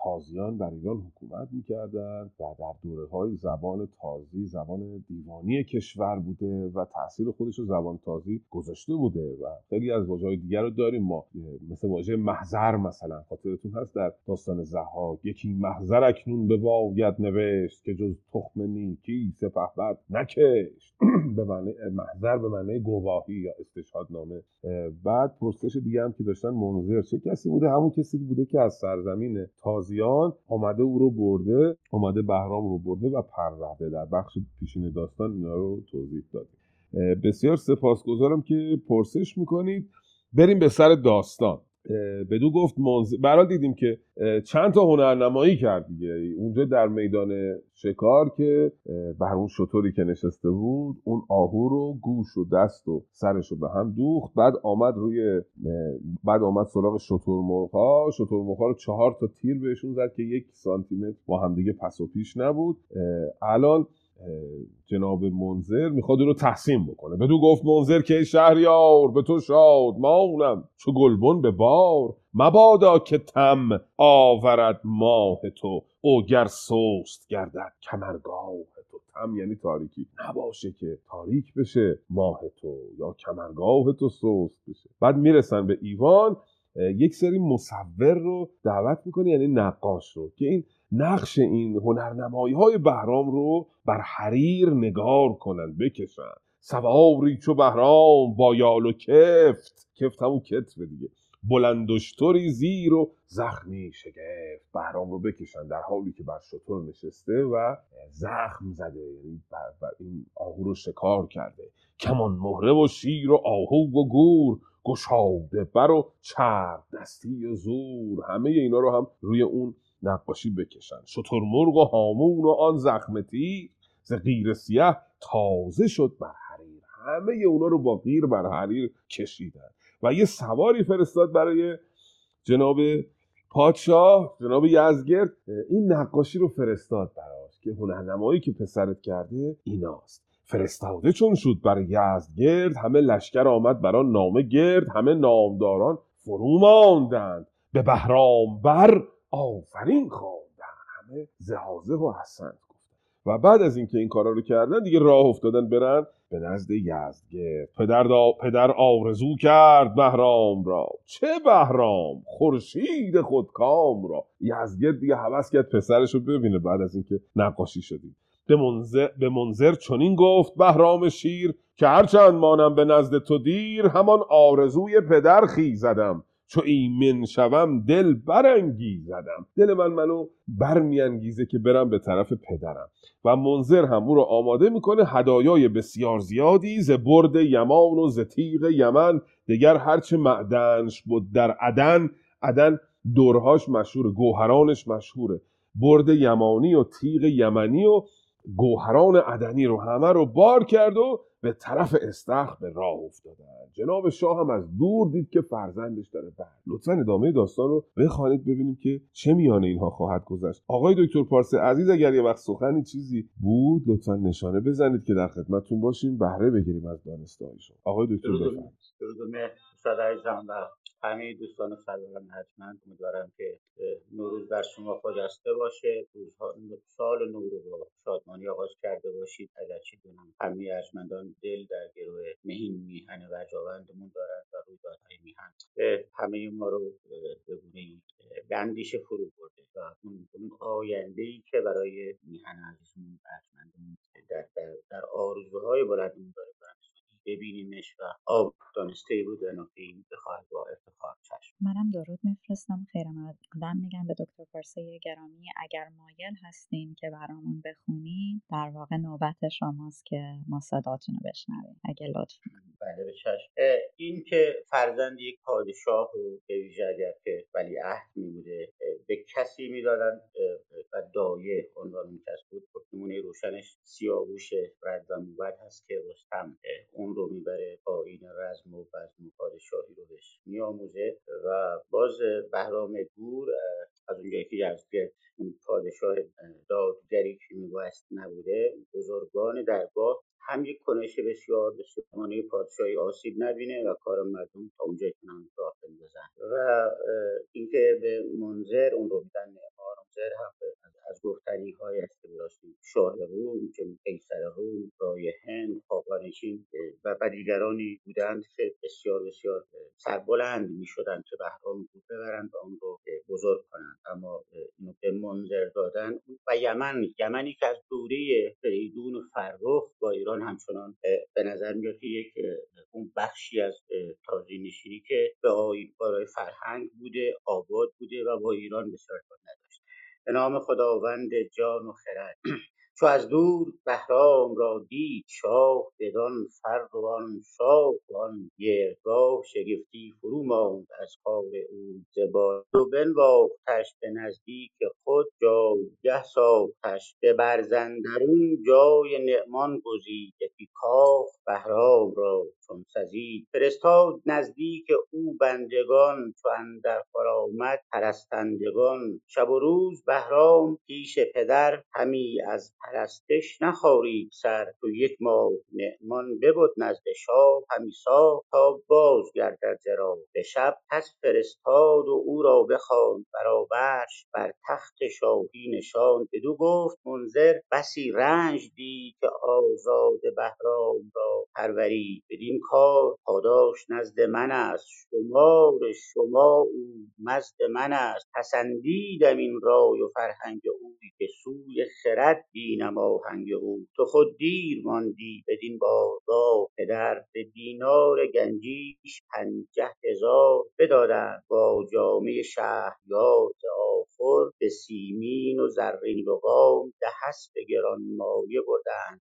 تازیان بر ایران حکومت می‌کردند و در دوره های زبان تازی زبان دیوانی کشور بوده و تاثیر خودش رو زبان تازی گذاشته بوده و خیلی از واژه های دیگر رو داریم. ما مثل واژه محضر مثلا خاطرتون هست در داستان زها یکی محضر اکنون به باید نوشت که جز تخم نیکی سپه بد نکشت. [CLEARS THROAT] به معنی محضر به معنی گواهی یا استشهادنامه. بعد پرسش دیگه هم که داشتن منظر چه کسی بوده؟ همون کسی بوده که از سرزمین تازی تازیان آمده او رو برده آمده بهرام رو برده و پرورده در بخش پیشین داستان اینا رو توضیح دادیم بسیار سپاسگزارم که پرسش می‌کنید. بریم به سر داستان. بدو گفت منز... برحال دیدیم که چند تا هنرنمایی کرد دیگه. اونجا در میدان شکار که بر اون شطوری که نشسته بود اون آهو رو گوش و دست و سرش رو به هم دوخت. بعد آمد روی بعد آمد سراغ شطور مرغ شطور مرغ رو چهار تا تیر بهشون زد که یک سانتی متر با هم دیگه پس و پیش نبود. الان جناب منظر می‌خواد او رو تحسین بکنه. بدو گفت منظر که شهریار به تو شاد مانم چو گلبن به بار مبادا که تم آورد ماه تو او گر سست گردد کمرگاه تو. تم یعنی تاریکی. نباشه که تاریک بشه ماه تو یا کمرگاه تو سست بشه. بعد می‌رسن به ایوان یک سری مصور رو دعوت می‌کنه یعنی نقاش رو. که این نقش این هنرنمایی های بهرام رو بر حریر نگار کنند بکشن. سواری چو بهرام با یال و کفت. کفت همون کتف دیگه. بلندشتری زیر و زخمی شگفت. بهرام رو بکشن در حالی که بر شطور نشسته و زخم زده. یعنی این آهو رو شکار کرده. کمان مهره و شیر و آهو و گور. گشاده بر و چرب دستی و زور. همه اینا رو هم روی اون نقاشی بکشن. شترمرغ و هامون و آن زخم تیر ز غیر سیه تازه شد بر حریر. همه اونا رو با غیر بر حریر کشیدن. و یه سواری فرستاد برای جناب پادشاه جناب یزگرد. این نقاشی رو فرستاد براش که هنرنمایی که پسرت کرده ایناست. فرستاده چون شد بر یزدگرد همه لشکر آمد بران نامه گرد همه نامداران فرو ماندند. به بهرام بر آفرین خواندند همه زهازه و حسن گفتن و بعد از اینکه این کارا رو کردن دیگه راه افتادن برن به نزد یزدگرد پدر, دا پدر آرزو کرد بهرام را. چه بهرام؟ خورشید خودکام را. یزدگرد دیگه حوض کرد پسرش رو ببینه بعد از اینکه نقاشی شدیم. به منظر, به منظر چنین گفت بهرام شیر که هرچند مانم به نزد تو دیر همان آرزوی پدر خیزدم. چو ایمن شوم دل برانگیزدم. دل من منو برمیانگیزه که برم به طرف پدرم. و منظر هم او رو آماده می‌کنه هدایای بسیار زیادی ز برد یمان و ز تیغ یمن. دگر هرچه معدنش بود در عدن عدن دورهاش مشهوره گوهرانش مشهوره. برد یمانی و تیغ یمنی و گوهران عدنی رو همه رو بار کرد و به طرف استخر به راه افتادن. جناب شاه هم از دور دید که فرزندش داره بر. لطفا ادامه داستان رو بخوانید ببینیم که چه میانه اینها خواهد گذشت. آقای دکتر پارس عزیز اگر یه وقت سخنی چیزی بود لطفا نشانه بزنید که در خدمتتون باشیم. بهره بگیریم از دانسته شما آقای دکتر بفرمایید. همه دوستان سلام حتما امیدوارم که نوروز بر شما خجسته باشه. سال نو رو با شادمانی آغاز کرده باشید. اگرچه دونم همه ارجمندان دل در گروه مهین میهن و جاوندمون دارند و رویدادهای میهن. همه ما رو به گونه بندیش فرو برده و اون, آینده ای که برای میهن عزیزمون ارجمندمون در, در, در آرزوهای بلندمون داره ببینیمش و آب دانسته بود و این بخواهد با افتخار چشم. منم درود میفرستم. خیر مقدم میگم به دکتر پارسه گرامی. اگر مایل هستین که برامون بخونین در واقع نوبت شماست که ما صداتون رو بشنویم. اگه لطف بله به چشم. این که فرزند یک پادشاه و به ویژه اگر که ولی عهد میبوده به کسی می‌دادن و دایه عنوان کس بود. خب نمونه روشنش سیاووش رد و موبت هست که رستم اون رو می‌بره آین رزم و بزم و پادشاهی رو بهش میآموزه و باز بهرام گور از اونجایی که یزدگرد اون پادشاه دادگری که میبایست نبوده بزرگان درگاه هم یک کنش بسیار به پادشاهی آسیب نبینه و کار مردم تا اونجا کنن راه بندازن و اینکه به منظر اون رو میدن منظر هم از گفتنی های است که داشتیم شاه روم که قیصر روم رای هند خاقانشین و دیگرانی بودند که بسیار بسیار سربلند می شدند که بهرام بود ببرند و اون رو بزرگ کنند. اما اینو به منظر دادن و یمن یمنی که از دوره فریدون و فرخ با ایران همچنان به نظر میاد که یک اون بخشی از تازی نشینی که به برای فرهنگ بوده آباد بوده و با ایران بسیار نداشت. به نام خداوند جان و خرد. چو از دور بهرام را دید شاه بدان فر و آن شاه و آن گردگاه شگفتی فرو ماند از کار او ز و بنواختش به نزدیک خود جایگه ساختش به برزندرون جای نعمان گزید یکی کاخ بهرام را چون سزید فرستاد نزدیک او بندگان چو اندر آمد پرستندگان. شب و روز بهرام پیش پدر همی از پرستش نخارید سر. تو یک ماه نعمان ببد نزد شاه همی ساخت تا باز گردد ز به شب پس فرستاد و او را بخواند برابرش. بر تخت شاهی نشاند. بدو گفت منذر بسی رنج دید که آزاد بهرام را پرورید بدین کار پاداش نزد من است. شمار شما او مزد من است. پسندیدم این رای و فرهنگ اوی که سوی خرد بینم آهنگ او. تو خود دیر ماندی بدین بارگاه. پدر به دینار گنجیش پنجه هزار بدادند. با جامه شهریار آخر به سیمین و زرین لقام ده اسب گرانمایه بردند.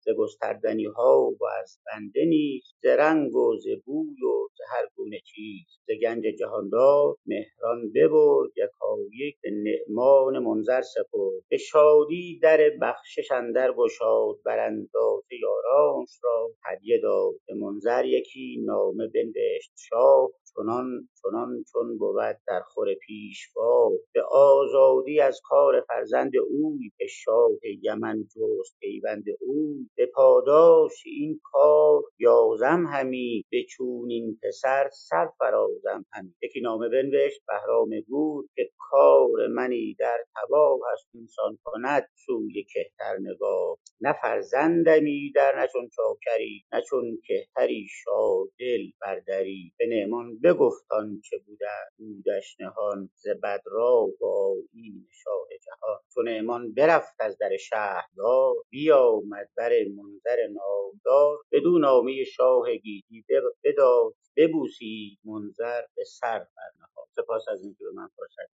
ز گستردنی ها و از بنده نیز ز رنگ و ز بوی و ز هر گونه چیز. ز گنج جهاندار مهران ببرد یکایک به نعمان منظر سپرد. به شادی در بخشش اندر گشاد براندازه یارانش را هدیه داد. به منظر یکی نامه بنوشت شاه چنان چنان چون بود در خور پیشوا به آزادی از کار فرزند اوی به شاه یمن جست پیوند اوی. به پاداش این کار یازم همی به چونین پسر سرفرازم همی. یکی نامه بنوشت بهرام گور که کار منی در تباه است اینسان کند سوی کهتر نگاه. نه فرزندمی در نه چون چاکری نه چون کهتری شادل بر دری به نعمان بگفت آنچه بوده بودش نهان ز بدراه و آیین شاه جهان. چو نعمان برفت از در شهریار بیامد بر منظر نامدار بدو نامه شاه گیتی بداد ببوسید منظر به سر برنهاد سپاس از اینکه به من فرصت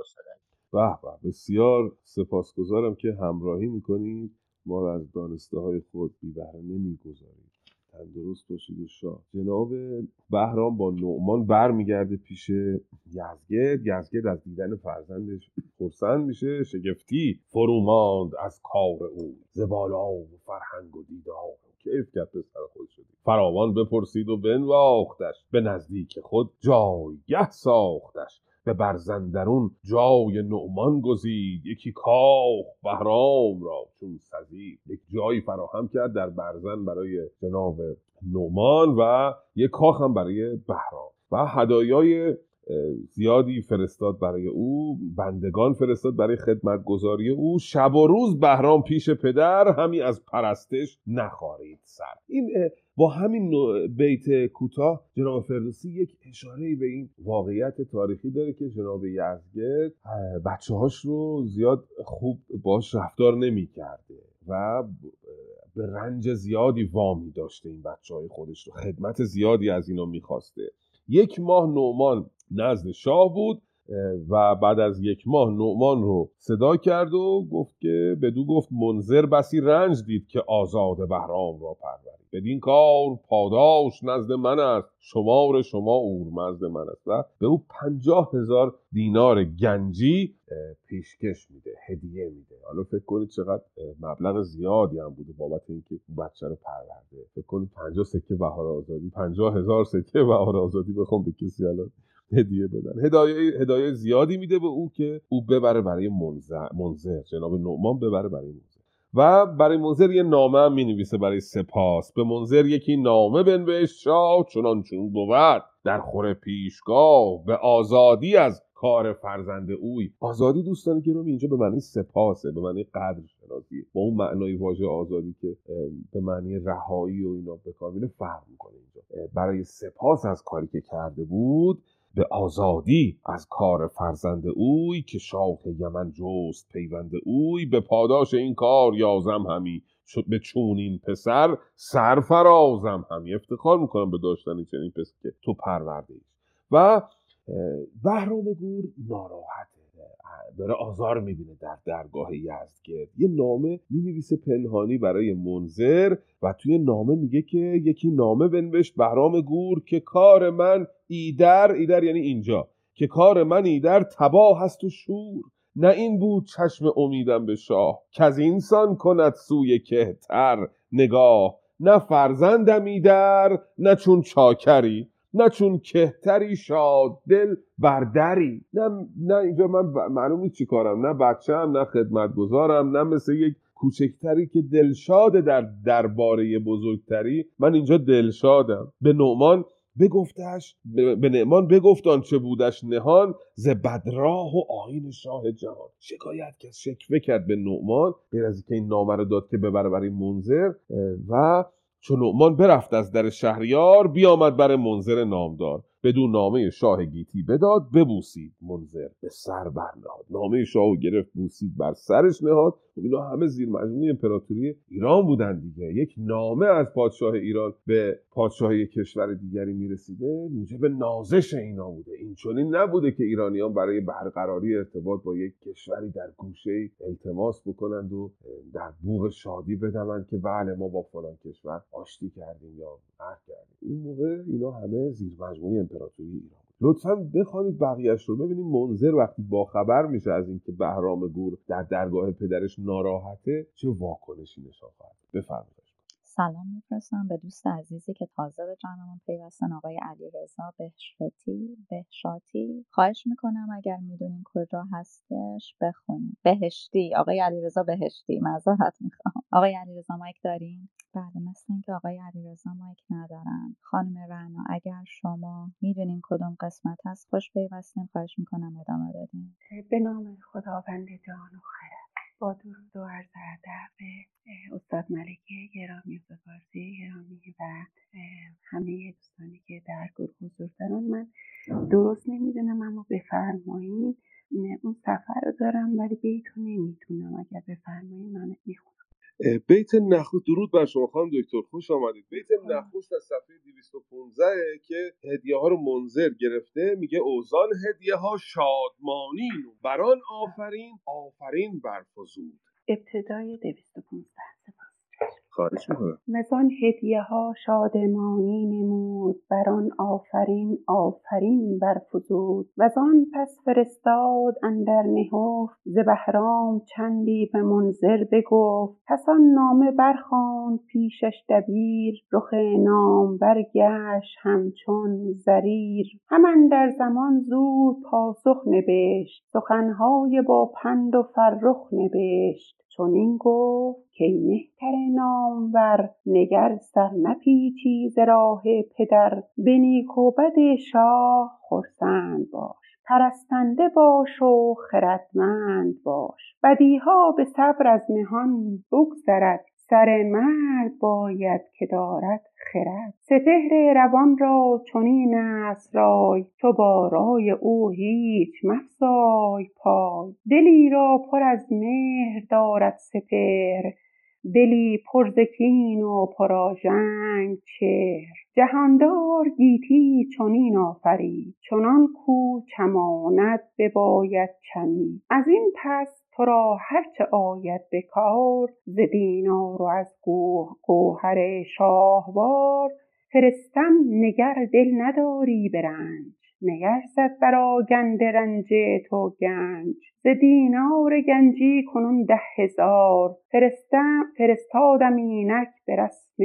استاد به به بسیار سپاسگزارم که همراهی می‌کنید. ما رو از دانسته های خود بی بهره نمی‌گذارید. تندرست باشید و شاد. جناب بهرام با نعمان برمیگرده پیش یزگرد یزگرد از دیدن فرزندش خرسند میشه شگفتی فرو ماند از کار او. زبالا و فرهنگ و دیدار کیف کرد پسر خود شدی فراوان بپرسید و بنواختش. به نزدیک خود جایگه ساختش. به برزندرون جای نعمان گزید. یکی کاخ بهرام را چون سزید. یک جایی فراهم کرد در برزن برای جناب نعمان و یک کاخ هم برای بهرام. و هدایای زیادی فرستاد برای او بندگان فرستاد برای خدمتگذاری او. شب و روز بهرام پیش پدر همی از پرستش نخارید سر. این با همین بیت کوتاه جناب فردوسی یک اشاره به این واقعیت تاریخی داره که جناب یزگرد بچه هاش رو زیاد خوب باش رفتار نمی کرده و به رنج زیادی وامی داشته این بچه های خودش رو. خدمت زیادی از اینا می‌خواسته. یک ماه نعمان نزد شاه بود. و بعد از یک ماه نعمان رو صدا کرد و گفت که بدو گفت منظر بسی رنج دید که آزاد بهرام را پروری. بدین کار پاداش نزد من است شمار شما اورمزد من است و به او پنجاه هزار دینار گنجی پیشکش میده هدیه میده. حالا فکر کنید چقدر مبلغ زیادی هم بوده بابت اینکه بچه رو پرورده. فکر کنید پنجاه سکه بهار آزادی پنجاه هزار سکه بهار آزادی بخوام به کسی الان. هدیه بدن. هدایه هدایه زیادی میده به او که او ببره برای منظر, منظر. جناب نعمان ببره برای منظر. و برای منظر یه نامه هم می نویسه برای سپاس. به منظر یکی نامه بنوشت شاه چنان چون بود. در خور پیشگاه. به آزادی از کار فرزند اوی. آزادی دوستان گرامی اینجا به معنی سپاسه به معنی قدر شناسی با اون معنای واژه آزادی که به معنی رهایی و اینا به کار میره فرق می‌کنه اینجا. برای سپاس از کاری که کرده بود به آزادی از کار فرزند اوی که شاه یمن جست پیوند اوی به پاداش این کار یازم همی. شد به چونین پسر سرفرازم همی. افتخار می‌کنم به داشتن چنین پسر که تو پرورده و بهرام گور ناراحته. داره آزار می‌بینه در درگاه یزدگرد یه نامه می‌نویسه پنهانی برای منظر و توی نامه میگه که یکی نامه بنوشت بهرام گور که کار من ایدر ایدر یعنی اینجا که کار من ایدر تباه هست و شور. نه این بود چشم امیدم به شاه که از اینسان کند سوی کهتر نگاه. نه فرزندم ایدر نه چون چاکری نه چون کهتری شاد دل بر دری. نه, نه اینجا من ب- معلوم نیست چی کارم. نه بچم نه خدمتگزارم نه مثل یک کوچکتری که دلشاده در درباره بزرگتری. من اینجا دلشادم. به نعمان بگفتش به نعمان بگفت آنچه بودش نهان ز بدراه و آیین شاه جهان. شکایت کرد شکوه کرد به نعمان. غیر از اینکه این نامه رو داد که ببره برای منظر و چون نعمان برفت از در شهریار بیامد بر منظر نامدار. بدون نامه شاه گیتی بداد ببوسید منظر به سر برنهاد. نامه شاه گرفت بوسید بر سرش نهاد. خب اینا همه زیر مجموعه امپراتوری ایران بودن دیگه. یک نامه از پادشاه ایران به پادشاه یک کشور دیگری می‌رسیده موجب نازش اینا بوده. این چنین نبوده که ایرانیان برای برقراری ارتباط با یک کشوری در گوشه التماس بکنند و در بوغ شادی بدمند که بله ما با فلان کشور آشتی کردیم یا عهد کردیم. این موقع اینا همه زیر مجموعه امپراتوری ایران لطفا بخوانید بقیهش رو. ببینیم منظر وقتی باخبر میشه از اینکه بهرام گور در درگاه پدرش ناراحته چه واکنشی نشان خواهد بفرمایید. سلام میفرستم به دوست عزیزی که تازه به جانمون پیوستن آقای علیرضا بهشتی بهشاتی. خواهش می‌کنم اگر می‌دونین کجا هستش بخونید بهشتی آقای علیرضا بهشتی. معذرت می‌خوام. آقای علیرضا مایک دارین؟ بله مثل اینکه آقای علیرضا مایک ندارن. خانم رعنا اگر شما می‌دونین کدوم قسمت هست خوش پیوستین. خواهش می‌کنم ادامه بدین. به نام خداوند جان و خرد با درود و عرض ادب استاد ملکی گرامی فارسی گرامی و همه دوستانی که در گروه حضور دارن. من درست نمی‌دونم اما بفرمایید اون سفر رو دارم ولی بیتو نمی‌تونم. اگر بفرمایید من می‌خونم. بیت نخست درود بر شما خانم دکتر خوش آمدید. بیت نخست از صفحه 215 که هدیه ها رو منظر گرفته میگه اوزان هدیه ها شادمانین بران آفرین آفرین برفزود ابتدای 215 می‌کنم. مزان هدیه ها شادمانی نمود بر آن آفرین آفرین برفزود. وزان پس فرستاد اندر نهفت ز بهرام چندی به منذر بگفت. پس آن نامه برخواند پیشش دبیر رخ نامور گشت همچون زریر. هم اندر زمان زود پاسخ نبشت سخنهای با پند و فرخ نبشت. چنین گفت کای مهتر نامور نگر سر نپیچی ز راه پدر به نیک و بد شاه خرسند باش. پرستنده باش و خردمند باش. بدیها به صبر از مهان بگذرد سر مرد باید که دارد خرد. سپهر روان را چنین است رای تو با رای او هیچ مفزای پای. دلی را پر از مهر دارد سپهر دلی پر ز کین و پرآژنگ چهر. جهاندار گیتی چنین آفرید چنان کو چماند بباید چمید. از این پس تو را هرچه آید به کار ز دینار و از گوهر شاهوار. فرستم نگر دل نداری به رنج نیرزد بر آگنده رنج تو گنج. ز دینار گنجی کنون ده هزار. فرستادم اینک به رسم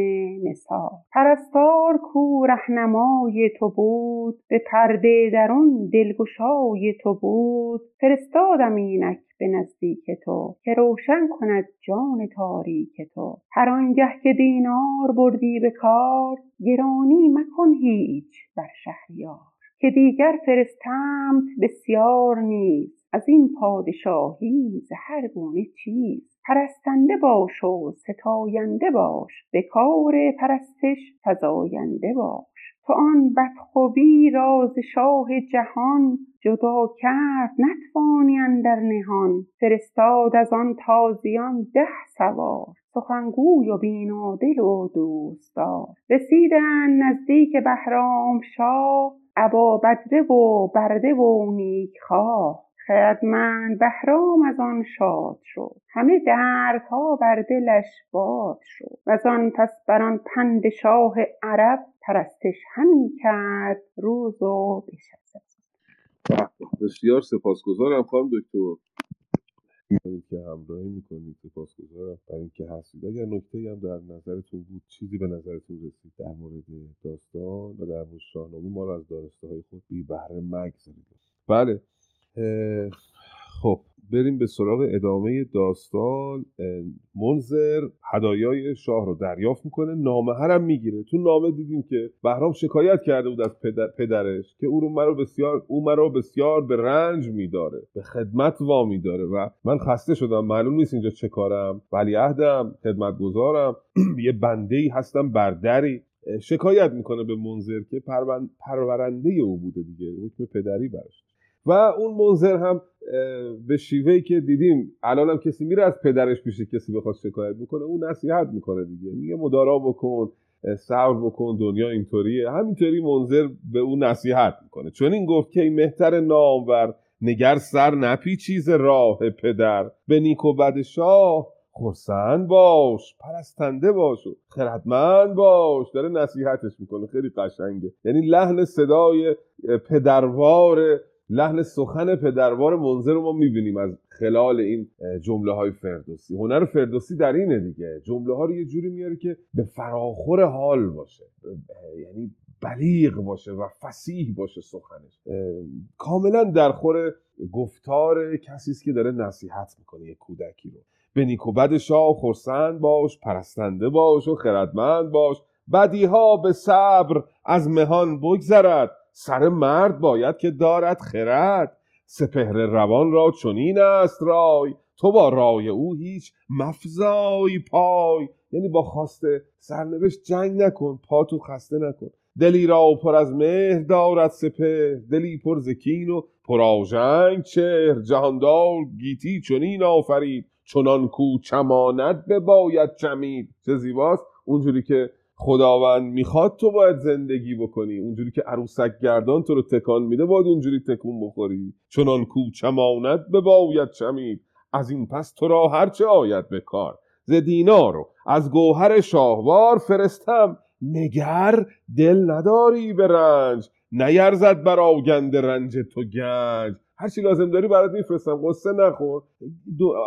نثار. پرستار کو رهنمای تو بود. به پرده درون دلگشای تو بود. فرستادم اینک به نزدیک تو که روشن کند جان تاریک تو. هر آنگه که دینار بردی به کار گرانی مکن هیچ بر شهریار. که دیگر فرستمت بسیار نیز. از این پادشاهی ز هر گونه چیز. پرستنده باش و ستاینده باش. به کار پرستش فزاینده باش. تو آن بدخوی را ز شاه جهان جدا کرد. نتوانی اندر نهان. فرستاد از آن تازیان ده سوار. سخنگوی و بینادل و دوستدار. رسیدند نزدیک بهرامشاه ابا بدره و برده و نیکخواه. خردمند بهرام از آن شاد شد. همه دردها بر دلش باد شد. وزان پس بر آن پند شاه عرب پرستش همی کرد روز و بشب بسیار سپاسگزارم خانم دکتر. می‌کنید که همراهی می‌کنید سپاسگزارم. برای اینکه هستید. اگر نکته هم در نظرتون بود چیزی به نظرتون رسید در مورد داستان و در مورد شاهنامه ما رو از دانسته های خود بی بهره مگذارید. بله خب. بریم به سراغ ادامه داستان منظر هدایای شاه رو دریافت می‌کنه نامه هرم می‌گیره. تو نامه دیدیم که بهرام شکایت کرده بود از پدر، پدرش که او رو مرا بسیار او مرا بسیار به رنج میداره به خدمت وامی داره و من خسته شدم. معلوم نیست اینجا چه کارم. ولی عهدم خدمت گذارم [CLEARS THROAT] یه بنده ای هستم بر دری شکایت می‌کنه به منظر که پرورنده او بوده دیگه. حکم پدری براش. و اون منظر هم به شیوهی که دیدیم الان هم کسی میره از پدرش پیش کسی بخواد شکایت بکنه اون نصیحت می‌کنه دیگه. میگه مدارا بکن صبر بکن دنیا اینطوریه. همینطوری منظر به اون نصیحت می‌کنه. چون این گفت که مهتر نامور نگر سر نپی چیز راه پدر. به نیک و بد شاه خرسند باش پرستنده باش و خردمند باش. داره نصیحتش می‌کنه. خیلی قشنگه. یعنی لحن صدای پدروار لحن سخن پدروار منظر رو ما می‌بینیم از خلال این جمله های فردوسی. هنر فردوسی در اینه دیگه. جمله ها رو یه جوری میاره که به فراخور حال باشه. یعنی بلیغ باشه و فسیح باشه سخنش. کاملا در خور گفتار کسی است که داره نصیحت می‌کنه یه کودکی رو. به نیک و بد شاه خرسند باش پرستنده باش و خردمند باش. بدیها به صبر از مهان بگذرد. سر مرد باید که دارد خرد. سپهر روان را چنین است رای. تو با رای او هیچ مفزای پای. یعنی با خواست سرنوشت جنگ نکن پا تو خسته نکن. دلی را پر از مهر دارد سپه دلی پر زکین و پر آژنگ چهر. جهاندار گیتی چنین آفرید. چنان کو چماند باید چمید. چه زیباست. اونجوری که خداوند می‌خواد تو باید زندگی بکنی. اونجوری که عروسک گردان تو رو تکان میده باید اونجوری تکون بخوری. چنان کو چماند به باید چمید. از این پس تو را هرچه آید به کار. ز دینارو از گوهر شاهوار فرستم. نگر دل نداری به رنج. نیرزد بر آگند رنج تو گنج. هر چی لازم داری برات میفرستم. قصه نخور.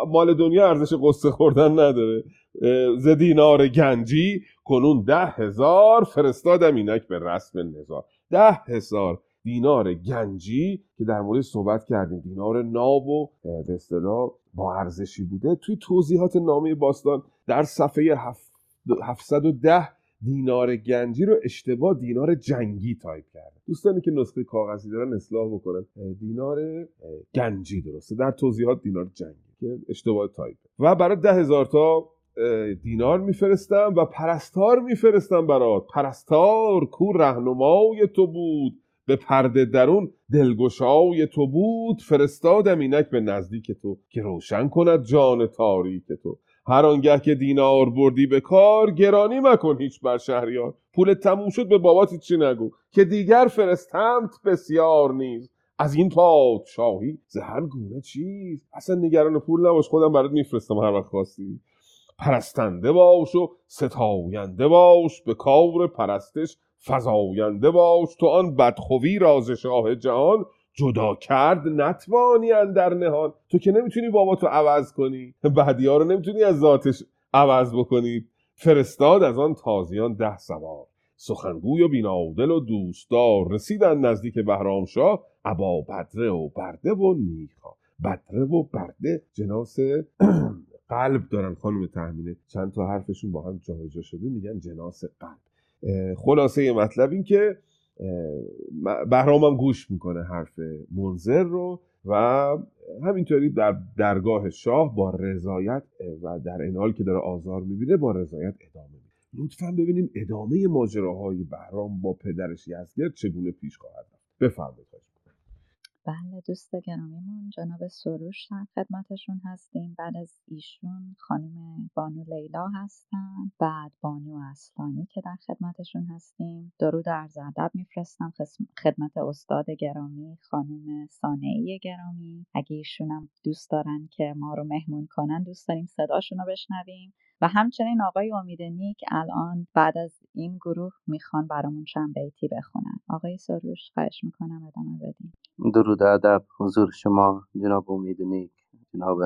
مال دنیا ارزش قصه خوردن نداره. ز دینار گنجی کنون ده هزار فرستادم اینک به رسم نثار. ده هزار دینار گنجی که در مورد صحبت کردیم. دینار ناب و به اصطلاح با ارزشی بوده. توی توضیحات نامه باستان در صفحه 710 دینار گنجی رو اشتباه دینار جنگی تایپ کرده. دوستانی که نسخه کاغذی دارن اصلاح بکنن. دینار گنجی درسته. در توضیحات دینار جنگی که اشتباه تایپ. و برای ده هزار تا دینار میفرستم و پرستار میفرستم برات. پرستار کو رهنمای تو بود. به پرده درون دلگشای تو بود. فرستادم اینک به نزدیک تو که روشن کند جان تاریک تو. هر آنگه که دینار بردی به کار گرانی مکن هیچ بر شهریار. پول تموم شد به بابات چی نگو؟ که دیگر فرستمت بسیار نیز. از این پادشاهی زهر گونه چیز. اصلا نگران پول نباش خودم برات میفرستم هر وقت خواستی. پرستنده باش و ستاینده باش به کار پرستش فزاینده باش. تو آن بدخوی راز شاه جهان جدا کرد نتوانی در نهان. تو که نمی‌تونی بابا تو عوض کنی. بعدی رو نمی‌تونی از ذاتش عوض بکنی. فرستاد از آن تازیان ده سوار. سخنگوی و بینادل و دوستدار رسیدن نزدیک بهرام شاه ابا بدره و برده و نیخا. بدره و برده جناس [CLEARS THROAT] قلب دارن خانم تحمینه چند تا حرفشون با هم جابجا شده میگن جناس قلب. خلاصه مطلب این که بهرام هم گوش می‌کنه حرف منظر رو و همینطوری در درگاه شاه با رضایت و در این حال که داره آزار می‌بینه با رضایت ادامه میده. لطفا ببینیم ادامه ماجراهای بهرام با پدرش یزگرد چگونه پیش خواهد رفت. بفرمایید بله دوست گرامیمون جناب سروش در خدمتشون هستیم. بعد از ایشون خانم بانو لیلا هستن. بعد بانو اصلانی که در خدمتشون هستیم. درود عرض ادب میفرستم خدمت استاد گرامی خانم سانعی گرامی. اگه ایشونم دوست دارن که ما رو مهمون کنن دوست داریم صداشون رو بشنویم. و همچنین آقای امید نیک الان بعد از این گروه می‌خوان برامون چند بیتی بخونن. آقای سروش خواهش می‌کنم ادامه بدیم درود ادب. حضور شما جناب امید نیک جناب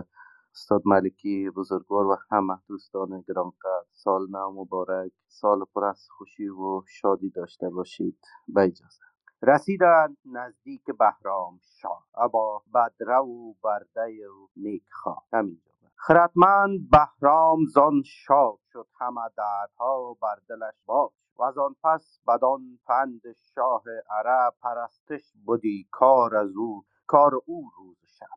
استاد ملکی بزرگوار و همه دوستان گرانقدر سال نو مبارک. سال پر از خوشی و شادی داشته باشید. به اجازه. رسیدند نزدیک بهرام شاه. ابا بدره و برده و نیکخواه. همینجا. خردمند بهرام زان شاد شد همه دردها بر دلش باز و از آن پس بدان پند شاه عرب پرستش بودی کار از او کار او روز شب.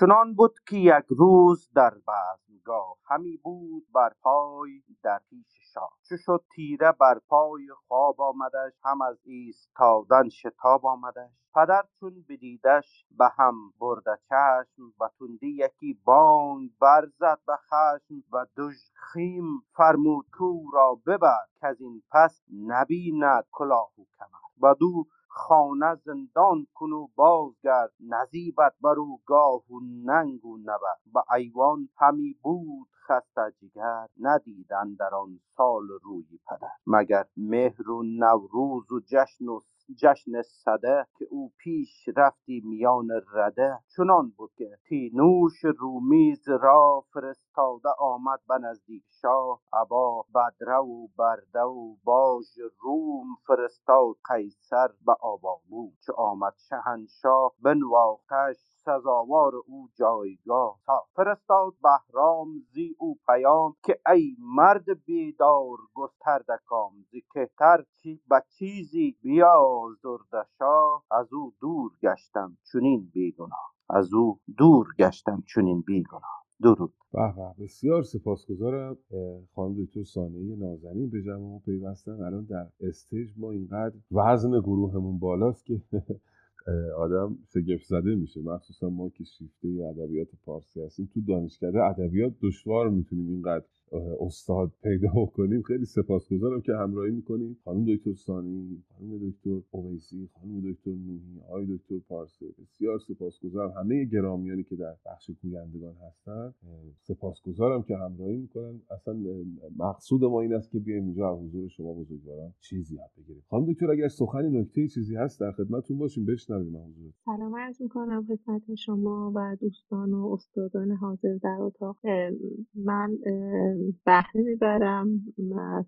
چنان بود که یک روز در بزمگاه همی بود بر پای در پیش شاه. چو شد تیره بر پای خواب آمدش هم از ایستادن شتاب آمدش. پدر چون بدیدش به هم برده چشم و تندی یکی بانگ برزد به خشم و خیم فرمود کو را ببر که از این پس نبیند کلاه و کمر. دو خانه زندان کن و بازگرد نزیبت بر او گاه و ننگ و نبر. به ایوان همی بود خسته جگر ندید در آن سال روی پدر مگر مهر و نوروز و جشن و جشن صده که او پیش رفتی میان رده. چنان بود که تینوش رومیز را فرستاده آمد به نزدیک شاه. ابا بدره و برده و باژ روم فرستاد قیصر به آبامو چو آمد شهنشاه بنواختش سزاوار او جایگاه تا فرستاد بهرام زی او پیام که ای مرد بیدار گسترده کام زی کهتر چی به چیزی بیازرده شاه از او دور گشتم چنین بیگناه از او دور گشتم چنین بیگناه درود. به به بسیار سپاسگزارم. خانم دکتر سانعی نازنین به جمع ما پیوستن. الان در استیج ما اینقدر وزن گروهمون بالاست که [LAUGHS] آدم شگفت زده میشه. مخصوصا ما که شیفته ادبیات پارسی هستیم. تو دانشکده ادبیات دشوار می‌تونیم اینقدر استاد پیدا کنیم خیلی سپاسگزارم که همراهی می‌کنیم. خانم دکتر سانی خانم دکتر اویسی خانم دکتر نوحی آقای دکتر پارسه. بسیار سپاسگزارم. همه گرامیانی که در بخش گویندگان هستن سپاسگزارم که همراهی می‌کنن. اصلا مقصود ما این است که بیایم اینجا از حضور شما بزرگواران چیزی یاد بگیریم. خانم دکتر اگر سخنی نکته چیزی هست در خدمتتون باشیم بشنویم حضور سلام عرض می‌کنم خدمت شما و دوستان و استادان حاضر در اتاق. من بهره می‌برم از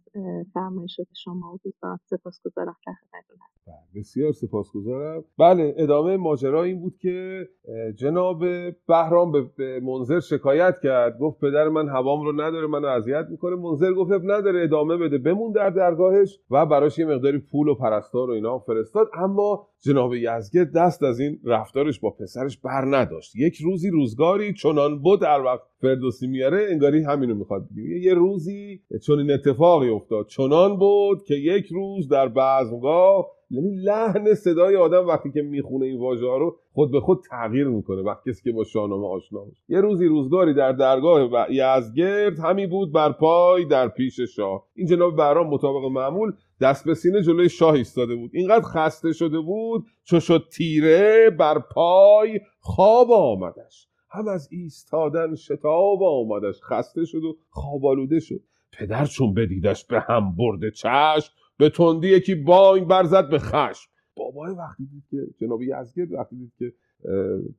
فرمایشات شما و دوستان سپاسگزارم. در خدمتتون بله، بسیار سپاسگزارم. بله ادامه ماجرا این بود که جناب بهرام به منظر شکایت کرد. گفت پدر من هوام رو نداره منو اذیت می‌کنه. منظر گفت نداره ادامه بده. بمون در درگاهش و براش یه مقداری پول و پرستار و اینا فرستاد. اما جناب یزگرد دست از این رفتارش با پسرش بر نداشت. یک روزی روزگاری چنان بود در وقت فردوسی میاره انگاری همینو می‌خواد بگه یه روزی چون این اتفاقی افتاد. چنان بود که یک روز در بزمگاه یعنی لحن صدای آدم وقتی که می‌خونه این واژه رو خود به خود تغییر می‌کنه. وقتی کسی که با شاهنامه آشنا باشه. یه روزی روزگاری در درگاه و یزگرد همی بود بر پای در پیش شاه. این جناب بهرام مطابق معمول دست به سینه جلوی شاه ایستاده بود. اینقدر خسته شده بود چو شد تیره بر پای خواب آمدش. هم از ایستادن شتاب آمدش خسته شد و خواب آلوده شد. پدر چون بدیدش به هم برده چشم به تندی یکی بانگ برزد به خشم. بابای وقتی دید که جناب یزگرد وقتی دید که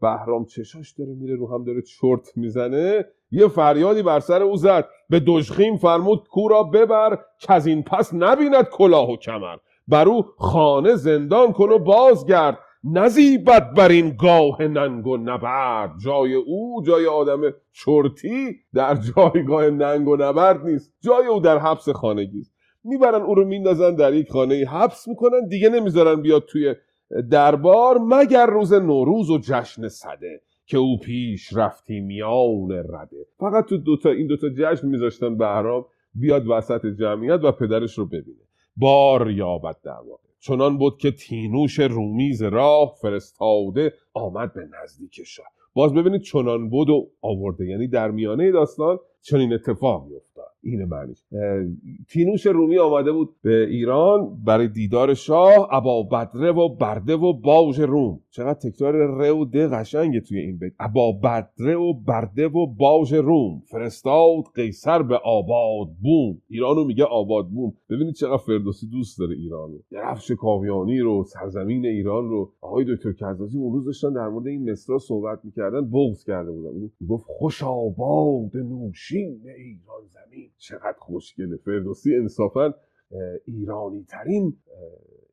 بهرام چشاش داره میره رو هم داره چرت می‌زنه یه فریادی بر سر او زد. به دژخیم فرمود کورا ببر که از این پس نبیند کلاه و کمر. بر او خانه زندان کن و بازگرد. نزیبت بر این گاه ننگ و نبرد. جای او جای آدم چرتی در جایگاه ننگ و نبرد نیست. جای او در حبس خانگی است. می‌برن او رو میندازن در یک خانه حبس می‌کنن دیگه نمی‌ذارن بیاد توی دربار مگر روز نوروز و جشن صده که او پیش رفتی میان رده. فقط تو دوتا این دوتا جشن میذاشتن بهرام بیاد وسط جمعیت و پدرش رو ببینه. بار یابد در واقع چنان بود که تینوش رومیز راه فرستاده آمد به نزدیک شاه باز ببینید چنان بود و آورده یعنی در میانه داستان چنین اتفاقی افتاد. این معنیش. تینوش رومی آمده بود به ایران برای دیدار شاه ابا بدره و برده و باج روم. چقدر تکرار ر و د قشنگه توی این بیت. ابا بدره و برده و باج روم. فرستاد قیصر به آباد بوم. ایرانو میگه آباد بوم. ببینید چقدر فردوسی دوست داره ایرانو درفش کاویانی رو سرزمین ایران رو. آقای دکتر کزازی اون روز داشتن در مورد این مصرا صحبت می‌کردن بغض کرده بودن. گفت خوش آباد نوشین ایران زمین. چقدر خوشگله فردوسی انصافا ایرانی ترین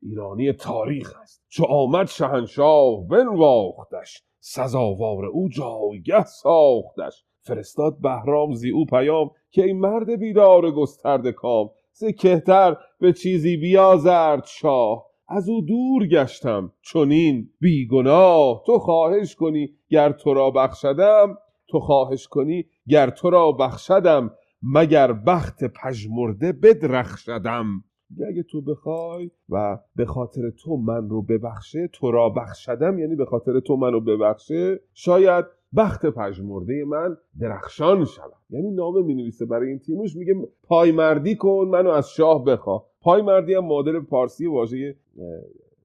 ایرانی تاریخ است. چو آمد شهنشاه بنواختش سزاوار او جایگه ساختش. فرستاد بهرام زی او پیام که این مرد بیدار گسترده کام ز کهتر به چیزی بیازرد شاه. از او دور گشتم چنین بیگناه. تو خواهش کنی گر تو را بخشدم تو خواهش کنی گر تو را بخشدم. مگر بخت پژمرده بدرخشدم؟ اگه تو بخوای و به خاطر تو من رو ببخشه تو را بخشدم یعنی به خاطر تو منو ببخشه شاید بخت پژمرده من درخشان شود. یعنی نامه می نویسه برای این تینوش میگه پایمردی کن منو از شاه بخواه پایمردی هم مادر پارسی واژه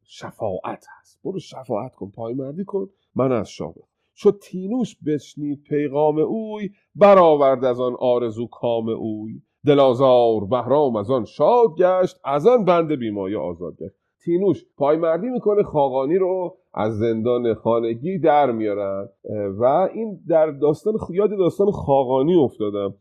شفاعت هست. برو شفاعت کن پایمردی کن منو از شاه بخواه چو تینوش بشنید پیغام اوی برآورد از آن آرزو کام اوی. دلازار بهرام از آن شاد گشت از آن بند بیمایه آزاد گشت. تینوش پایمردی می‌کنه خاقانی رو از زندان خانگی در میارن. و این در داستان یاد داستان خاقانی افتادم.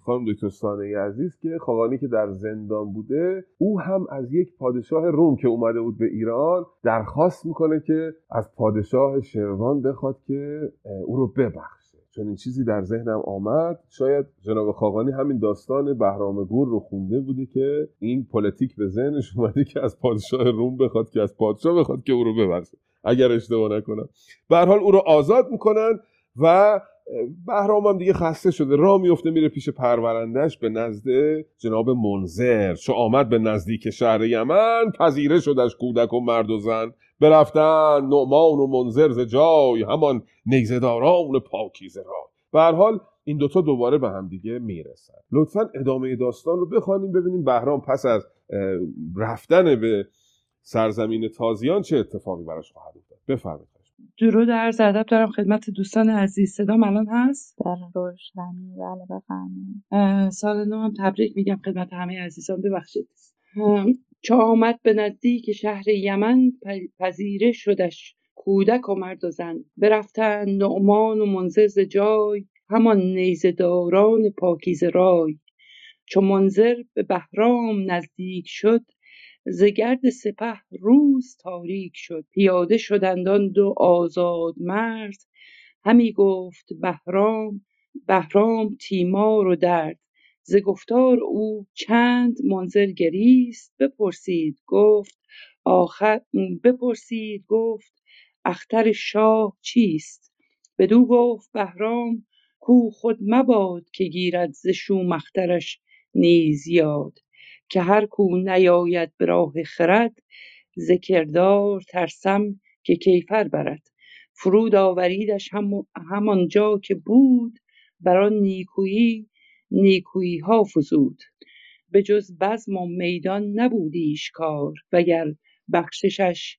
خانم دکتر سانه عزیز که خاقانی که در زندان بوده او هم از یک پادشاه روم که اومده بود به ایران درخواست می‌کنه که از پادشاه شروان بخواد که او رو ببخشه. چون این چیزی در ذهنم آمد. شاید جناب خاقانی همین داستان بهرام گور رو خونده بوده که این پلیتیک به ذهنش اومده که از پادشاه روم بخواد که از پادشاه بخواد که او رو ببخشه. اگر اشتباه نکنم. به حال او رو آزاد می‌کنن و بهرام هم دیگه خسته شده. راه میفته میره پیش پرورنده‌ش به نزد جناب منذر. چو آمد به نزدیک شهر یمن پذیره شدش کودک و مرد و زن. برفتن نعمان و منظر ز جای همان نیزداران پاکیزه را. به هر حال این دوتا دوباره به هم دیگه می‌رسن. لطفا ادامه داستان رو بخوانیم ببینیم بهرام پس از رفتن به سرزمین تازیان چه اتفاقی براش خواهد افتاد. بفرمایید. درود عرض ادب دارم خدمت دوستان عزیز. صدام الان هست؟ بله. روشنی بله بفرمایید. سال نو هم تبریک میگم خدمت همه عزیزان. ببخشید. چو آمد به نزدیک شهر یمن پذیره شدش. کودک و مرد و زن برفتن نعمان و منذر ز جای. همان نیزه داران پاکیزه رای. چو منذر به بهرام نزدیک شد ز گرد سپه روز تاریک شد. پیاده شدند آن دو آزادمرد همی گفت بهرام بهرام تیمار و درد. ز گفتار او چند منذر گریست. بپرسید گفت آخر بپرسید گفت اختر شاه چیست؟ بدو گفت بهرام کو خود مباد که گیرد ز شوم اخترش نیز یاد. که هر کو نیاید به راه خرد ز ترسم که کیفر برد. فرود آوریدش همانجا که بود بر آن نیکویی نیکوییها فزود. به جز بزم و میدان نبودیش کار وگر بخششش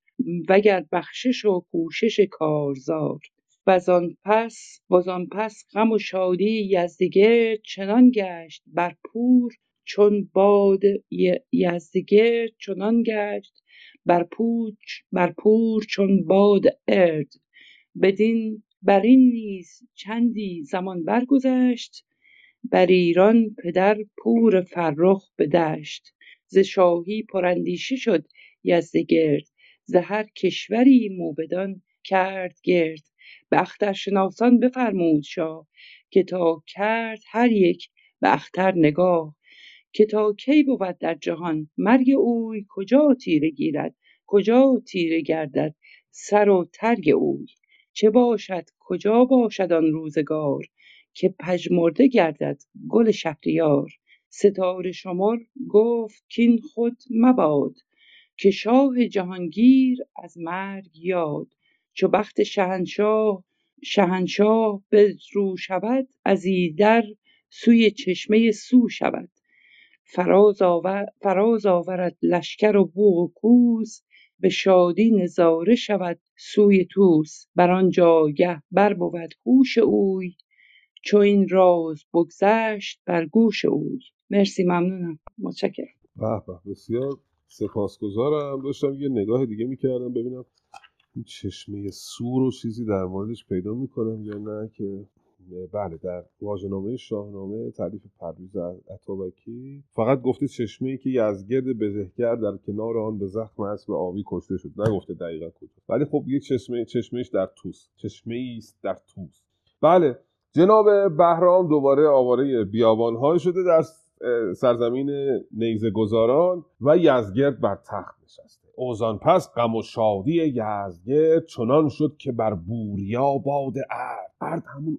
وگر بخشش و کوشش کارزار. وزان پس وزان پس غم و شادی یزدگرد چنان گشت بر پور چون باد یزدگرد چنان گشت بر بر پور چون باد ارد. بدین برین نیز چندی زمان برگذشت بر ایران پدر پور فرخ به دشت. ز شاهی پراندیشه شد یزدگرد ز هر کشوری موبدان کرد گرد. به اخترشناسان بفرمود شاه که تا کرد هر یک به اختر نگاه. که تا کی بود در جهان مرگ اوی کجا تیره گیرد کجا تیره گردد سر و ترگ اوی؟ چه باشد کجا باشد آن روزگار که پژمرده گردد گل شهریار؟ ستاره شمر گفت کین خود مباد که شاه جهانگیر از مرگ یاد. چو بخت شهنشاه شهنشاه رو شود از ایدر سوی چشمه سو شود. فراز آورد لشکر و بوق و کوس به شادی نظاره شود سوی طوس. بر آن جایگه بر بود هوش اوی چو این راز بگذشت بر گوش اوی. مرسی ممنونم. متشکرم. به به بسیار سپاسگزارم. داشتم یه نگاه دیگه می‌کردم ببینم این چشمه سور و چیزی در موردش پیدا می‌کنم یا نه که بله در واژه‌نامه شاهنامه تعریف پرویز اتابکی فقط گفته چشمه ای که یزگرد بزهگر در کنار آن به زخم اسب آبی کشته شد. نگفته دقیقا کجا ولی خب یک چشمه چشمهش در توس چشمه است در توس بله جناب بهرام دوباره آواره بیابان شده در سرزمین نیزه گذاران و یزگرد بر تخت نشسته. اوزان پس غم و شادی یزگرد چنان شد که بر بوریا باد ارد. ارد همون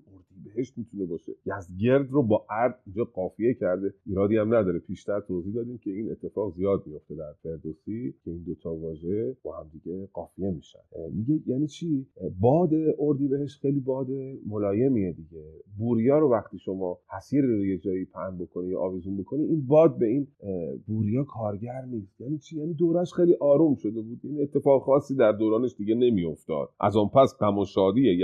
بهشت می‌تونه باشه. یزدگرد رو با ارد اینجا قافیه کرده. ایرادی هم نداره. پیشتر توضیح دادیم که این اتفاق زیاد میفته در فردوسی که این دوتا واژه با هم دیگه قافیه میشن. میگه یعنی چی؟ باد اردی بهش خیلی باد ملایمیه دیگه. بوریا رو وقتی شما حسیر رو یه جایی پهن بکنی یا آویزون بکنی این باد به این بوریا کارگر نیست. یعنی چی؟ یعنی دورش خیلی آروم شده بود. این اتفاق خاصی در دورانش دیگه نمیافتاد. از آن پس غم و شادی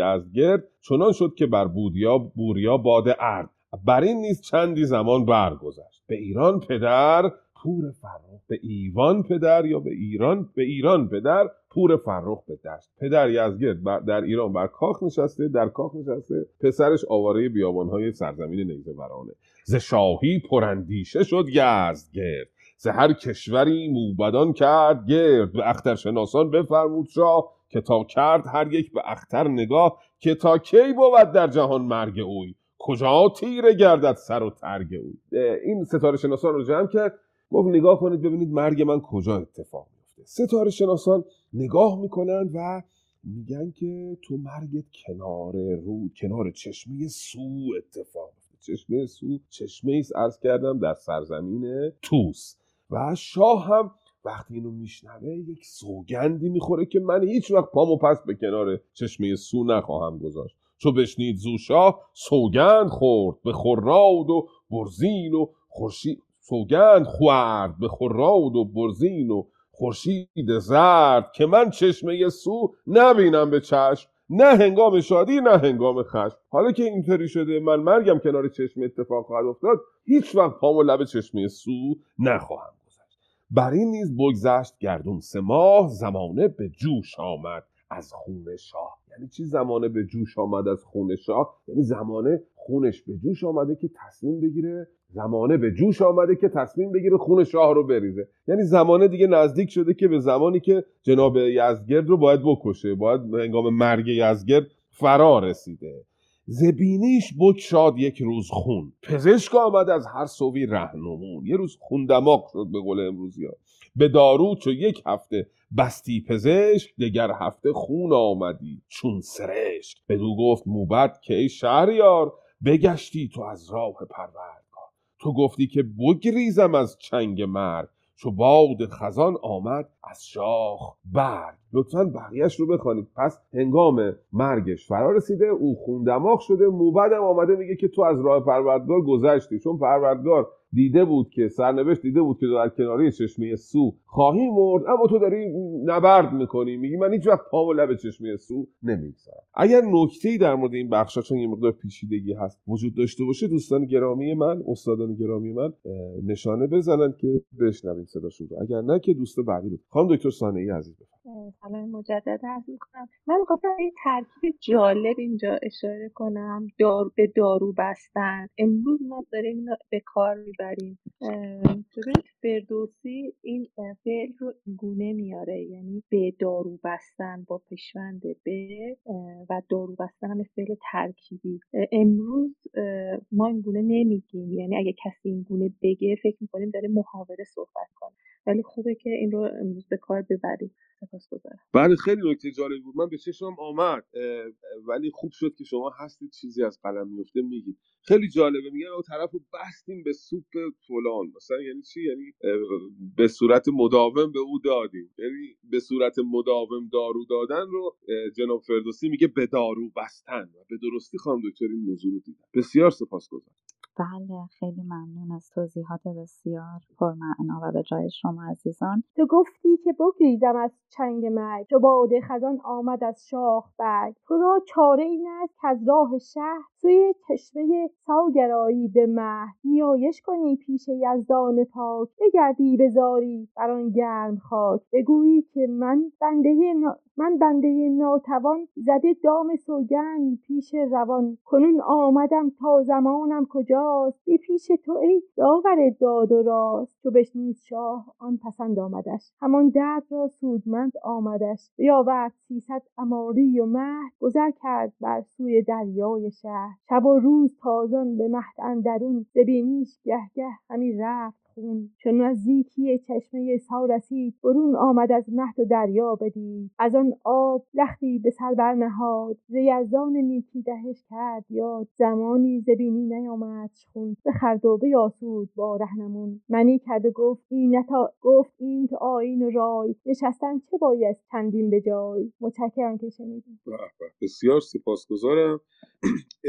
چنان شد که بر بودیا بوریا باد ارد. بر این نیز چندی زمان برگذشت. به ایران پدر پور فرخ به ایوان پدر یا به ایران به ایران پدر پور فرخ به دشت. پدر یزگرد در ایران بر کاخ نشسته در کاخ نشسته. پسرش آواره بیابانهای سرزمین نیزه برانه. ز شاهی پرندیشه شد یزدگرد ز هر کشوری موبدان کرد گرد. به اخترشناسان بفرمود شاه. که تا کرد هر یک به اختر نگاه که تا کی بود در جهان مرگ اوی؟ کجا تیره گردد سر و ترگ اوی؟ این ستاره شناسان رو جمع کرد. گفت نگاه کنید ببینید مرگ من کجا اتفاق میفته ستاره شناسان نگاه می‌کنن و میگن که تو مرگت کنار رو کنار چشمه سو اتفاق چشمه سو چشمه ایست کردم در سرزمین توس. و شاه هم وقتی اینو میشنوه یک سوگندی می‌خوره که من هیچ وقت پامو پس به کنار چشمه سو نخواهم گذاشت. چو بشنید زو شاه سوگند خورد به خراد و برزین و خورشید سوگند خورد به خراد و برزین و خورشید زرد که من چشمه سو نبینم به چشم. نه هنگام شادی نه هنگام خشم. حالا که اینطوری شده من مرگم کنار چشم اتفاق خواهد افتاد هیچ وقت پامو لب چشمه سو نخواهم بر این نیز بگذشت گردون سه ماه زمانه به جوش آمد از خون شاه. یعنی چی زمانه به جوش آمد از خون شاه؟ یعنی زمانه خونش به جوش آمده که تصمیم بگیره زمانه به جوش آمده که تصمیم بگیره خون شاه رو بریزه. یعنی زمانه دیگه نزدیک شده که به زمانی که جناب یزگرد رو باید بکشه باید هنگام مرگ یزگرد فرا رسیده. زبینیش بکشاد یک روز خون. پزشک آمد از هر سوی رهنمون. یه روز خون دماغ شد به قول امروزی ها به دارو چو یک هفته بستی پزشک دگر هفته خون آمدی چون سرشک. بدو گفت موبت که ای شهریار بگشتی تو از راه پروردگار. تو گفتی که بگریزم از چنگ مرگ. چو باد خزان آمد از شاخ برگ. لطفا بقیهش رو بخوانید. پس هنگام مرگش فرا رسیده او خون دماغ شده موبدم آمده میگه که تو از راه پروردگار گذشتی. چون پروردگار دیده بود که سرنوشت دیده بود که در کناری چشمه سو خواهی مرد اما تو داری نبرد می‌کنی میگی من هیچ وقت پامو لب چشمه سو نمی‌گذارم. اگر نکته در مورد این بخشا چون یه مقدار پیچیدگی هست وجود داشته باشه دوستان گرامی من استادان گرامی من نشانه بزنن که بشنویم صداشون رو. اگر نه که دوست بعدی رو. خانم دکتر ای عزیز سلام مجدد عرض می‌کنم. من می‌خواستم یه ترکیب جالب اینجا اشاره کنم. دار به دارو بستن. امروز ما داریم اینو به کار می‌بریم. ببینید فردوسی این فعل رو گونه میاره. یعنی به دارو بستن با پشوند به و دارو بستن هم فعل ترکیبی. امروز ما این گونه نمیگیم. یعنی اگه کسی این گونه بگه فکر می‌کنیم داره محاوره صحبت کنه. ولی خوبه که این رو امروز به کار ببریم. بله خیلی نکته جالبی بود. من به چشمم آمد. ولی خوب شد که شما هستید چیزی از قلم میفته میگید. خیلی جالبه. میگن او طرف رو بستیم به سوپ فلان. مثلا یعنی چی؟ یعنی به صورت مداوم به او دادیم. یعنی به صورت مداوم دارو دادن رو جناب فردوسی میگه به دارو بستن. و به درستی خانم دکتر این موضوع رو دیدن بسیار سپاسگزارم. بله خیلی ممنون از توضیحات بسیار پرمعنا و به جای شما عزیزان. تو گفتی که بگریزم از چنگ مرگ. چو باد خزان آمد از شاخ برگ. تو را چاره این است که از راه شهر سوی چشمه ساگرایی به مهد نیایش کنی پیش یزدان پاک. بگردی به زاری بر آن گرم خاک. بگویی که من بنده من بنده ناتوان زده دام سوگند پیش روان. کنون آمدم تا زمانم کجاست بی پیش تو ای داور داد و راست. چو بشنید شاه آن پسند آمدش. همان درد را سودمند آمدش. بیاورد سیصد اماری و مهد. گذر کرد بر سوی دریای شهر. شب و روز تازان به مهد اندرون. ز بینیش گه گه همی رفت. خون چون نزدیکی چشمه سا رسید برون آمد از مهد و دریا بدید. از آن آب لختی به سر برنهاد ز یزدان نیکی دهش کرد یاد. زمانی ز بینی نیامدش خون بخورد و بیاسود با رهنمون. منی کرد و گفت این گفت اینت آیین و رای. نشستن چه بایست چندین به جای؟ متشکرم که شنیدید. به به. بسیار سپاسگزارم. [CLEARS THROAT]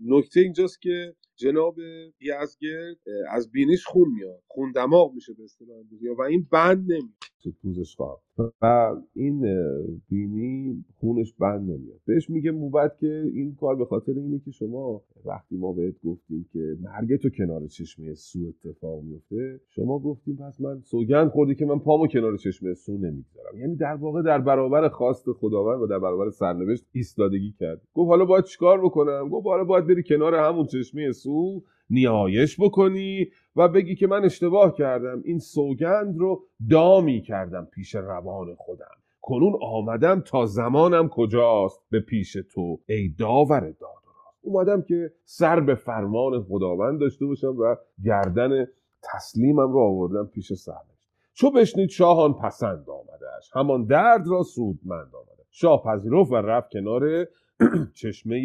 نکته اینجاست که جناب یزگرد از بینیش خون میاد. خون دماغ میشه به اصطلاح و این بند نمیاد. تو پوزش خواهم و این بینی خونش بند نمیاد. بهش میگه موبت که این کار به خاطر اینه که شما وقتی ما بهت گفتیم که مرگ تو کنار چشمه سو اتفاق میفته شما گفتیم پس من سوگند خوردی که من پامو کنار چشمه سو نمی‌گذارم. یعنی در واقع در برابر خواست خداوند و در برابر سرنوشت ایستادگی کرد. گفت حالا باید چیکار بکنم؟ گفت حالا باید بری کنار همون چشمه سو نیایش بکنی و بگی که من اشتباه کردم. این سوگند رو دامی کردم پیش روان خودم. کنون آمدم تا زمانم کجاست به پیش تو ای داور داد اومدم که سر به فرمان خداوند داشته باشم و گردن تسلیمم رو آوردم پیش سرنوشت. چو بشنید شاهان پسند آمدهش همان درد را سودمند آمده شاه پذیرفت و رفت کنار [CLEARS THROAT] چشمه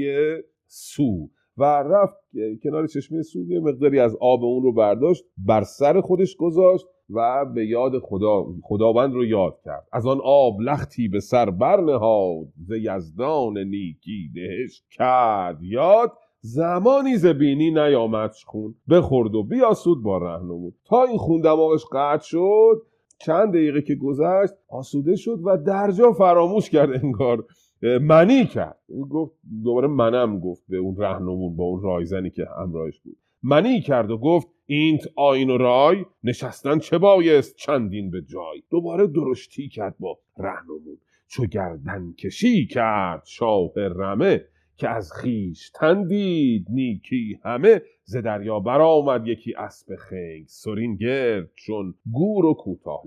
سو. و رفت کنار چشمه سو یه مقداری از آب اون رو برداشت بر سر خودش گذاشت و به یاد خدا خداوند رو یاد کرد. از آن آب لختی به سر برنهاد ز یزدان نیکی دهش کرد. یاد زمانی ز بینی نیامدش خون. بخورد و بیاسود با رهنمون تا این خون دماغش قطع شد چند دقیقه که گذشت آسوده شد و درجا فراموش کرد انگار. منی کرد. گفت دوباره منم گفت به اون رهنمون با اون رایزنی که همراهش بود. منی کرد و گفت اینت آین و رای نشستن چه بایست چندین به جای؟ دوباره درشتی کرد با رهنمون. چو گردن کشی کرد شاه رمه که از خیش تندید نیکی همه. ز دریا برآمد یکی اسب خنگ سرین گرد چون گور و کوتاه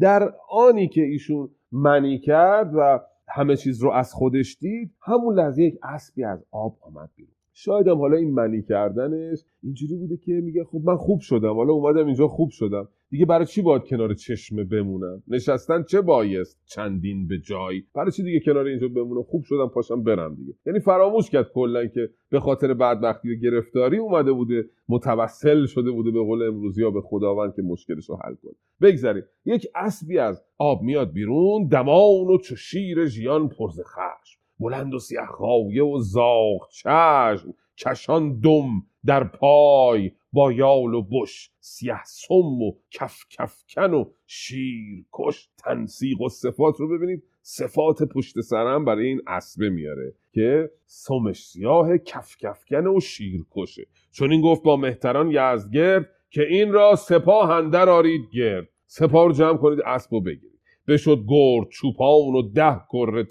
در آنی که ایشون منی کرد و همه چیز رو از خودش دید همون لحظه یک اسبی از آب آمد بیرون. شاید هم حالا این منی کردنش اینجوری بوده که میگه خب من خوب شدم حالا اومدم اینجا خوب شدم. دیگه برای چی باید کنار چشمه بمونم؟ نشستن چه بایست چندین به جای؟ برای چی دیگه کنار اینجا بمونم؟ خوب شدم پاشم برم دیگه. یعنی فراموش کرد کلا که به خاطر بدبختی و گرفتاری اومده بوده متوسل شده بوده به قول امروزی ها به خداوند که مشکلش رو حل کنه. بگذاریم یک اسبی از آب میاد بیرون دمان و چو شیر ژیان پرز خشم. بلند و سیه خاویه و زاغ چشم کشان دم در پای با یال و بش سیه سم و کف کفکن و شیر کش. تنسیق و صفات رو ببینید صفات پشت سرم برای این اسبه میاره که سمش سیاه کف کفکن و شیر کشه. چون این گفت با مهتران یزدگرد که این را سپاه اندر آرید گرد. سپاه رو جمع کنید اسب رو بگیرید. بشد گرد چوپان و ده کره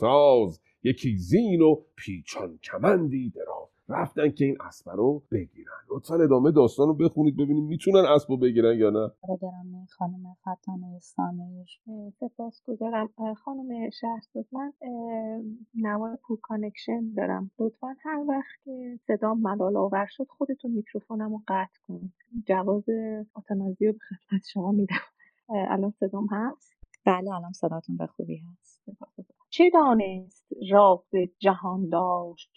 یکی زین و پیچان کمندی دراز رفتن که این اسب رو بگیرن. لطفا ادامه داستان رو بخونید ببینیم می‌تونن اسب رو بگیرن یا نه. گرامی خانم فتانه سانش سپاسگزارم. خانم شهرزاد من نوار poor connection دارم. لطفا هر وقت که صدام ملال آور شد خودتون میکروفونم رو قطع کنید. جواز آتنازی رو به خدمت شما میدم. الان صدام هست؟ بله الان صداتون به خوبی هست. چه دانست راز جهان داشت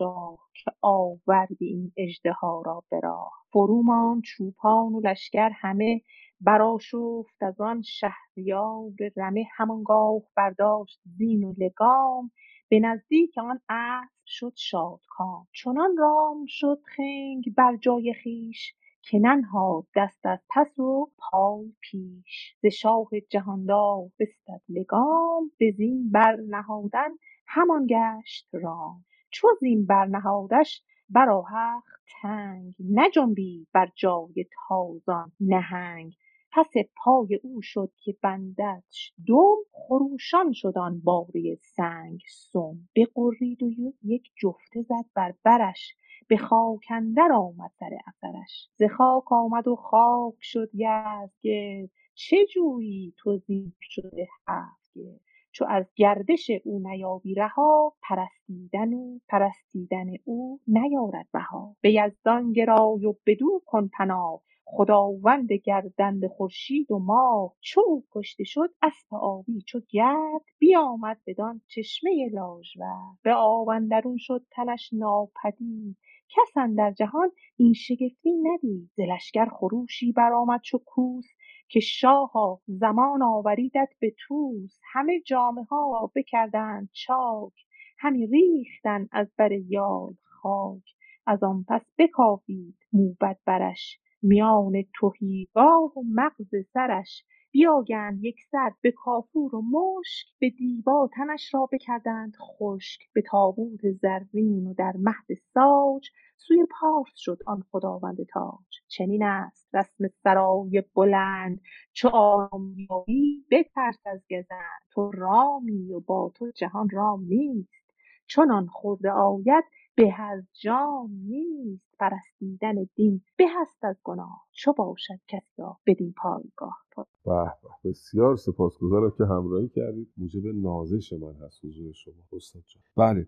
که آوردی این اژدها را به راه؟ فرو ماند چوپان و لشکر همه برآشفت از آن شهریار رمه همانگاه برداشت زین و لگام. به نزدیک آن اسب شد شادکام چنان رام شد خنگ بر جای خویش. که ننهاد دست از پس و پای پیش. ز شاه جهاندار بستد لگام به زین برنهادن همان گشت رام. چو زین برنهادش برآهخت تنگ. نجنبید بر جای تازان نهنگ. پس پای او شد که بنددش دم خروشان شد آن باره سنگ. سم بغرید و یک جفته زد بر برش. به خاک اندر آمد سر اثرش. ز خاک آمد و خاک شد یزدگرد چه جویی تو زین شده هفت گرد؟ چو از گردش او نیابی رها پرستیدن او پرستیدن او نیارد بها. به یزدان گرای و بدو کن پناه. خداوند گردنده خورشید و ماه. چو او کشته شد اسپ آبی چو گرد. بیامد بدان چشمه لاژورد به آب اندرون شد تنش ناپدید. کس اندر جهان این شگفتی ندید. ز خروشی برآمد چو کوس که شاها زمان آوریدت به طوس. همه جامه ها بکردند چاک همی ریختند از بر یال خاک. از آن پس بکافید موبد برش میان تهیگاه و مغز سرش. بیاگند یکسر به کافور و مشک به دیبا تنش را بکردند خشک به تابوت زرین و در مهد ساج سوی پارس شد آن خداوند تاج. چنین است رسم سرای بلند چو آرام یابی بترس از گزند. تو رامی و با تو جهان رام نیست. چنان خورده آید به از جام نیست پرستیدن دین به است از گناه. چو باشد کسی را بدین پایگاه؟ به به بسیار سپاسگزارم که همراهی کردید. موجب نازش من هست حضور شما. استاد جان. بله.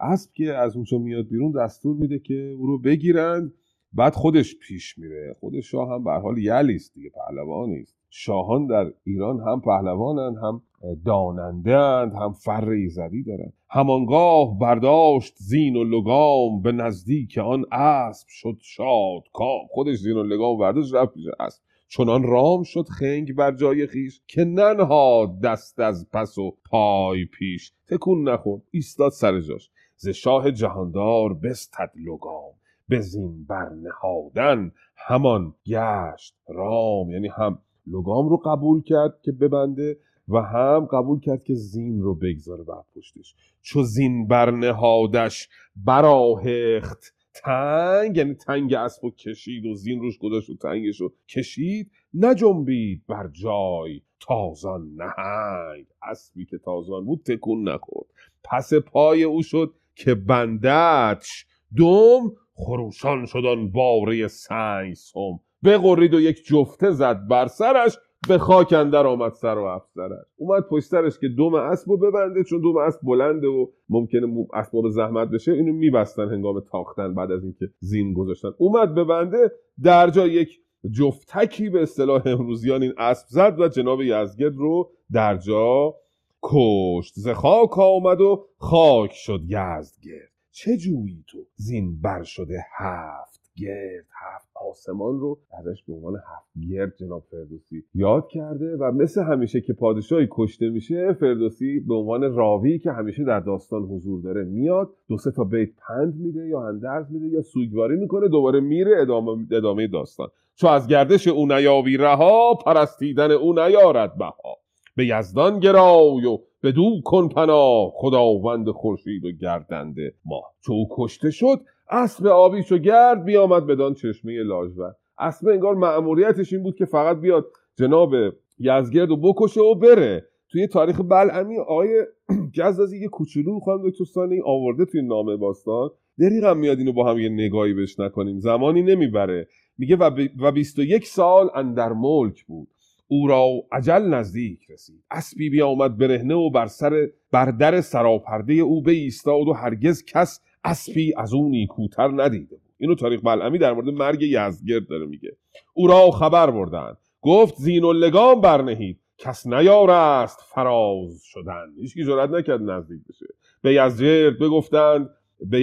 اسب که از اونجا میاد بیرون دستور میده که او رو بگیرند. بعد خودش پیش میره. خود شاه هم به حال یلی است دیگه پهلوانی است شاهان در ایران هم پهلوانند هم داننده اند هم فر ایزدی دارند همانگاه برداشت زین و لگام به نزدیک آن اسب شد شاد کام خودش زین و لگام برداشت رفت پیش اسب. چنان رام شد خنگ بر جای خیش که ننهاد دست از پس و پای پیش. تکون نخورد ایستاد سر جاش. ز شاه جهاندار بستد لگام. به زین برنهادن همان گشت رام. یعنی هم لگام رو قبول کرد که ببنده و هم قبول کرد که زین رو بگذاره بر پشتش. چو زین برنهادش براهخت تنگ یعنی تنگ اسب و کشید و زین روش گذاشت و تنگش رو کشید نجنبید بر جای تازان نهنگ. اسبی که تازان بود تکون نخورد. پس پای او شد که بندتش دوم خروشان شد آن باره سنگ سم. بغرید و یک جفته زد بر سرش به خاک اندر آمد سر و افسرش. اومد پشت سرش که دوم اسب رو ببنده چون دوم اسب بلنده و ممکنه اسباب زحمت بشه. اینو میبستن هنگام تاختن بعد از اینکه زین گذاشتن. اومد ببنده در جا یک جفتکی به اصطلاح امروزیان این اسب زد و جناب یزگرد رو در جا کشت. ز خاک آمد و خاک شد یزدگرد. چه جویی تو؟ زین بر شده هفت گرد هفت آسمان رو ازش به عنوان هفت گرد جناب فردوسی یاد کرده و مثل همیشه که پادشاهی کشته میشه فردوسی به عنوان راوی که همیشه در داستان حضور داره میاد دو سه تا بیت پند میده یا اندرز میده یا سوگواری می‌کنه دوباره میره ادامه, ادامه داستان. چو از گردش او نیابی رها پرستیدن او نیارد بها. به یزدان گرای و بدو کن پناه خداوند خورشید و گردنده ما. چو کشته شد اسب آبیش و گرد بیامد بدان چشمه لاجورد اسب انگار مأموریتش این بود که فقط بیاد جناب یزگرد و بکشه و بره. توی تاریخ بلعمی آقای [CLEARS THROAT] جزازی یه کوچولو خانم دکتر آورده توی نامه باستان دریغم میاد اینو با هم یه نگاهی بهش نکنیم. زمانی نمی‌بره. میگه و 21 سال اندر ملک بود. او را عجل نزدیک رسید. اسبی بیامد برهنه و بر سر بر در سراپرده او ایستاد و هرگز کس اسبی از اون نیکوتر ندیده بود. اینو تاریخ بلعمی در مورد مرگ یزدگرد داره میگه. او را خبر بردن گفت زین و لگام برنهید. کس نیارست فراز شدن هیچکی جرأت نکرد نزدیک بشه. به یزدگرد بگفتند به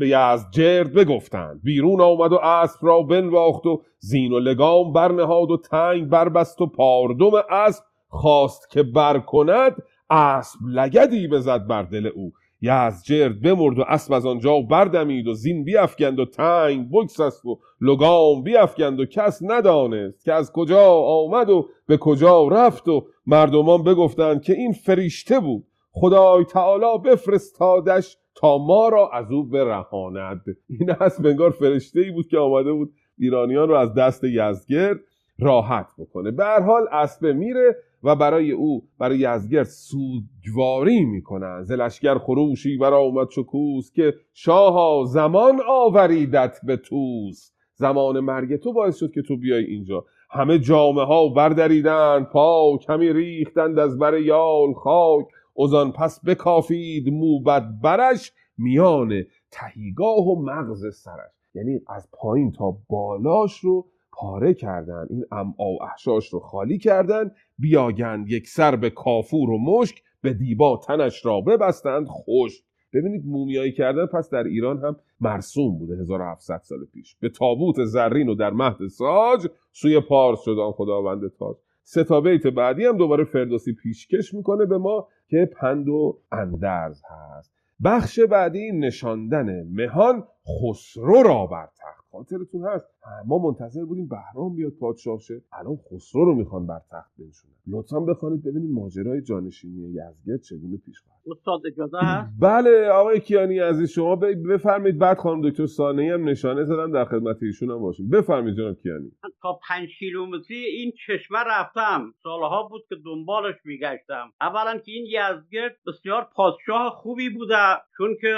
یزدجرد بگفتند. بیرون آمد و اسب را بنواخت و زین و لگام برنهاد و تنگ بربست و پاردم اسب خواست که بر کند اسب لگدی بزد بر دل او. یزدجرد بمرد و اسب از آنجا بردمید و زین بیافکند و تنگ بگسست و لگام بیافکند و کس ندانست که از کجا آمد و به کجا رفت و مردمان بگفتند که این فریشته بود. خدای تعالی بفرستادش تا ما را از او برهاند. این اسب انگار فرشته ای بود که آمده بود ایرانیان رو از دست یزگرد راحت بکنه. به هر حال اسب میره و برای او برای یزگرد سوگواری می‌کنن. زلشگر خروشی برا اومد چکوس که شاها زمان آوریدت به توس زمان مرگ تو باعث شد که تو بیای اینجا. همه جامعه ها بردریدن پاک کمی ریختند از بر یال خاک. ازان پس بکافید موبد برش میان تهیگاه و مغز سرش. یعنی از پایین تا بالاش رو پاره کردن. این امعا و احشاش رو خالی کردن. بیاگند یک سر به کافور و مشک به دیبا تنش را ببستند خوش ببینید مومیایی کردن پس در ایران هم مرسوم بوده 1700 سال پیش. به تابوت زرین و در مهد ساج سوی پارس شدان خداوند تاج. ستا بیت بعدی هم دوباره فردوسی پیشکش می‌کنه به ما که پند و اندرز هست. بخش بعدی نشاندن مهان خسرو را بر تخت. خاطرتون هست. ما منتظر بودیم بهرام بیاد پادشاه شه. الان خسرو رو می‌خوان بر تخت بنشونن. لطفا بخوانید ببینید ماجرای جانشینی یزدگرد چگونه پیش خواهد استاد اجازه هست؟ بله آقای کیانی عزیز شما بفرمایید. بعد خانم دکتر سانه هم نشانه زدن در خدمت ایشون هم باشیم. بفرمایید جناب کیانی. تا پنج کیلومتری این چشمه رفتم. سالها بود که دنبالش میگشتم. اولا که این یزدگرد بسیار پادشاه خوبی بوده چون که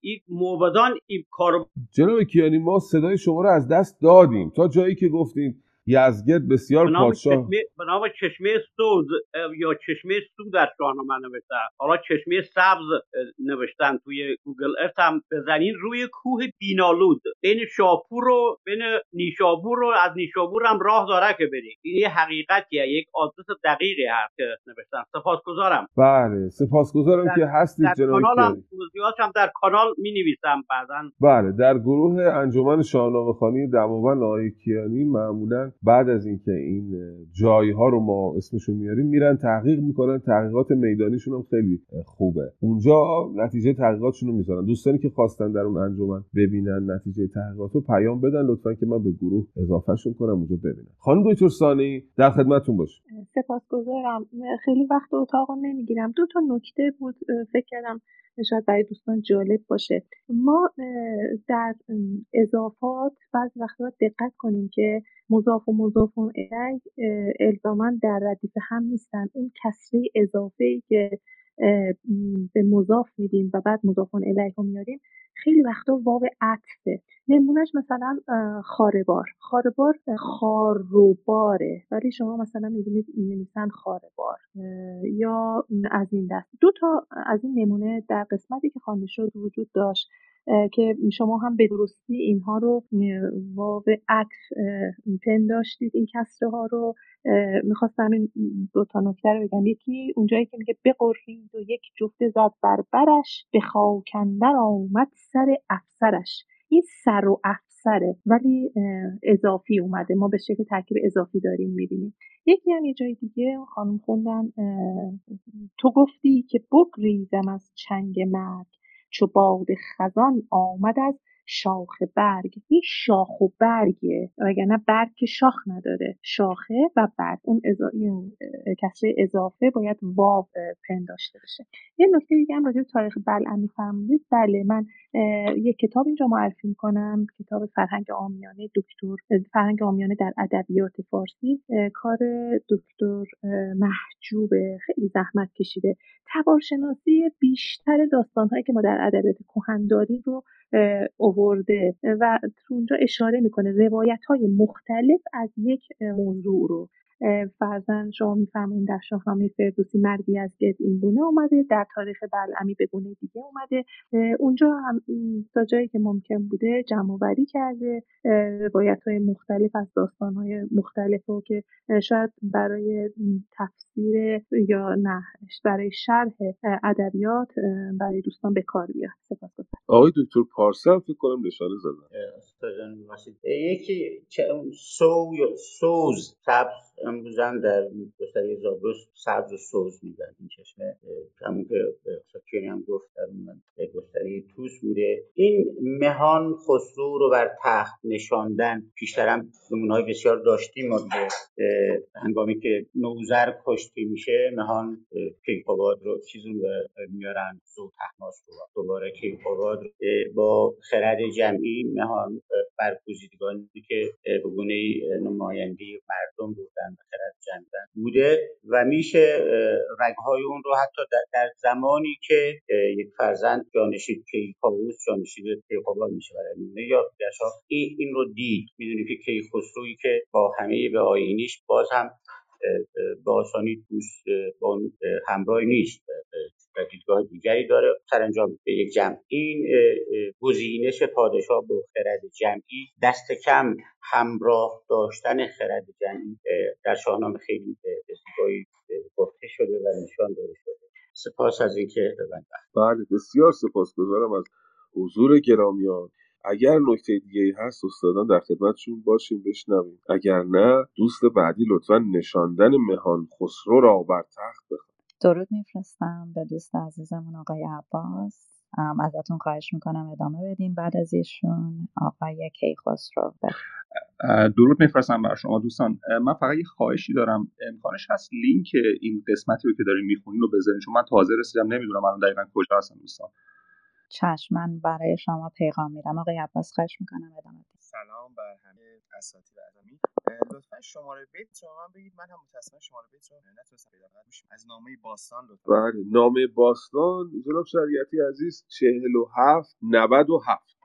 این موبدان این کار جناب کیانی ما صدای شما رو از دست دادیم. تا جایی که گفتیم یزگرد بسیار پادشاه. به نام چشمه سوز یا چشمه سو در شاهنامه نوشته حالا چشمه سبز نوشتن توی گوگل ارت هم. بزنین روی کوه بینالود. بین شاپور و بین نیشابور رو از نیشابور هم راه داره که بری این یه حقیقتیه. یک آدرس دقیقی هست که نوشتن. سپاسگزارم. بله. سپاسگزارم که هستید جناب کانال هم در کانال می نویسم بعدا. بله. در گروه انجمن شاهنامه خانی دماوند آقای کیانی معمولا بعد از اینکه این ها رو ما اسمشون میاریم میرن تحقیق می‌کنن. تحقیقات میدانیشون هم خیلی خوبه. اونجا نتیجه تحقیقاتشون رو می‌ذارن. دوستانی که خواستن در اون انجمن ببینن نتیجه تحقیقات رو پیام بدن. لطفا که من به گروه اضافهشون کنم اونجا ببینن خانم دکتر سانی در خدمتتون باش سپاسگزارم. خیلی وقت اتاق نمی‌گیرم. دو تا نکته بود فکر کردم شاید برای دوستان جالب باشه. ما در اضافات بعضی وقتا دقت کنیم که مضاف و مضاف الیه الزاما در ردیف هم نیستن. اون کسره اضافه ای که به مضاف میدیم و بعد مضاف الیه رو میاریم خیلی وقتا واو عطفه. نمونهش مثلا خاربار. خاربار خاروباره. ولی شما مثلا می‌بینید می‌نویسن خاربار یا از این دست. دو تا از این نمونه در قسمتی که خوانده شد وجود داشت. که شما هم به درستی اینها رو واو عطف پنداشتید این کسره ها رو می‌خواستم این دو تا نکته رو بگم. یکی اونجایی که میگه بقرید و یک جفته زد بر برش به خاکندر آمد سر افسرش. این سر و افسره ولی اضافی اومده. ما به شکل ترکیب اضافی داریم می‌بینیم. یکی هم یه جای دیگه خانم خوندن تو گفتی که بگریزم از چنگ مرگ. چو باد خزان آمد از شاخ برگ. این شاخ و برگه. وگرنه برگ که شاخ نداره. شاخه و برگ. اون کسره اضافه باید واو پن داشته باشه. یه نکته دیگه هم راجع تاریخ بلعمی فرمودید بله من یه کتاب اینجا معرفی می‌کنم. کتاب فرهنگ آمیانه دکتر فرهنگ آمیانه در ادبیات فارسی. کار دکتر محجوبه خیلی زحمت کشیده. تبارشناسی بیشتر داستانهایی که ما در ادبیات کهن رو اوورده. و اونجا اشاره می‌کنه روایت های مختلف از یک موضوع رو. فرزن شما می‌فهمین در شاهنامه فردوسی مردی از گد این گونه اومده در تاریخ بلعمی به گونه دیگه اومده. اونجا هم تا جایی که ممکن بوده جمع وری کرده. روایت های مختلف از داستان های مختلف رو که شاید برای تفسیر یا نه برای شرح ادبیات برای دوستان به کار بیاد. آقای دکتر پارسا فکر کنم نشانه زدن. یکی سو یا سوز سبز امروزن در گستره زابرس سبز و سوز میدن این چشمه همون که ساکیانی هم گفت در گستره توس بوده. این مهان خسرو رو بر تخت نشاندن پیشترم های بسیار داشتیم ما هنگامی که نوزر کشته میشه مهان کیقوباد رو چیز رو میارن. زو تحماس رو دوباره کیقوباد با خرد جمعی مهان برگزیدگانی که به گونه نمایندی مردم بودن. و خرد بوده و میشه رگهای اون رو حتی در زمانی که یک فرزند جانشید کیکاووس جانشید کیقوباد میشه برای یا این, این رو دید. می‌دونی که کیخسروی که با همه به آینیش باز هم به آسانی دوست با همراه نیست. دیدگاه دیگری داره. سرانجام به یک جمع. این گزینش پادشاه با خرد جمعی دست کم همراه داشتن خرد جمعی در شاهنامه خیلی به زیبایی گفته شده و نشان داده شده. سپاس از اینکه به بله بسیار سپاس گذارم از حضور گرامیان. اگر نکته دیگه هست استادان در خدمتشون باشیم بشنویم. اگر نه دوست بعدی لطفا نشاندن مهان خسرو را بر تخت بخواد درود میفرستم به دوست عزیزمون آقای عباس. ازتون خواهش می‌کنم ادامه بدین بعد از ایشون. آقای کیخسرو درود میفرستم بر شما دوستان. من فقط یه خواهشی دارم. امکانش هست لینک این قسمتی رو که داریم می‌خونین رو بذارین چون من تازه رسیدم نمی‌دونم الان دقیقا کجا هستن دوستان. چشم من برای شما پیغام میدم. آقای عباس خواهش می‌کنم ادامه بدید سلام بر همه اساتید عزیزی لطفا شماره بیت رو من بگید. من هم متاسفانه شماره بیت رو نتونستم پیدا کنم. از نامه باستان لطفا. بله نامه باستان. جناب شریعتی عزیز 47 97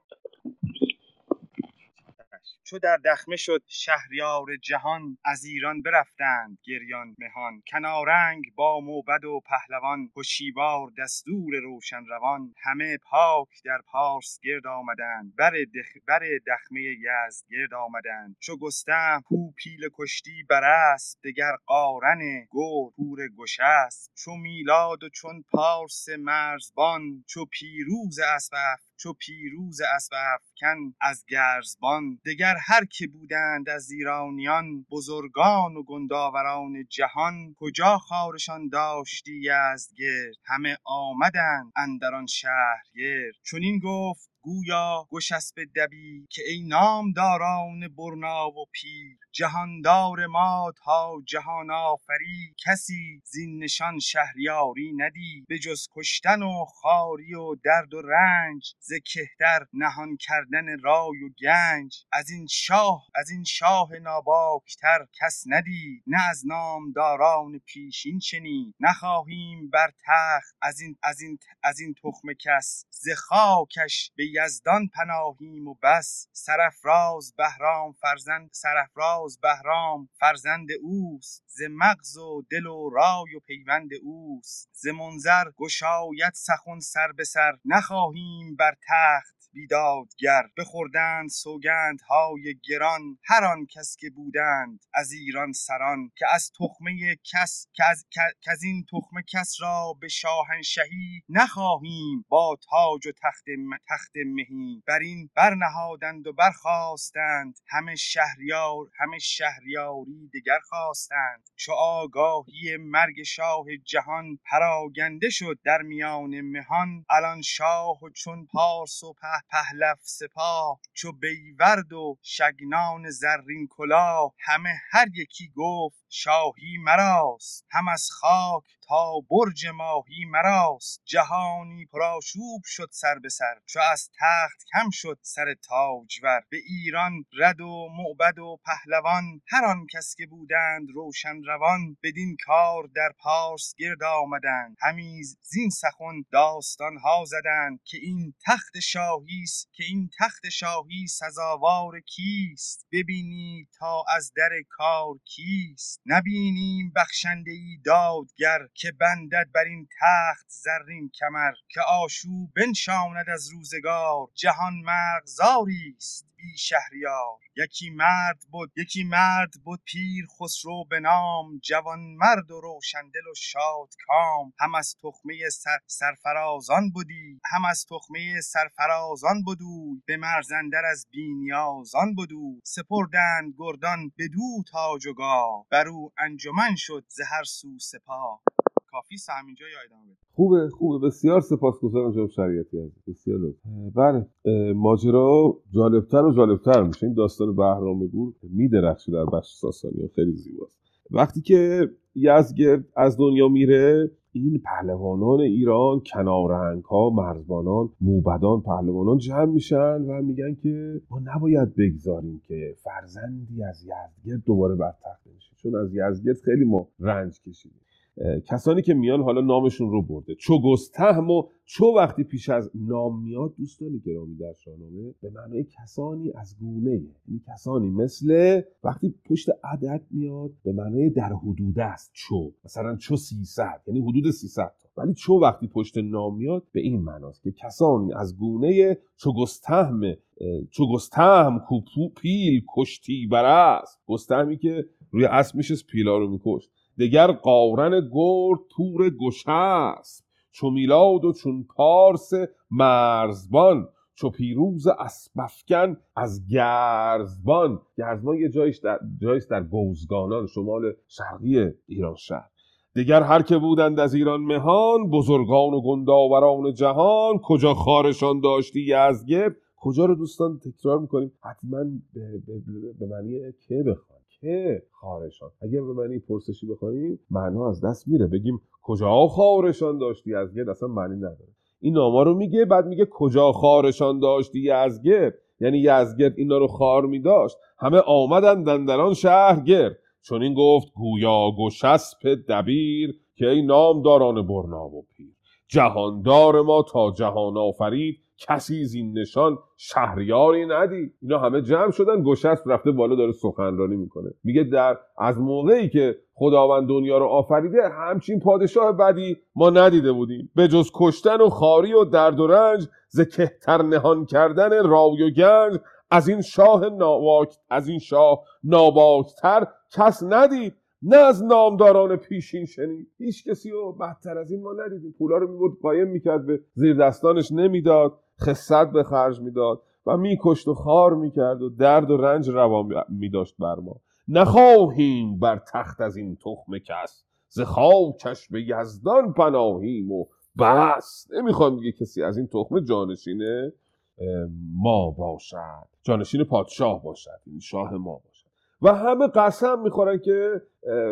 چو در دخمه شد شهریار جهان از ایران برفتند گریان مهان. کنارنگ با موبد و پهلوان هشیوار دستور روشن روان. همه پاک در پارس گرد آمدند بر, دخ... بر دخمه یزد گرد آمدند. چو گستهم کو پیل کشتی بر است دگر قارن گور پور گشست. چو میلاد و چون پارس مرزبان چو پیروز اسب چو پیروز اسب افکن از گرزبان دگر هر که بودند از ایرانیان بزرگان و گنداوران جهان کجا خارشان داشتی یزدگرد همه آمدند اندر آن شهر گرد. چنین گفت گویا گشسب دبی که ای نامداران برنا و پیر جهاندار ما تا جهان آفری. کسی زین نشان شهریاری ندید به جز کشتن و خاری و درد و رنج. ز کهتر نهان کردن رای و گنج. از این شاه از این شاه ناباکتر کس ندید نه از نامداران پیشین چنید نخواهیم بر تخت از این از این از این تخم کس. ز خاکش به یزدان پناهیم و بس. سرفراز بهرام فرزند سرفراز بهرام فرزند اوست. ز مغز و دل و رای و پیوند اوست. ز منظر گشاید سخن سر به سر. نخواهیم بر تخت بیدادگر بخوردند سوگندهای گران هر آن کس که بودند از ایران سران که از تخمه کس که از, این تخمه کس را به شاهنشهی نخواهیم با تاج و تخت, تخت مهی. بر این برنهادند و برخواستند همه شهریار همه شهریاری دگر خواستند. چو آگاهی مرگ شاه جهان پراگنده شد در میان مهان. الان شاه و چون پارس و په پهلو سپاه چو بیورد و شگنان زرین کلاه همه هر یکی گفت شاهی مراست هم از خاک برج ماهی مراست. جهانی پرآشوب شد سر به سر. چو از تخت کم شد سر تاجور. به ایران رد و موبد و پهلوان. هر آن کس که بودند روشن روان. بدین کار در پارس گرد آمدند. همی زین سخن داستان ها زدند. که این تخت شاهی است که این تخت شاهی سزاوار کیست؟ ببینید تا از در کار کیست؟ نبینیم بخشنده ای دادگر که بندد بر این تخت زرین کمر که آشوب بنشاند از روزگار. جهان مرغزاری است بی شهریار. یکی مرد بود یکی مرد بود پیر خسرو به نام. جوان مرد و روشندل و شاد کام. هم از تخمه سر سرفرازان بودی هم از تخمه سرفرازان بودو به مرزندر از بینیازان بودو سپردند گردان بدو تاج و گاه. بر او انجمن شد ز هر سو سپاه. کافی همینجا ادامه خوبه خوبه. بسیار سپاسگزارم جناب شریعتی از بسیار لطف. بله ماجرا جالبتر و جالبتر میشه. این داستان بهرام گور میدرخشه در بخش ساسانی خیلی زیباست. وقتی که یزگرد از دنیا میره این پهلوانان ایران کنارنگ ها مرزبانان موبدان پهلوانان جمع میشن و میگن که ما نباید بگذاریم که فرزندی از یزگرد دوباره بر تخت بشه چون از یزگرد خیلی ما رنج کشیدیم. کسانی که میان حالا نامشون رو برده. چو گستهم و چو وقتی پیش از نام میاد دوستان گرامی در شاهنامه به معنای کسانی از گونه یعنی کسانی مثل وقتی پشت عدد میاد به معنای در حدود است چو. مثلا چو 300 یعنی حدود 300 ولی چو وقتی پشت نام میاد به این معناست که کسانی از گونه چو گستهم چو گستهم کوپو پیل کشتی است گستهمی که روی اسب میشه پیلا رو میکشت. دگر قارن گرد تور گشست چو میلاد و چون پارس مرزبان چو پیروز اسبفکن از گرزبان. گرزبان یه جایش در, جایش در گوزگانان شمال شرقی ایران شهر. دیگر هر که بودند از ایران مهان بزرگان و گنداوران جهان کجا خارشان داشتی یزگرد؟ کجا رو دوستان تکرار می‌کنیم؟ حتما به, به, معنی که بخوان؟ که خارشان. اگر به معنی پرسشی بخوانیم معنا از دست میره. بگیم کجا خارشان داشتی از گرد؟ اصلا معنی نداره. این ناما رو میگه بعد میگه کجا خارشان داشتی یزگرد یعنی یزگرد اینا رو خار میداشت. همه آمدن دندران شهر گرد. چون این گفت گویا گشسپ دبیر که ای نامداران برنا و پیر. جهاندار ما تا جهان آفرید. کسی زین نشان شهریاری ندی اینا همه جمع شدن گشست رفته بالا داره سخنرانی می‌کنه. میگه در از موقعی که خداوند دنیا رو آفریده همچین پادشاه بدی ما ندیده بودیم. به جز کشتن و خاری و درد و رنج ز کهتر نهان کردن رای و گنج از این شاه ناواک از این شاه ناباکتر کس ندید. نه از نامداران پیشین شنید. هیچ کسی رو بدتر از این ما ندیدیم. پولا رو می‌برد قایم می‌کرد به زیر دستانش نمی‌داد. خصت به خرج می‌داد و میکشت و خار می‌کرد و درد و رنج روا میداشت بر ما. نخواهیم بر تخت از این تخم کس. ز خاکش به یزدان پناهیم و بس. نمی‌خوام دیگه کسی از این تخم جانشین ما باشد. جانشین پادشاه باشد. این یعنی شاه ما باشد. و همه قسم می‌خورن که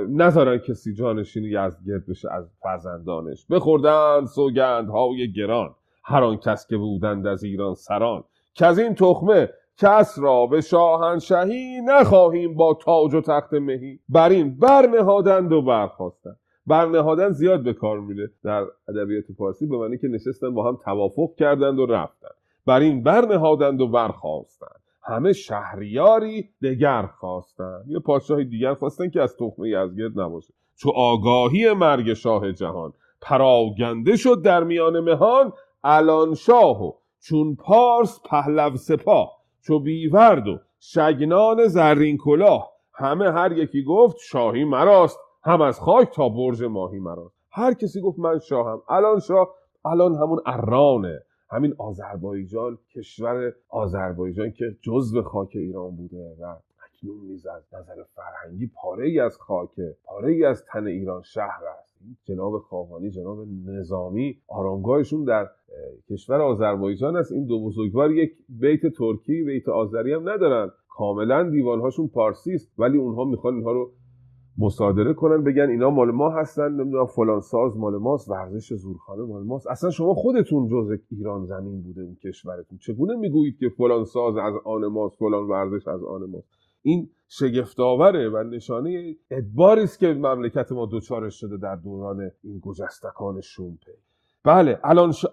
نذارن کسی جانشین یزدگرد بشه از فرزندانش. بخوردن سوگندهای گران. هر آن کس که بودند از ایران سران که از این تخمه کس را به شاهنشهی نخواهیم با تاج و تخت مهی. بر این برنهادند و برخواستند برنهادن زیاد به کار میره. در ادبیات فارسی به معنی که نشستن با هم توافق کردند و رفتن بر این برنهادند و برخواستند همه شهریاری دگر خواستند. یه پادشاهی دیگر خواستن که از تخمه یزگرد نباشه. چو آگاهی مرگ شاه جهان پراگنده شد در میان مهان الان شاه و چون پارس پهلو سپاه چو بیورد و شگنان زرین کلاه. همه هر یکی گفت شاهی مراست هم از خاک تا برج ماهی مراست. هر کسی گفت من شاهم. الان شاه الان همون ارانه همین آذربایجان کشور آذربایجان که جزو خاک ایران بوده و اکنون نیز از نظر فرهنگی پاره ای از خاک پاره ای از تن ایران شهر است. جناب خاقانی جناب نظامی آرامگاهشون در کشور آذربایجان است. این دو بزرگوار یک بیت ترکی بیت آذری هم ندارن. کاملا دیوانهاشون پارسی است ولی اونها می‌خوان اینها رو مصادره کنن بگن اینا مال ما هستن نمی‌دونم فلان ساز مال ماست ورزش زورخانه مال ماست. اصلا شما خودتون جز ایران زمین بوده اون کشورتون. چگونه می‌گویید که فلان ساز از آن ماست فلان ورزش از آن ماست؟ این شگفتآوره و نشانه ادباری است که مملکت ما دوچارش شده در دوران این گجستکان شومپی بله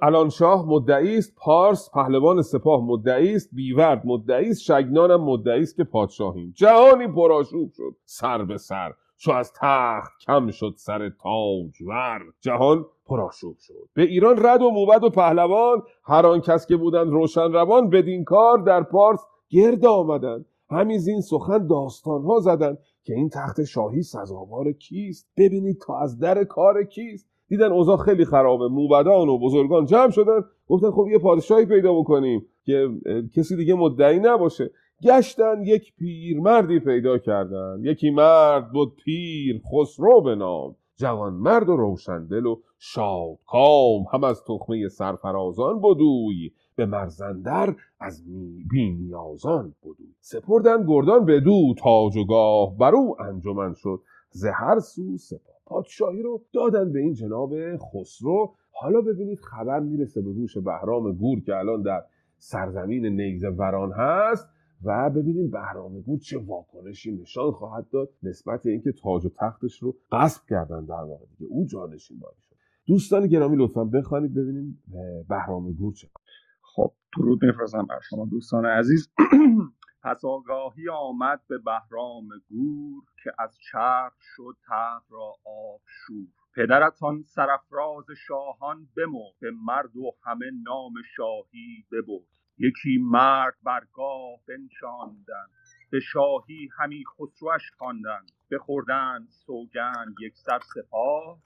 الان, شاه مدعی است پارس پهلوان سپاه مدعی است بیورد مدعی است شگنانم مدعی است که پادشاهیم. جهانی پرآشوب شد سر به سر. چو از تخت کم شد سر تاجور. جهان پرآشوب شد. به ایران رد و موبد و پهلوان. هر آن کس که بودند روشن روان بدین کار در پارس گرد آمدند. همین زین سخن داستان ها زدند که این تخت شاهی سزاوار کیست؟ ببینید تا از در کار کیست؟ دیدن اوضاع خیلی خرابه موبدان و بزرگان جمع شدن. گفتن خب یه پادشاهی پیدا بکنیم که کسی دیگه مدعی نباشه. گشتن یک پیرمردی پیدا کردن. یکی مرد بود پیر خسرو به نام. جوان مرد و روشندل و شادکام هم از تخمه سرفرازان بدوی. به مرزندر از بی نیازان بدوی. سپردن گردان به دو تاج و گاه بر او انجمن شد. زهر سو سپاه. پادشاهی رو دادن به این جناب خسرو. حالا ببینید خبر می‌رسه به گوش بهرام گور که الان در سرزمین نیزه وران هست و ببینیم بهرام گور چه واکنشی نشان خواهد داد نسبت اینکه تاج و تختش رو غصب کردن در واقع دیگه. او جانشین باری شد. دوستان گرامی لطفا بخوانید ببینیم بهرام گور چه درود میفرستم بر شما دوستان عزیز. [CLEARS THROAT] پس آگاهی آمد به بهرام گور که از چرخ شد تخت را آب شور پدرت آن سرفراز شاهان بمرد به مرد و همه نام شاهی ببرد. یکی مرد برگاه بنشاندن به شاهی همی خسروش خواندند. بخوردند سوگند یک سر سپاه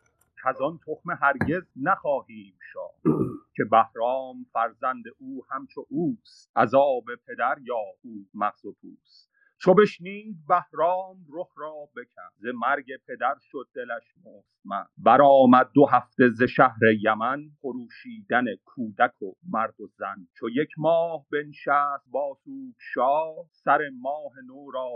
از آن تخم هرگز نخواهیم شاه [CLEARS THROAT] که بهرام فرزند او همچو اوست عذاب پدر یا او مغز و پوست. چو بشنید بهرام رخ را بکن ز مرگ پدر شد دلش مستمن برآمد دو هفته ز شهر یمن خروشیدن کودک و مرد و زن. چو یک ماه بنشست با شاه سر ماه نو را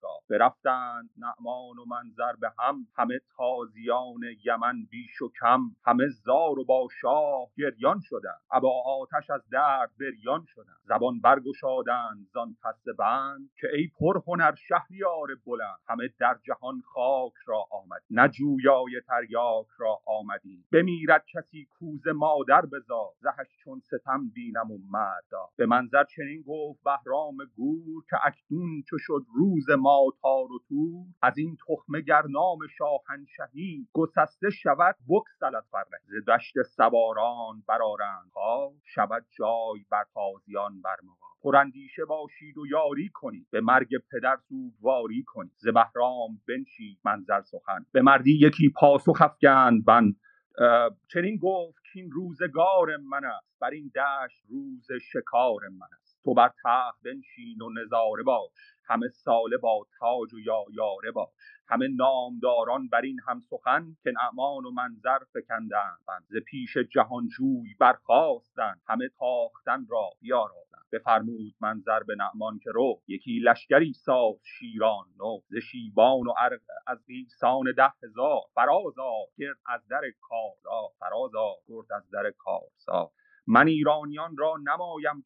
بیاراستگاه برفتند نعمان و منظر به هم همه تازیان یمن بیش و کم همه زار و با شاه گریان شدند. ابا آتش از درد بریان شدند. زبان برگشادند زان پس بند که ای پر هنر شهریار بلند همه در جهان خاک را آمد نه جویای تریاک را آمدی. بمیرد کسی کوز مادر بزاد. زهش چون ستم بینم و مردا به منظر چنین گفت بهرام گور که اکنون چو شد روز ما تار و تور از این تخمه گر نام شاهنشهی گسسته شود بکسلت فرنه ز دشت سواران برارند ها شود جای بر تازیان برمقا پراندیشه باشید و یاری کنید. به مرگ پدر سوگواری کنید. ز بهرام بنشید منظر سخن. به مردی یکی پاسخ افگند بند. چنین گفت که این روزگار من است. بر این دشت روز شکار من است. تو بر تخت بنشین و نظاره باش. همه ساله با تاج و یاره باش. همه نامداران بر این هم سخن که نعمان و منظر فکندند. ز پیش جهانجوی برخواستند همه تاختن را بیاراستند. بفرمود منظر به نعمان که رو. یکی لشکری ساز شیران نو. ز شیبان و از قیسان ده هزار. فراز گرد از در کارزار فراز گرد از در کارزار من ایرانیان را نمایم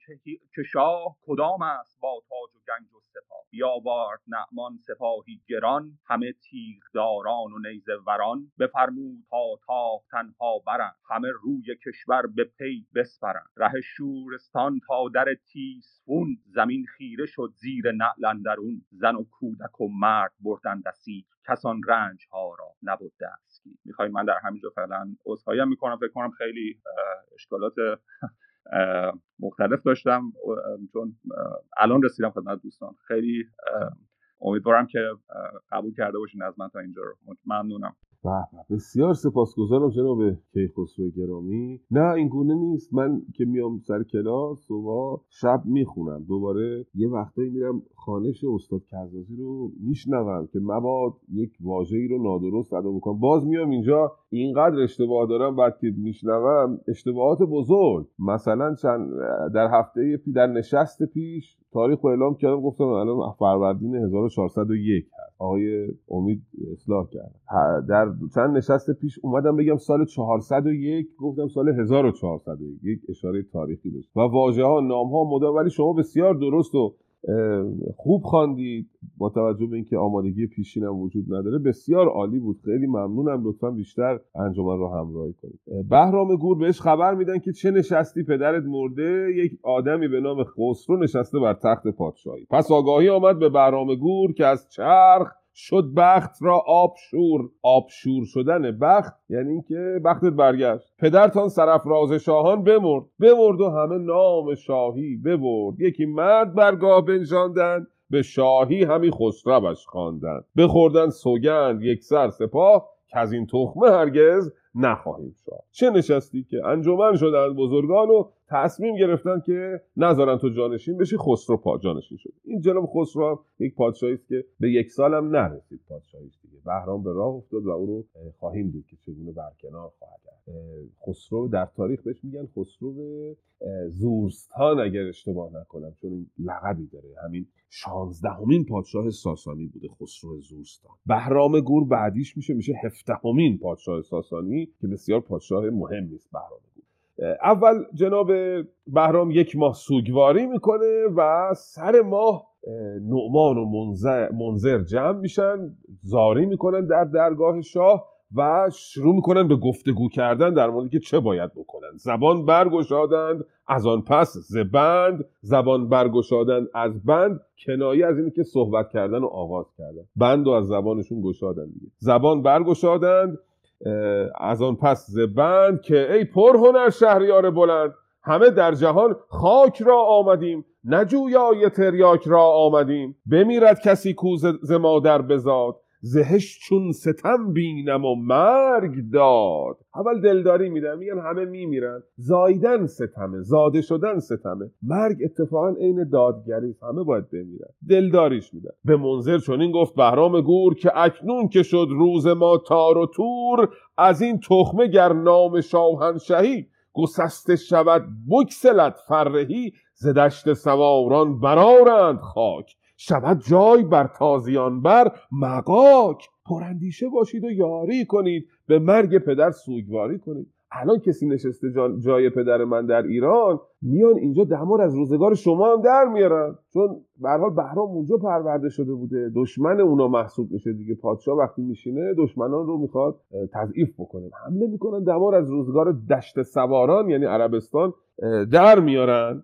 که شاه کدام است با تاج و گنج و سپاه. بیاورد نعمان سپاهی گران همه تیغداران و نیزه وران. بفرمود تا تا تنها برند همه روی کشور به پی بسپرند. ره شورستان تا در تیسفون زمین خیره شد زیر نعل اندرون. زن و کودک و مرد بردن دستی کسان رنج ها را نبود دستگیر. می‌خوایم من در همینجا فعلا عذرخواهی می‌کنم. فکر کنم خیلی اشکالات مختلف داشتم. چون الان رسیدم خدمت دوستان. خیلی امیدوارم که قبول کرده باشین از من تا اینجا رو. ممنونم بسیار سپاسگزارم جناب کیخسرو گرامی. نه این گونه نیست. من که میام سر کلاس صبح شب می‌خونم. دوباره یه وقتایی میرم خانش استاد کزازی رو میشنوم که مباد یک واژه‌ای رو نادرست ادا بکنم باز میام اینجا. اینقدر اشتباه دارم بعد که میشنوم اشتباهات بزرگ. مثلا چند در هفته پی در نشست پیش تاریخ رو اعلام کردم گفتم الان فروردین 1401 هست. آقای امید اصلاح کرد. در چند نشست پیش اومدم بگم سال 401 گفتم سال 1401 یک. اشاره تاریخی داشت. و واژه ها نام ها مدام. ولی شما بسیار درست و خوب خواندید. با توجه به اینکه آمادگی پیشینم وجود نداره. بسیار عالی بود. خیلی ممنونم. لطفا بیشتر انجمن رو همراهی کنید. بهرام گور بهش خبر میدن که چه نشستی پدرت مرده. یک آدمی به نام خسرو نشسته بر تخت پادشاهی. پس آگاهی آمد به بهرام گور که از چرخ شد بخت را آب شور آب شور شدن بخت یعنی اینکه بختت برگشت. پدرتان سرفراز شاهان بمرد. بمرد و همه نام شاهی ببرد. یکی مرد برگاه بنشاندند به شاهی همی خسروش خواندند بخوردن سوگند یک سر سپاه که از این تخمه هرگز نخواهیم شد چه نشستی که انجمن شدند بزرگان و تصمیم گرفتن که نذارن تو جانشین بشی خسرو پا جانشین شد. این جناب خسرو هم یک پادشاهی است که به یک سالم نرسید. پادشاهی دیگه. بهرام به راه افتاد و او رو خواهیم دید که چگونه برکنار خواهد خسرو در تاریخ بهش میگن خسرو زورستان اگر اشتباه نکنم چون این لقبی داره. همین شانزدهمین پادشاه ساسانی بوده خسرو زورستان. بهرام گور بعدیش میشه میشه هفدهمین پادشاه ساسانی که بسیار پادشاه مهم نیست بهرام اول جناب بهرام یک ماه سوگواری می‌کنه و سر ماه نعمان و منظر, جمع میشن زاری می‌کنن در درگاه شاه و شروع می‌کنن به گفتگو کردن در مورد که چه باید بکنن. زبان برگشادند از آن پس زبند زبان برگشادند از بند کنایه از اینی که صحبت کردن و آغاز کردن. بند و از زبانشون گشادن دیگه. زبان برگشادند از آن پس زبند که ای پرهنر شهریار بلند همه در جهان خاک را آمدیم نجویای تریاک را آمدیم. بمیرد کسی کو ز مادر بزاد زهش چون ستم بینم و مرگ داد. اول دلداری میدن میگن همه میمیرن. زایدن ستمه زاده شدن ستمه. مرگ اتفاقا عین دادگری همه باید بمیرن. دلداریش میدن. به منظر چنین گفت بهرام گور که اکنون که شد روز ما تار و تور از این تخمه گر نام شاهنشهی گسسته شود بکسلت فرهی ز دشت سواران برارند خاک. شود جای بر تازیان بر مقاک پراندیشه باشید و یاری کنید. به مرگ پدر سوگواری کنید. الان کسی نشسته جای پدر من در ایران. میان اینجا دمار از روزگار شما هم در میارن. چون به حال بهرام اونجا پرورده شده بوده. دشمن اونا محسوب میشه دیگه. پادشاه وقتی میشینه دشمنان رو می‌خواد تضعیف بکنه. حمله می‌کنن دمار از روزگار دشت سواران یعنی عربستان در میارن.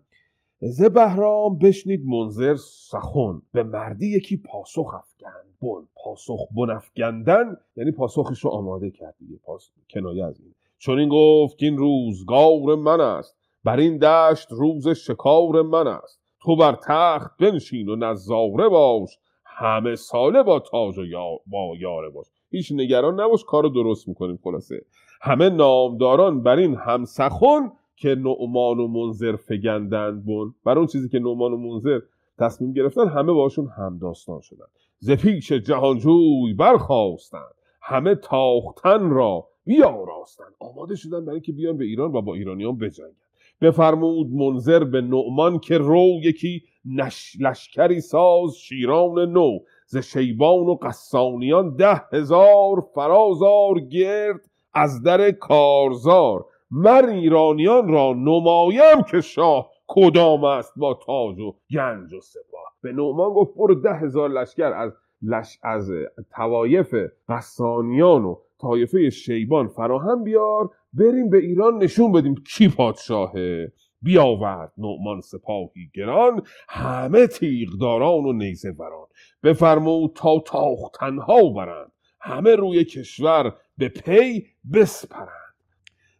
ز بهرام بشنید منظر سخن. به مردی یکی پاسخ افکند بن. پاسخ بن افگندن یعنی پاسخش رو آماده کرد دیگه. پاس... کنایه از این. چون این گفت این روزگار من است. بر این دشت روز شکار من است. تو بر تخت بنشین و نظاره باش. همه ساله با تاج و. با یاره باش. هیچ نگران نباش کارو درست می‌کنیم خلاصه. همه نامداران بر این هم سخن که نعمان و منظر فگندند بن. بر اون چیزی که نعمان و منظر تصمیم گرفتن همه باشون همداستان شدن. ز پیش جهانجوی برخواستند همه تاختن را بیاراستند آماده شدن برای اینکه بیان به ایران و با ایرانیان بجنگند بفرمود منظر به نعمان که رو یکی نش... لشکری ساز شیران نو. ز شیبان و قسانیان ده هزار فرازار گرد از در کارزار. مر ایرانیان را نمایم که شاه کدام است با تاج و گنج و سپاه. به نعمان گفت برو ده هزار لشکر از لش از توایف قسانیان و طایفه شیبان فراهم بیار بریم به ایران نشون بدیم کی پادشاهه. بیاورد نعمان سپاهی گران همه تیغداران و نیزه وران بفرمود تا تاختنها برند همه روی کشور به پی بسپرند.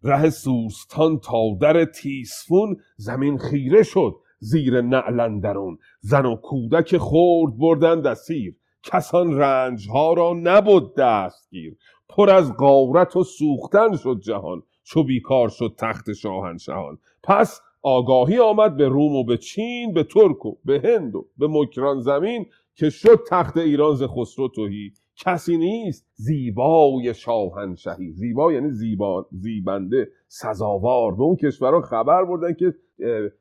ره سوستان تا در تیسفون زمین خیره شد زیر نعلندرون زن و کودک خورد بردن دسیر کسان رنجها را نبود دستگیر. پر از غارت و سوختن شد جهان. چو بیکار شد تخت شاهنشهان. پس آگاهی آمد به روم و به چین به ترک و به هند و به مکران زمین که شد تخت ایران ز خسرو تهی کسی نیست زیبای شاهنشهی. زیبا یعنی زیبا زیبنده سزاوار. به اون کشورها خبر بردن که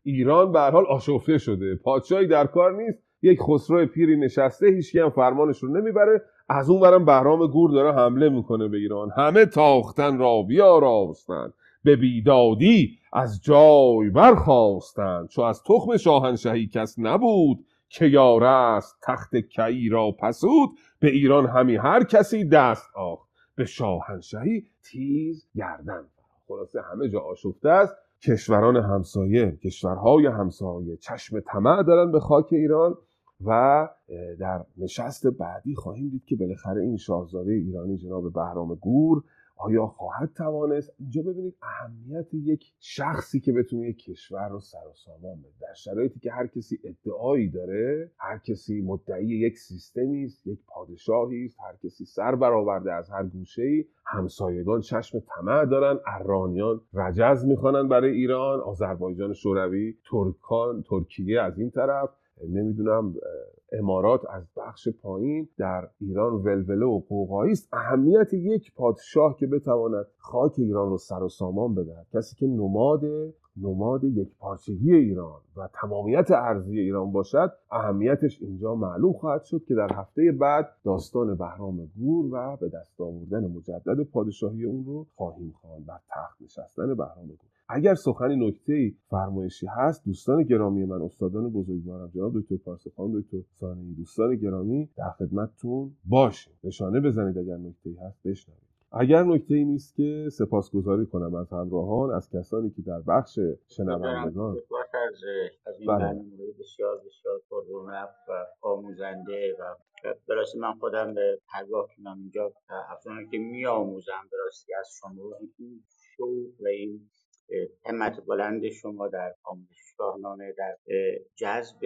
ایران به حال آشفته شده. پادشاهی در کار نیست. یک خسرو پیری نشسته هیچکی هم فرمانش رو نمی‌بره. از اون برم بهرام گور داره حمله می‌کنه به ایران. همه تاختن را بیاراستند به بیدادی از جای برخواستند چو از تخم شاهنشهی کس نبود که یاره است تخت کی را پسود به ایران همی هر کسی دست آخت به شاهنشهی تیز گردن خلاصه همه جا آشفته است. کشوران همسایه کشورهای همسایه چشم طمع دارن به خاک ایران و در نشست بعدی خواهیم دید که بالاخره این شاهزاده ایرانی جناب بهرام گور آیا خواهد توانست؟ اینجا ببینید اهمیت یک شخصی که بتونه یک کشور رو سر و سامان بده. در شرایطی که هر کسی ادعایی داره هر کسی مدعی یک سیستمی است یک پادشاهی است هر کسی سر برآورده از هر گوشه ای همسایگان چشم طمع دارن ارانیان رجز می‌خوانن برای ایران آذربایجان شوروی ترکان ترکیه از این طرف. نمی‌دونم امارات از بخش پایین در ایران ولوله و قوقایی است. اهمیت یک پادشاه که بتواند خاک ایران رو سر و سامان بدهد کسی که نماد نماد یک پارچگی ایران و تمامیت ارزی ایران باشد اهمیتش اینجا معلوم خواهد شد که در هفته بعد داستان بهرام گور و به دست آوردن مجدد پادشاهی اون رو خواهیم خواند. بر تخت نشستن بهرام گور. اگر سخنی نکته فرمایشی هست دوستان گرامی من استادان بزرگوارم جناب دکتر پارسخان دکتر سانهی دوستان گرامی در خدمتتون باشه نشانه بزنید اگر نکته هست بشنوید. اگر نکته ای نیست که سپاسگزاری کنم از همراهان از کسانی که در بخش شنوندگان از این بله. برنامه بسیار بسیار پر رونق و آموزنده و براستی من خودم به هرگاه که من اینجا افرانی که می آموزم براستی از شما این شوق و این همت بلند شما در آموزش شاهنامه در جذب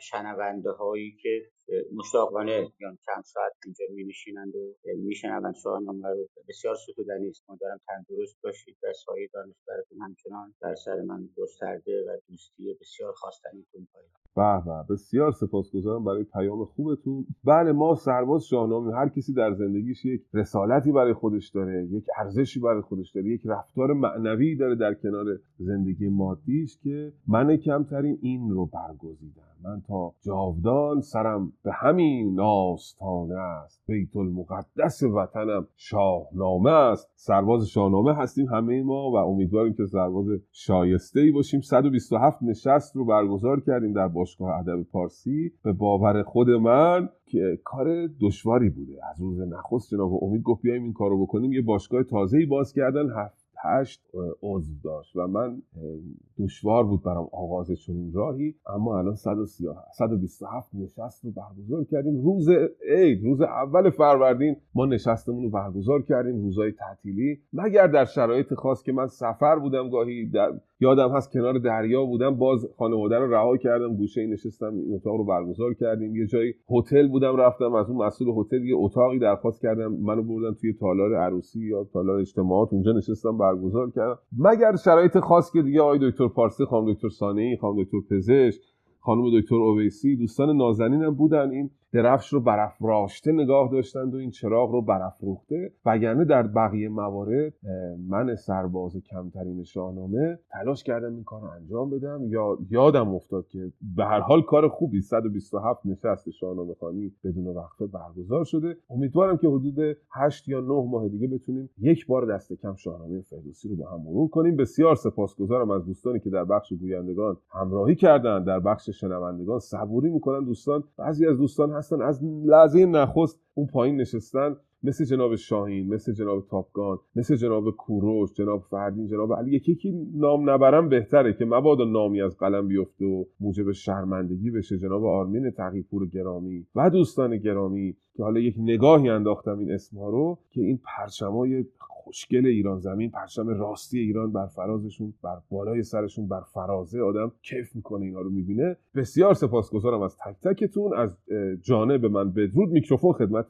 شنونده هایی که مشتاقانه یا چند ساعت اینجا می نشینند و می شنوند شاهنامه رو. بسیار ستودنی است. امیدوارم تندرست باشید و سایه دانشورتون همچنان در سر من گسترده و دوستی بسیار خواستنیتون پایدار به به بسیار سپاسگزارم برای پیام خوبتون. بله ما سرباز شاهنامه هر کسی در زندگیش یک رسالتی برای خودش داره یک ارزشی برای خودش داره یک رفتار معنوی داره در کنار زندگی مادیش که من کمترین این رو برگزیدم. من تا جاودان سرم به همین آستانه است. بیت المقدس وطنم شاهنامه است. سرباز شاهنامه هستیم همه ما و امیدواریم که سرباز شایسته ای باشیم 127 نشست رو برگزار کردیم در باشگاه ادب پارسی. به باور خود من که کار دشواری بوده. از روز نخست جناب امید گفت بیایم این کارو بکنیم. یه باشگاه تازه‌ای باز کردن. هفت هشت عضو داشت و من دشوار بود برام آغاز چنین راهی اما الان 127 نشست رو برگزار کردیم. روز عید روز اول فروردین ما نشستمون رو برگزار کردیم روزهای تعطیلی. مگر در شرایط خاص که من سفر بودم گاهی در یادم هست کنار دریا بودم باز خانواده رو رها کردم گوشه نشستم این اتاق رو برگزار کردیم. یه جایی هتل بودم رفتم از اون مسئول هتل یه اتاقی درخواست کردم منو بردن توی تالار عروسی یا تالار اجتماعات. اونجا نشستم برگزار کردم. مگر شرایط خاص که دیگه آقای دکتر پارسی خانم دکتر سانه‌ای خانم دکتر پزشک خانم دکتر اویسی دوستان نازنینم بودن. این درفش رو برافراشته نگاه داشتند و این چراغ رو برافروخته. وگرنه در بقیه موارد من سرباز کمترین شاهنامه تلاش کردم این کار رو انجام بدم. یا یادم افتاد که به هر حال کار خوبی 127 نشست شاهنامه خانی بدون وقفه برگزار شده. امیدوارم که حدود 8 یا 9 ماه دیگه بتونیم یک بار دست کم شاهنامه فردوسی رو با هم مرور کنیم. بسیار سپاسگزارم از دوستانی که در بخش گویندگان همراهی کردن در بخش شنوندگان صبوری می‌کنن دوستان بعضی از دوستان هستن از لحظه نخست اون پایین نشستن مثل جناب شاهین مثل جناب تاپگان مثل جناب کوروش جناب فردین جناب علی. یکی یکی نام نبرم بهتره که مبادا نامی از قلم بیفته و موجب شرمندگی بشه. جناب آرمین تقیپور گرامی و دوستان گرامی که حالا یک نگاهی انداختم این اسمها رو که این پرچمای خوشگل ایران زمین پرچم راستی ایران بر فرازشون بر بالای سرشون بر فرازه آدم کیف می‌کنه اینا رو می‌بینه. بسیار سپاسگزارم از تک تکتون از جانب من بدرود میکروفون خدمت